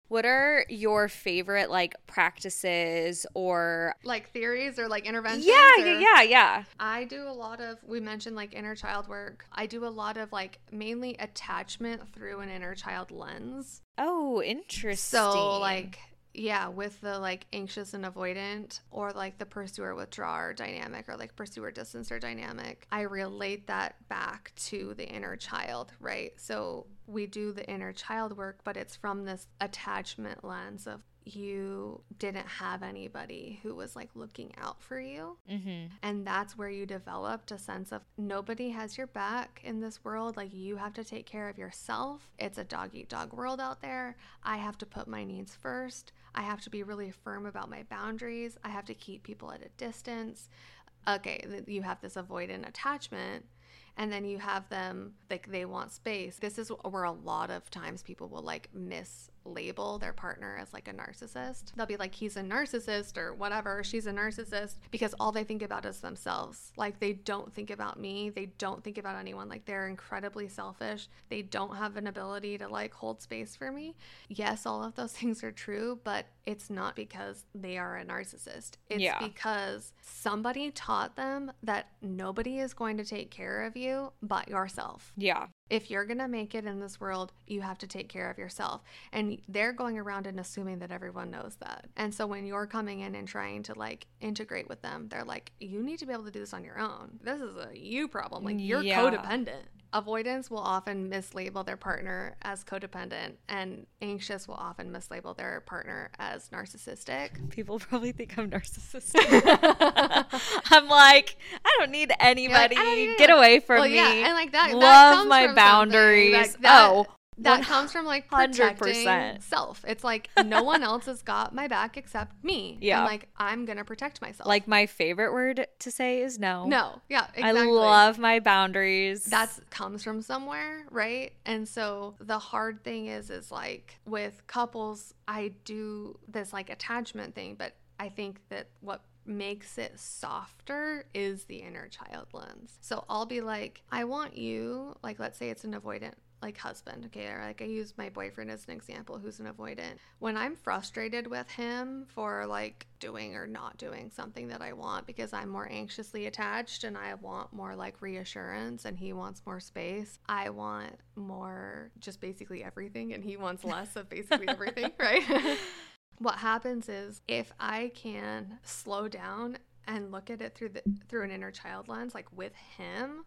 What are your favorite like practices or like theories or like interventions? Yeah, or- yeah, yeah, yeah. I do a lot of we mentioned like inner child work. I do a lot of like mainly attachment through an inner child lens. Oh, interesting. So like yeah, with the like anxious and avoidant or like the pursuer withdrawer dynamic or like pursuer distancer dynamic, I relate that back to the inner child, right? So we do the inner child work, but it's from this attachment lens of you didn't have anybody who was like looking out for you. Mm-hmm. And that's where you developed a sense of nobody has your back in this world. Like you have to take care of yourself. It's a dog eat dog world out there. I have to put my needs first. I have to be really firm about my boundaries. I have to keep people at a distance. Okay, you have this avoidant attachment and then you have them like they want space. This is where a lot of times people will like mislabel their partner as like a narcissist. They'll be like he's a narcissist or whatever, she's a narcissist because all they think about is themselves. Like they don't think about me, they don't think about anyone. Like they're incredibly selfish. They don't have an ability to like hold space for me. Yes, all of those things are true, but it's not because they are a narcissist. It's Yeah. because somebody taught them that nobody is going to take care of you but yourself. Yeah. If you're going to make it in this world, you have to take care of yourself. And they're going around and assuming that everyone knows that. And so when you're coming in and trying to like integrate with them, they're like, you need to be able to do this on your own. This is a you problem. Like you're Yeah. codependent. Avoidance will often mislabel their partner as codependent, and anxious will often mislabel their partner as narcissistic. People probably think I'm narcissistic. I'm like, I don't need anybody. "I don't need Get it." away from well, me. yeah, and like that. that Love comes my boundaries. That, that, oh, that comes from like 100%. protecting self. It's like no one else has got my back except me. Yeah. and like I'm gonna protect myself. like my favorite word to say is no. no, yeah, exactly. I love my boundaries. That comes from somewhere right and so the hard thing is is like with couples i do this like attachment thing but i think that what makes it softer is the inner child lens so i'll be like i want you like let's say it's an avoidant like husband okay or like i use my boyfriend as an example who's an avoidant. When i'm frustrated with him for like doing or not doing something that i want because i'm more anxiously attached and i want more like reassurance and he wants more space i want more just basically everything and he wants less of basically everything right? What happens is if i can slow down and look at it through the through an inner child lens like with him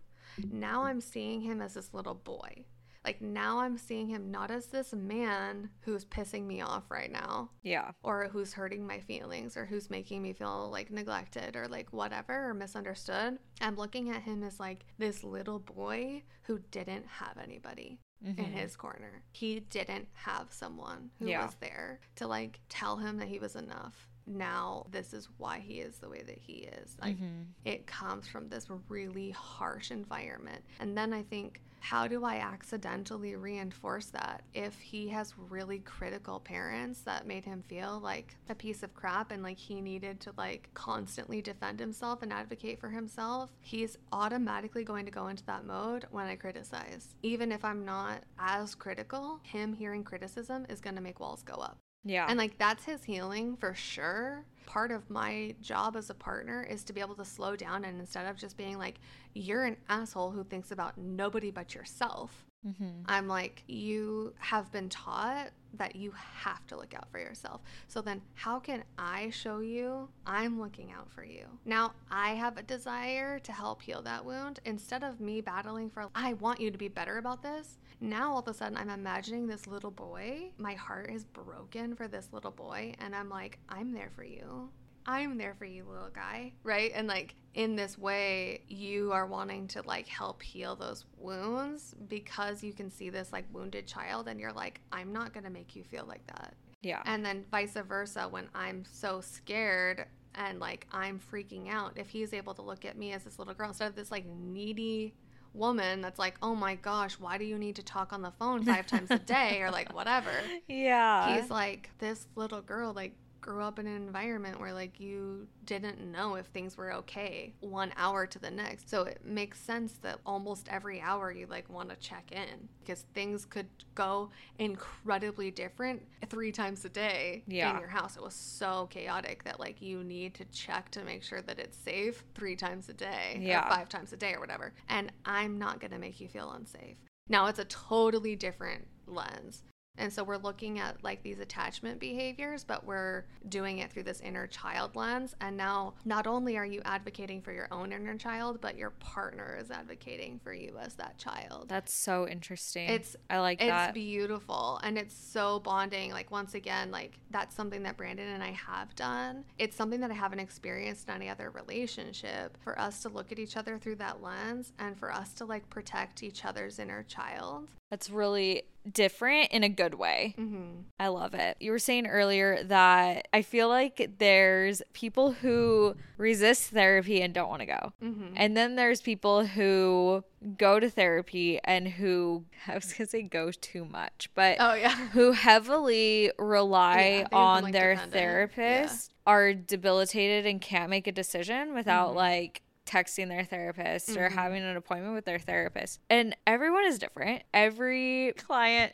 now i'm seeing him as this little boy like now i'm seeing him not as this man who's pissing me off right now yeah. or who's hurting my feelings or who's making me feel like neglected or like whatever or misunderstood i'm looking at him as like this little boy who didn't have anybody in Mhm. his corner. He didn't have someone who Yeah. was there to like tell him that he was enough. Now, this is why he is the way that he is. Like, Mhm. it comes from this really harsh environment. And then I think, how do I accidentally reinforce that if he has really critical parents that made him feel like a piece of crap and like he needed to like constantly defend himself and advocate for himself? He's automatically going to go into that mode when I criticize. Even if I'm not as critical, him hearing criticism is going to make walls go up. Yeah. And like that's his healing for sure. Part of my job as a partner is to be able to slow down and instead of just being like, you're an asshole who thinks about nobody but yourself, Mhm. I'm like, you have been taught that you have to look out for yourself. So then, how can I show you I'm looking out for you? Now, I have a desire to help heal that wound instead of me battling for, I want you to be better about this. Now, all of a sudden, I'm imagining this little boy. My heart is broken for this little boy. And I'm like, I'm there for you. I'm there for you, little guy, right? And like in this way, you are wanting to like help heal those wounds because you can see this like wounded child and you're like, I'm not gonna make you feel like that. yeah. And then vice versa, when I'm so scared and like I'm freaking out, if he's able to look at me as this little girl instead of this like needy woman that's like, oh my gosh, why do you need to talk on the phone five times a day or like whatever? yeah. he's like this little girl like grew up in an environment where like you didn't know if things were okay one hour to the next. So it makes sense that almost every hour you like want to check in because things could go incredibly different three times a day Yeah. in your house. It was so chaotic that like you need to check to make sure that it's safe three times a day Yeah. or five times a day or whatever. And I'm not going to make you feel unsafe. Now it's a totally different lens. And so we're looking at like these attachment behaviors, but we're doing it through this inner child lens. And now not only are you advocating for your own inner child, but your partner is advocating for you as that child. That's so interesting. It's- I like It's that. beautiful and it's so bonding. Like, once again, like that's something that Brandon and I have done. It's something that I haven't experienced in any other relationship for us to look at each other through that lens and for us to like protect each other's inner child. That's really different in a good way. Mm-hmm. I love it. You were saying earlier that I feel like there's people who resist therapy and don't want to go. Mm-hmm. And then there's people who go to therapy and who, I was going to say go too much, but Oh, yeah. who heavily rely Yeah, on like, their dependent. therapist are debilitated and can't make a decision without Mhm. like texting their therapist or Mhm. having an appointment with their therapist. And everyone is different. Every client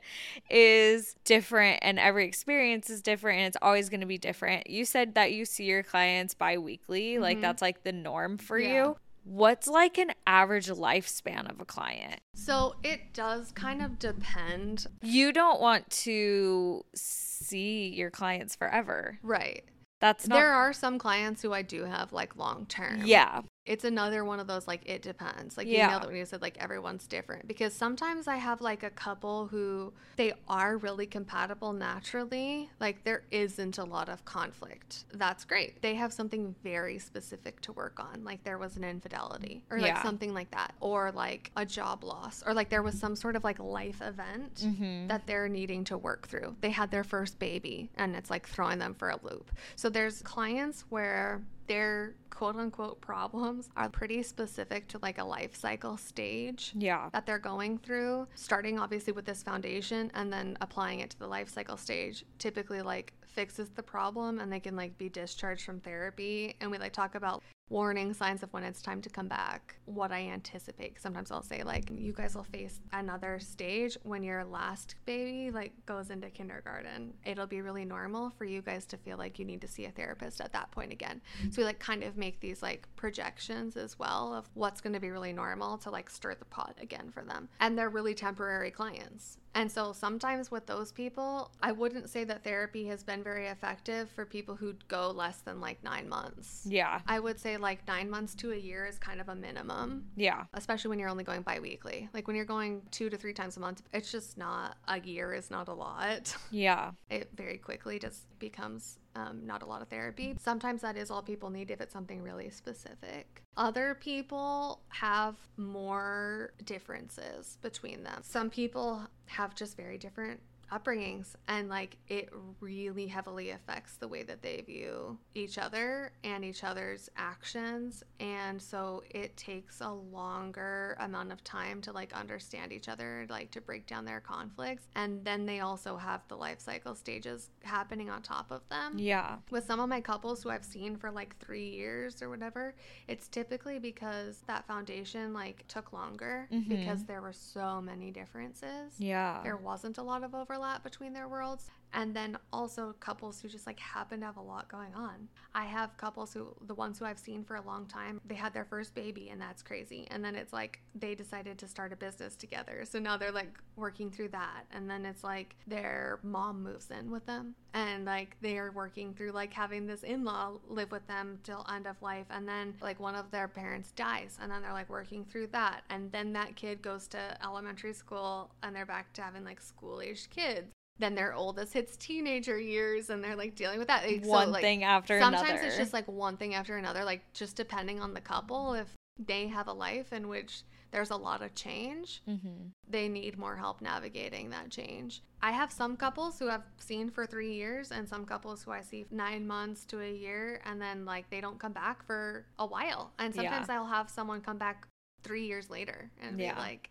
is different and every experience is different and it's always going to be different. You said that you see your clients bi-weekly, like Mhm. that's like the norm for Yeah. you. What's like an average lifespan of a client? So it does kind of depend. You don't want to see your clients forever. Right. That's not there are some clients who I do have like long term. Yeah. It's another one of those like it depends. Like Yeah. you nailed it when you said like everyone's different because sometimes I have like a couple who they are really compatible naturally. Like there isn't a lot of conflict. That's great. They have something very specific to work on. Like there was an infidelity or like Yeah. something like that or like a job loss or like there was some sort of like life event Mhm. that they're needing to work through. They had their first baby and it's like throwing them for a loop. So there's clients where their quote unquote problems are pretty specific to like a life cycle stage Yeah. that they're going through, starting obviously with this foundation and then applying it to the life cycle stage. Typically like fixes the problem and they can like be discharged from therapy and we like talk about warning signs of when it's time to come back. What i anticipate sometimes i'll say like you guys will face another stage when your last baby like goes into kindergarten. It'll be really normal for you guys to feel like you need to see a therapist at that point again. So we like kind of make these like projections as well of what's going to be really normal to like stir the pot again for them. And they're really temporary clients and so sometimes with those people, I wouldn't say that therapy has been very effective for people who go less than like nine months. Yeah. I would say like nine months to a year is kind of a minimum, Yeah. especially when you're only going bi weekly. Like when you're going two to three times a month, it's just not a year is not a lot. Yeah. It very quickly just becomes um, not a lot of therapy. Sometimes that is all people need if it's something really specific. Other people have more differences between them. Some people have just very different upbringings and like it really heavily affects the way that they view each other and each other's actions and so it takes a longer amount of time to like understand each other like to break down their conflicts and then they also have the life cycle stages happening on top of them Yeah. with some of my couples who I've seen for like three years or whatever, it's typically because that foundation like took longer Mhm. because there were so many differences. Yeah. There wasn't a lot of overlap between their worlds. And then also couples who just like happen to have a lot going on. I have couples who, the ones who I've seen for a long time, they had their first baby and that's crazy. And then it's like they decided to start a business together. So now they're like working through that. And then it's like their mom moves in with them and like they are working through like having this in law live with them till end of life. And then like one of their parents dies and then they're like working through that. And then that kid goes to elementary school and they're back to having like school aged kids then their oldest hits teenager years and they're like dealing with that. Like, so, One like, thing after another. sometimes another. it's just like one thing after another, like just depending on the couple. If they have a life in which there's a lot of change, mm-hmm. they need more help navigating that change. I have some couples who I've seen for three years and some couples who I see nine months to a year and then like they don't come back for a while. And Yeah. sometimes I'll have someone come back three years later and Yeah. be like,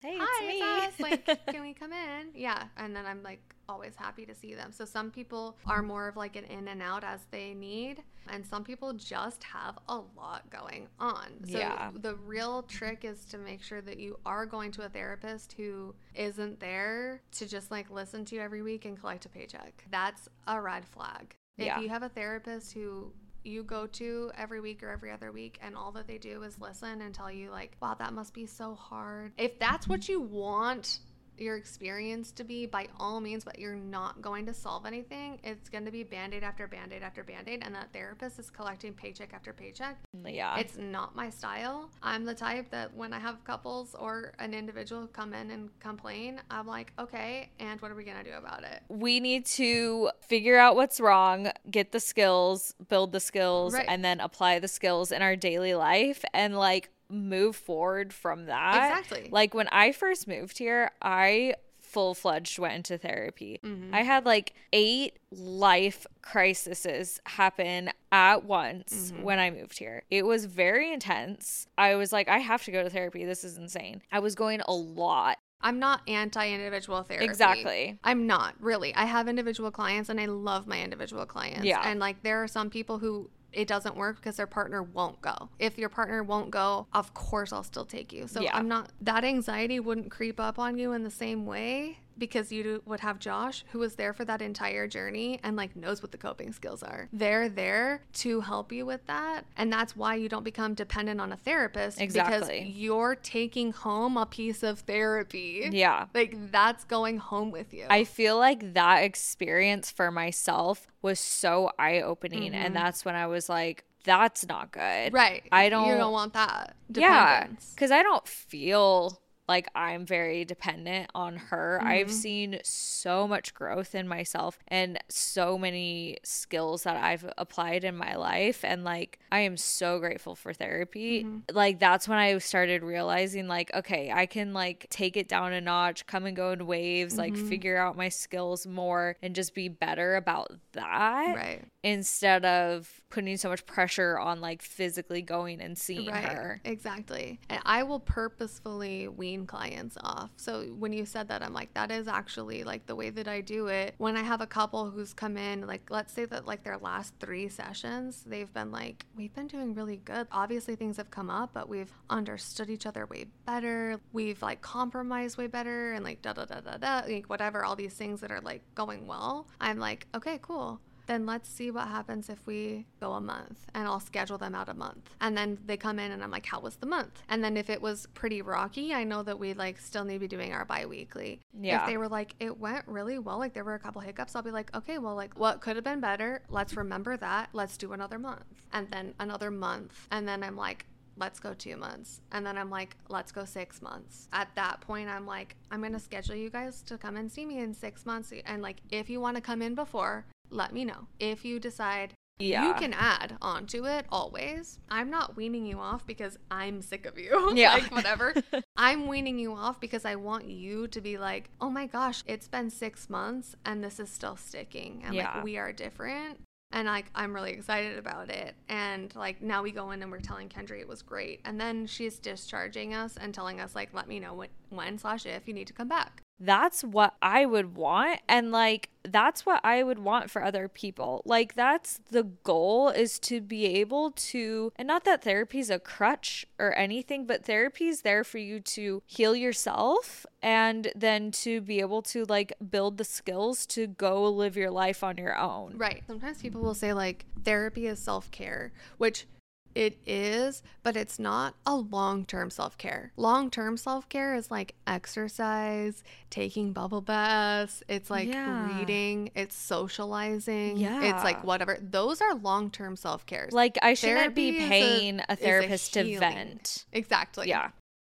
Hey, Hi, me. it's. Like, can we come in? Yeah. And then I'm like, always happy to see them. So some people are more of like an in and out as they need, and some people just have a lot going on. So Yeah. the real trick is to make sure that you are going to a therapist who isn't there to just like listen to you every week and collect a paycheck. That's a red flag. If Yeah. you have a therapist who you go to every week or every other week and all that they do is listen and tell you like wow that must be so hard. If that's what you want your experience to be by all means but you're not going to solve anything it's going to be band-aid after band-aid after band-aid and that therapist is collecting paycheck after paycheck Yeah. it's not my style. I'm the type that when I have couples or an individual come in and complain, I'm like, okay, and what are we going to do about it? we need to figure out what's wrong, get the skills, build the skills, Right. and then apply the skills in our daily life and like move forward from that. Exactly. Like when I first moved here, I full fledged went into therapy. Mm-hmm. I had like eight life crises happen at once Mm-hmm. when I moved here. It was very intense. I was like, I have to go to therapy. This is insane. I was going a lot. I'm not anti individual therapy. Exactly. I'm not really. I have individual clients and I love my individual clients. Yeah. And like there are some people who it doesn't work because their partner won't go. If your partner won't go, of course I'll still take you. So Yeah. I'm not that anxiety wouldn't creep up on you in the same way because you would have Josh who was there for that entire journey and like knows what the coping skills are. They're there to help you with that and that's why you don't become dependent on a therapist Exactly. because you're taking home a piece of therapy. Yeah. Like that's going home with you. I feel like that experience for myself was so eye opening. And that's when I was like, that's not good. Mm-hmm. right. I don't. You don't want that. Yeah. Because I don't feel like I'm very dependent on her. Mm-hmm. I've seen so much growth in myself and so many skills that I've applied in my life. And like, I am so grateful for therapy. Mm-hmm. Like, that's when I started realizing, like, okay, I can like take it down a notch, come and go in waves, like, Mm-hmm. figure out my skills more and just be better about that Right. instead of putting so much pressure on like physically going and seeing Right. her. Exactly. And I will purposefully wean clients off. So when you said that, I'm like, that is actually like the way that I do it. When I have a couple who's come in, like, let's say that like their last three sessions, they've been like, we've been doing really good. Obviously, things have come up, but we've understood each other way better. We've like compromised way better and like da da da da da, like whatever, all these things that are like going well. I'm like, okay, cool then let's see what happens if we go a month and I'll schedule them out a month. And then they come in and I'm like, how was the month? And then if it was pretty rocky, I know that we like still need to be doing our bi-weekly. Yeah. If they were like, it went really well, like there were a couple hiccups, I'll be like, okay, well, like what could have been better? Let's remember that. Let's do another month. And then another month. And then I'm like, let's go two months. And then I'm like, let's go six months. At that point, I'm like, I'm going to schedule you guys to come and see me in six months. And like, if you want to come in before, let me know. If you decide Yeah. you can add onto it always. I'm not weaning you off because I'm sick of you. Yeah. like, whatever. I'm weaning you off because I want you to be like, oh my gosh, it's been six months and this is still sticking. And Yeah. like, we are different and like i'm really excited about it and like now we go in and we're telling Kendree it was great and then she's discharging us and telling us like let me know when, when slash if you need to come back That's what I would want. And like, that's what I would want for other people. Like, that's the goal is to be able to, and not that therapy is a crutch or anything, but therapy is there for you to heal yourself and then to be able to like build the skills to go live your life on your own. right sometimes people will say like therapy is self-care which it is, but it's not a long term self care. Long term self care is like exercise, taking bubble baths, it's like Yeah. reading, it's socializing, it's like whatever. Those are long term self cares. Like, I shouldn't Therapy be a- paying a, a therapist to healing. vent. Exactly. Yeah.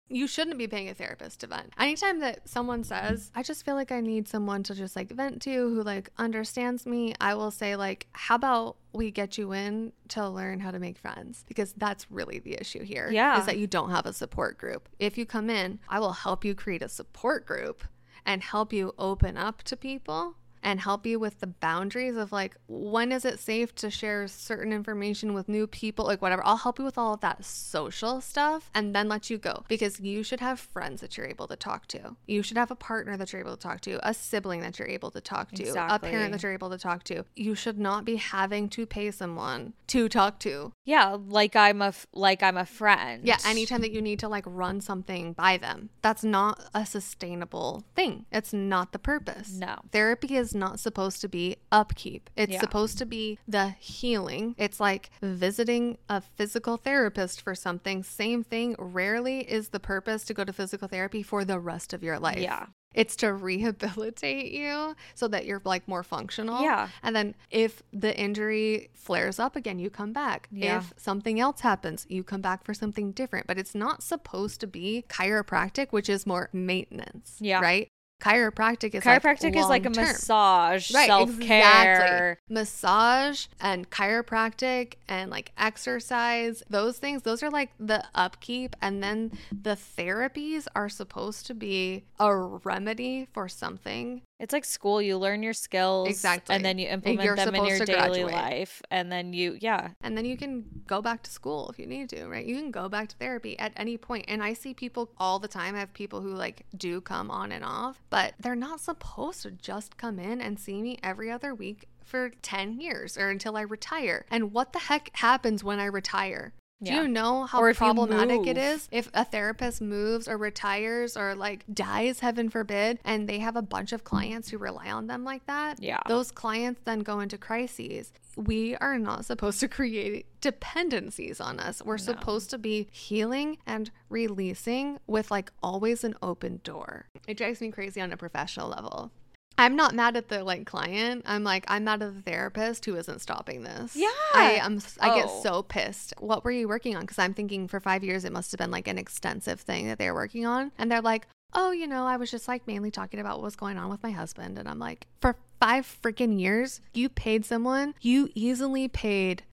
You shouldn't be paying a therapist to vent. Anytime that someone says, I just feel like I need someone to just like vent to who like understands me, I will say, like, how about we get you in to learn how to make friends? Because that's really the issue here. Yeah. Is that you don't have a support group. If you come in, I will help you create a support group and help you open up to people and help you with the boundaries of like when is it safe to share certain information with new people, like whatever. I'll help you with all of that social stuff and then let you go because you should have friends that you're able to talk to. You should have a partner that you're able to talk to, a sibling that you're able to talk to, Exactly. a parent that you're able to talk to. You should not be having to pay someone to talk to. Yeah, like I'm a f- like I'm a friend. Yeah, anytime that you need to like run something by them. That's not a sustainable thing. It's not the purpose. No. Therapy is not supposed to be upkeep. It's Yeah. supposed to be the healing. It's like visiting a physical therapist for something. Same thing. Rarely is the purpose to go to physical therapy for the rest of your life. Yeah. It's to rehabilitate you so that you're like more functional. Yeah. And then if the injury flares up again, you come back. Yeah. If something else happens, you come back for something different. But it's not supposed to be chiropractic, which is more maintenance. Yeah. Right? Chiropractic is Chiropractic is like a long-term. massage, Right, self care. exactly. Massage and chiropractic and like exercise, those things, those are like the upkeep. And then the therapies are supposed to be a remedy for something. It's like school. You learn your skills. Exactly. And then you implement them in your daily graduate. life. And then you, yeah. And then you can go back to school if you need to, right? You can go back to therapy at any point. And I see people all the time. I have people who like do come on and off, but they're not supposed to just come in and see me every other week for 10 years or until I retire. And what the heck happens when I retire? Do you know how Or if you problematic it is if a therapist moves or retires or like dies, heaven forbid, and they have a bunch of clients who rely on them like that? Yeah. Those clients then go into crises. We are not supposed to create dependencies on us. We're supposed to be healing and releasing with like always an open door. It drives me crazy on a professional level. I'm not mad at the like client. I'm like I'm mad at the therapist who isn't stopping this. Yeah. I am. I get Oh. so pissed. What were you working on? Because I'm thinking for five years it must have been like an extensive thing that they were working on, and they're like, oh, you know, I was just like mainly talking about what was going on with my husband, and I'm like, for five freaking years, you paid someone. You easily paid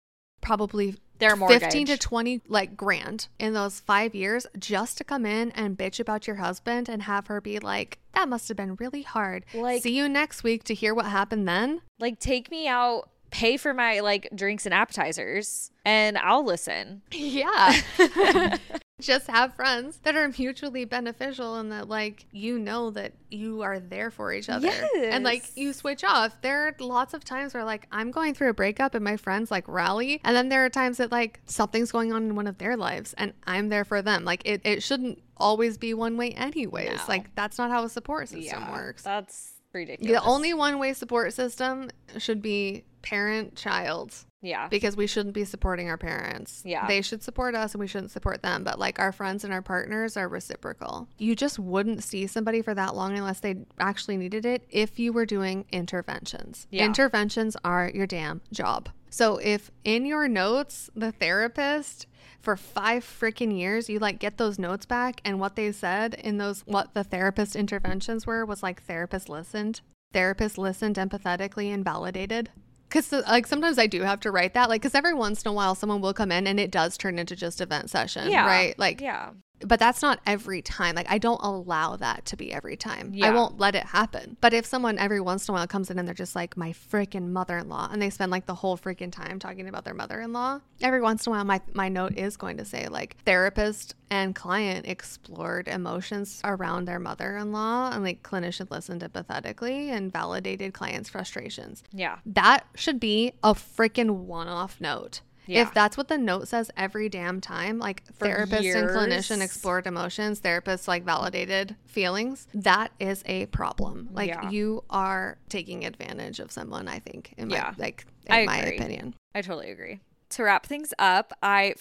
probably Their mortgage. 15 to 20 like grand in those five years just to come in and bitch about your husband and have her be like that must have been really hard Like- see you next week to hear what happened then Like, take me out, pay for my like drinks and appetizers, and I'll listen. yeah just have friends that are mutually beneficial and that like you know that you are there for each other. And like you switch off. There are lots of times where like i'm going through a breakup and my friends like rally. And then there are times that like something's going on in one of their lives and i'm there for them. Like it, it shouldn't always be one way anyways. No. like that's not how a support system works. That's ridiculous. the only one way support system should be parent child yeah. because we shouldn't be supporting our parents. Yeah. They should support us and we shouldn't support them. But like our friends and our partners are reciprocal. You just wouldn't see somebody for that long unless they actually needed it if you were doing interventions. Yeah. Interventions are your damn job. So if in your notes, the therapist for five freaking years, you like get those notes back and what they said in those, what the therapist interventions were was like therapist listened. Therapist listened empathetically and validated. Because like sometimes I do have to write that, like because every once in a while someone will come in and it does turn into just event session, yeah. right? Like, yeah. But that's not every time. Like I don't allow that to be every time. I won't let it happen. But if someone every once in a while comes in and they're just like my freaking mother-in-law, and they spend like the whole freaking time talking about their mother-in-law, every once in a while my my note is going to say like therapist and client explored emotions around their mother-in-law, and like clinician listened empathetically and validated client's frustrations. Yeah. That should be a freaking one-off note. Yeah. If that's what the note says every damn time, like For therapist and clinician explored emotions, therapists like validated feelings, that is a problem. Like Yeah. you are taking advantage of someone, I think, in my Yeah. like in I my agree. opinion. I totally agree. To wrap things up, I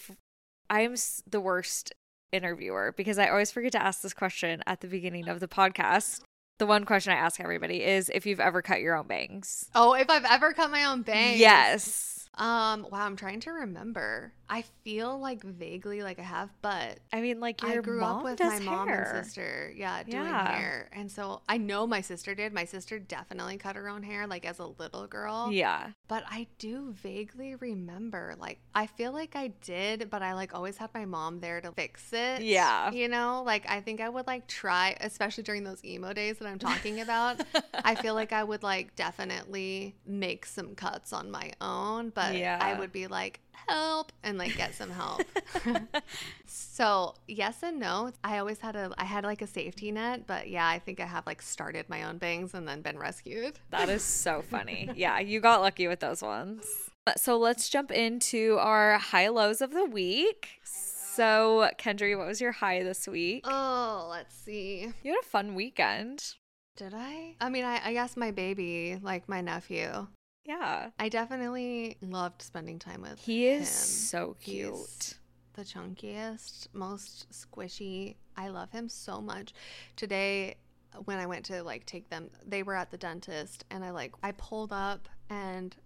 I am the worst interviewer because I always forget to ask this question at the beginning of the podcast. The one question I ask everybody is if you've ever cut your own bangs. Oh, if I've ever cut my own bangs. Yes. Um, wow, I'm trying to remember. I feel like vaguely like I have, but I mean, like your I grew mom up with my mom and sister, yeah, doing Yeah. hair. And so I know my sister did. My sister definitely cut her own hair like as a little girl. Yeah. But I do vaguely remember like I feel like I did, but I like always had my mom there to fix it. Yeah. You know, like I think I would like try, especially during those emo days that I'm talking about. I feel like I would like definitely make some cuts on my own, but Yeah. I would be like, help and like get some help. so yes and no. I always had a I had like a safety net, but yeah, I think I have like started my own bangs and then been rescued. That is so funny. Yeah, you got lucky with those ones. So let's jump into our high lows of the week. So, Kendree, what was your high this week? Oh, let's see. You had a fun weekend. Did I? I mean, I, I guess my baby, like my nephew, Yeah. I definitely loved spending time with He is him. so He's cute. the chunkiest, most squishy. I love him so much. Today, when I went to like take them, they were at the dentist, and I like I pulled up and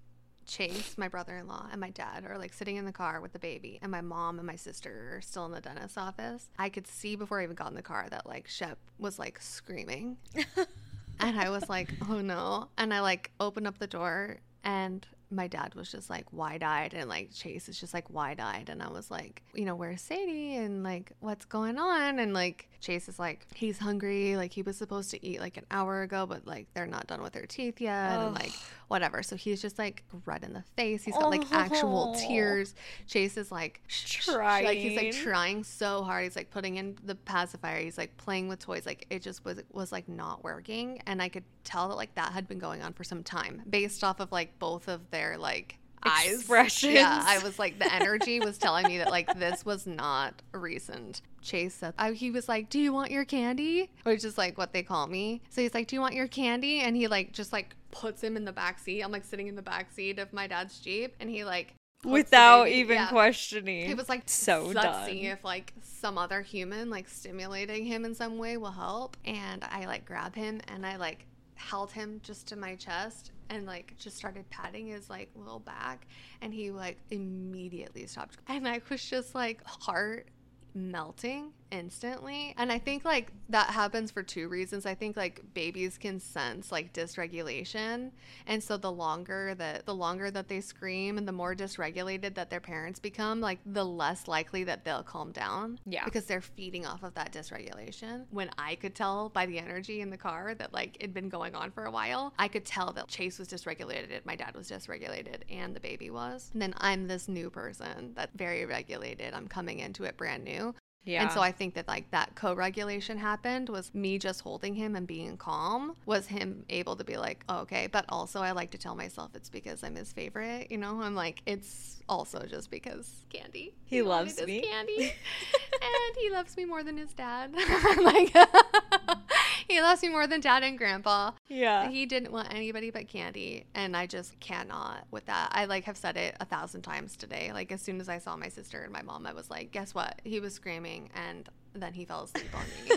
Chase, my brother-in-law, and my dad are like sitting in the car with the baby, and my mom and my sister are still in the dentist's office. I could see before I even got in the car that like Shep was like screaming, and I was like, "Oh no!" And I like opened up the door, and my dad was just like wide-eyed, and like Chase is just like wide-eyed, and I was like, "You know, where's Sadie? And like, what's going on?" And like Chase is like, "He's hungry. Like he was supposed to eat like an hour ago, but like they're not done with their teeth yet, and like whatever." So he's just like red in the face. He's got like actual Oh. tears. Chase is like sh- sh- like he's like Trying. trying so hard. He's like putting in the pacifier. He's like playing with toys. Like it just was was like not working, and I could tell that like that had been going on for some time, based off of like both of their like eyes Expressions. Yeah, I was like the energy was telling me that like this was not recent. Chase said I, he was like, "Do you want your candy?" Which is like what they call me. So he's like, "Do you want your candy?" And he like just like puts him in the back seat. I'm like sitting in the back seat of my dad's jeep, and he like Without even yeah. questioning. He was like, so done. see if like some other human like stimulating him in some way will help. And I like grab him and I like held him just to my chest and like just started patting his like little back and he like immediately stopped. And i was just like heart melting instantly. And i think like that happens for two reasons. I think like babies can sense like dysregulation. And so the longer that the longer that they scream and the more dysregulated that their parents become like the less likely that they'll calm down Yeah. because they're feeding off of that dysregulation. When i could tell by the energy in the car that like it'd been going on for a while i could tell that chase was dysregulated my dad was dysregulated and the baby was. And then i'm this new person that's very regulated. I'm coming into it brand new yeah. and so I think that like that co-regulation happened was me just holding him and being calm was him able to be like, oh, okay. But also I like to tell myself it's because I'm his favorite. You know, I'm like, it's also just because candy. He wanted loves me. Candy. and he loves me more than his dad. like he loves me more than dad and grandpa. yeah. He didn't want anybody but candy, and I just cannot with that. I like have said it a thousand times today. Like as soon as I saw my sister and my mom, I was like, "Guess what?" He was screaming, and then he fell asleep on me.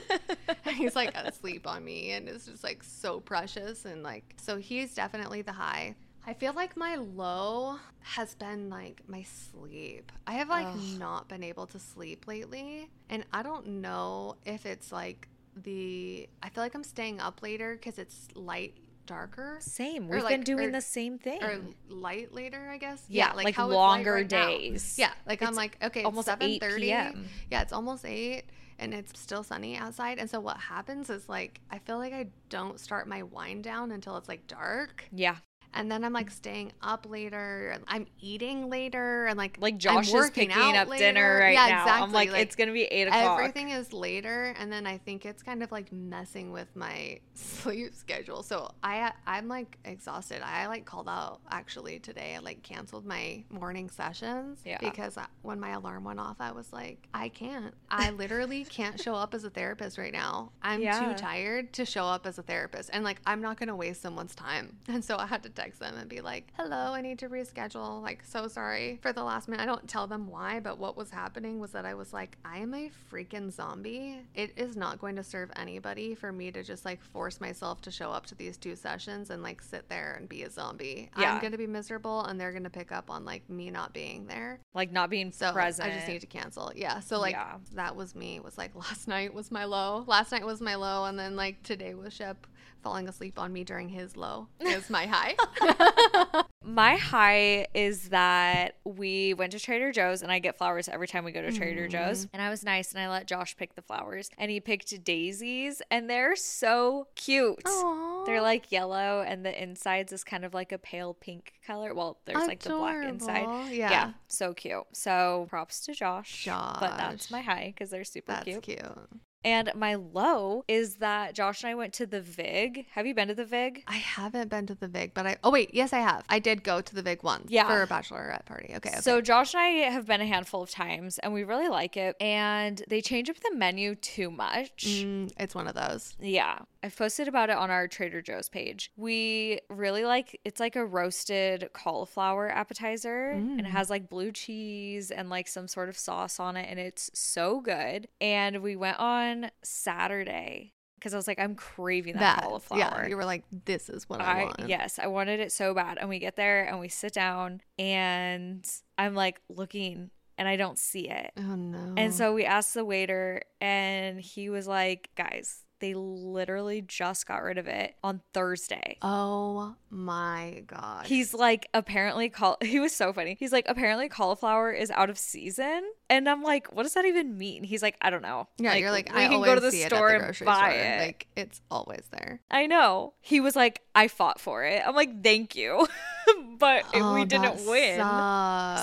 And he's like asleep on me, and it's just like so precious, and like so he's definitely the high. I feel like my low has been like my sleep. I have like Ugh. not been able to sleep lately, and I don't know if it's like the I feel like I'm staying up later because it's light darker Same. We've like- been doing or- the same thing. or light later, I guess. Yeah, like how longer right now. days. Yeah, like I'm like okay, almost almost 8 seven thirty. Yeah, it's almost eight, and it's still sunny outside. And so what happens is like I feel like I don't start my wind down until it's like dark, yeah. And then I'm like staying up later. I'm eating later, and like Like Josh is picking up dinner later. right yeah, now. Exactly. I'm like, it's gonna be eight o'clock. Everything is later, and then I think it's kind of like messing with my sleep schedule. So I I'm like exhausted. I like called out actually today. I like canceled my morning sessions Yeah. because I, when my alarm went off, I was like, I can't. I literally can't show up as a therapist right now. I'm Yeah. too tired to show up as a therapist, and like I'm not gonna waste someone's time. And so I had to text them and be like, hello, I need to reschedule. Like, so sorry for the last minute. I don't tell them why, but what was happening was that I was like, I am a freaking zombie. It is not going to serve anybody for me to just like force myself to show up to these two sessions and like sit there and be a zombie. Yeah. I'm going to be miserable and they're going to pick up on like me not being there. Like not being So present. I just need to cancel. Yeah. So like Yeah. that was me. It was like last night was my low. Last night was my low, and then like today was Shep falling asleep on me during his low. Is my high. My high is that we went to Trader Joe's and I get flowers every time we go to Trader mm. Joe's. And I was nice and I let Josh pick the flowers and he picked daisies and they're so cute. Aww. They're like yellow and the insides is kind of like a pale pink color. Well, there's like the black inside. Adorable. Yeah. so cute. So props to Josh. Josh. But that's my high because they're super cute. That's cute. cute. And my low is that Josh and I went to the VIG. Have you been to the VIG? I haven't been to the Vig, but I oh wait, yes I have. I did go to the Vig once Yeah. for a bachelorette party. Okay, okay. So Josh and I have been a handful of times and we really like it. And they change up the menu too much. Mm, it's one of those. Yeah. I've posted about it on our Trader Joe's page. We really like it's like a roasted cauliflower appetizer and it mm. has like blue cheese and like some sort of sauce on it and it's so good. And we went on Saturday because I was like I'm craving that, That cauliflower. yeah, you were like, this is what I, I want. yes, I wanted it so bad. And we get there and we sit down and I'm like looking and I don't see it. Oh no. And so we asked the waiter and he was like, "Guys, they literally just got rid of it on Thursday." Oh my god. He's like, apparently, call. He was so funny. He's like, apparently, cauliflower is out of season, and I'm like, what does that even mean? He's like, I don't know. yeah, you're like we I can go to the store at and buy store. it. Like it's always there. I know. He was like, I fought for it. I'm like, thank you, but Oh, we didn't win.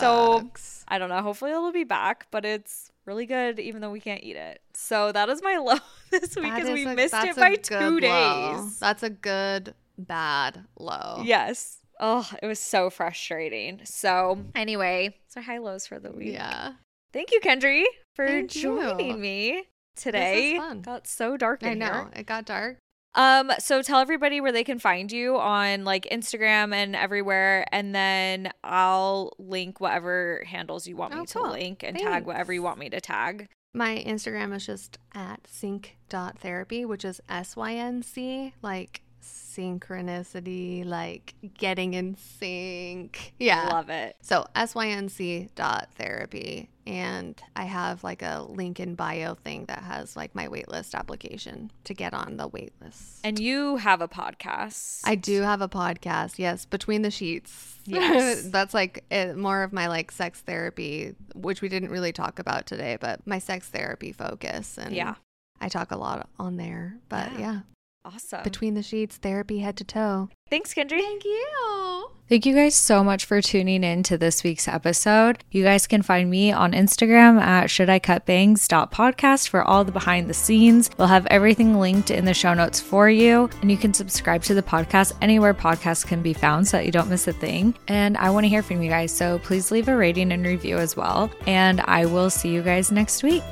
So I don't know. Hopefully, it'll be back, but it's really good, even though we can't eat it. So that is my low this week, because we a- missed it by two low. days. That's a good bad low. Yes. Oh, it was so frustrating. So anyway, so high lows for the week. Yeah. Thank you, Kendree, for Thank you. joining me today. fun. Got so dark in I know. here. It got dark. Um, so tell everybody where they can find you on like Instagram and everywhere, and then I'll link whatever handles you want me Oh, to link and tag whatever you want me to tag. My Instagram is just at sync.therapy, which is S Y N C, like synchronicity, like getting in sync. Yeah. Love it. So sync dot therapy. And I have like a link in bio thing that has like my waitlist application to get on the waitlist. And you have a podcast. I do have a podcast, yes, between the sheets. Yes. That's like it, more of my like sex therapy, which we didn't really talk about today, but my sex therapy focus. And Yeah. I talk a lot on there. But Yeah. yeah, Awesome. between the sheets, therapy head to toe. Thanks, Kendree. Thank you. Thank you guys so much for tuning in to this week's episode. You guys can find me on Instagram at should I cut bangs podcast for all the behind the scenes. We'll have everything linked in the show notes for you. And you can subscribe to the podcast anywhere podcasts can be found so that you don't miss a thing. And I want to hear from you guys. So please leave a rating and review as well. And I will see you guys next week.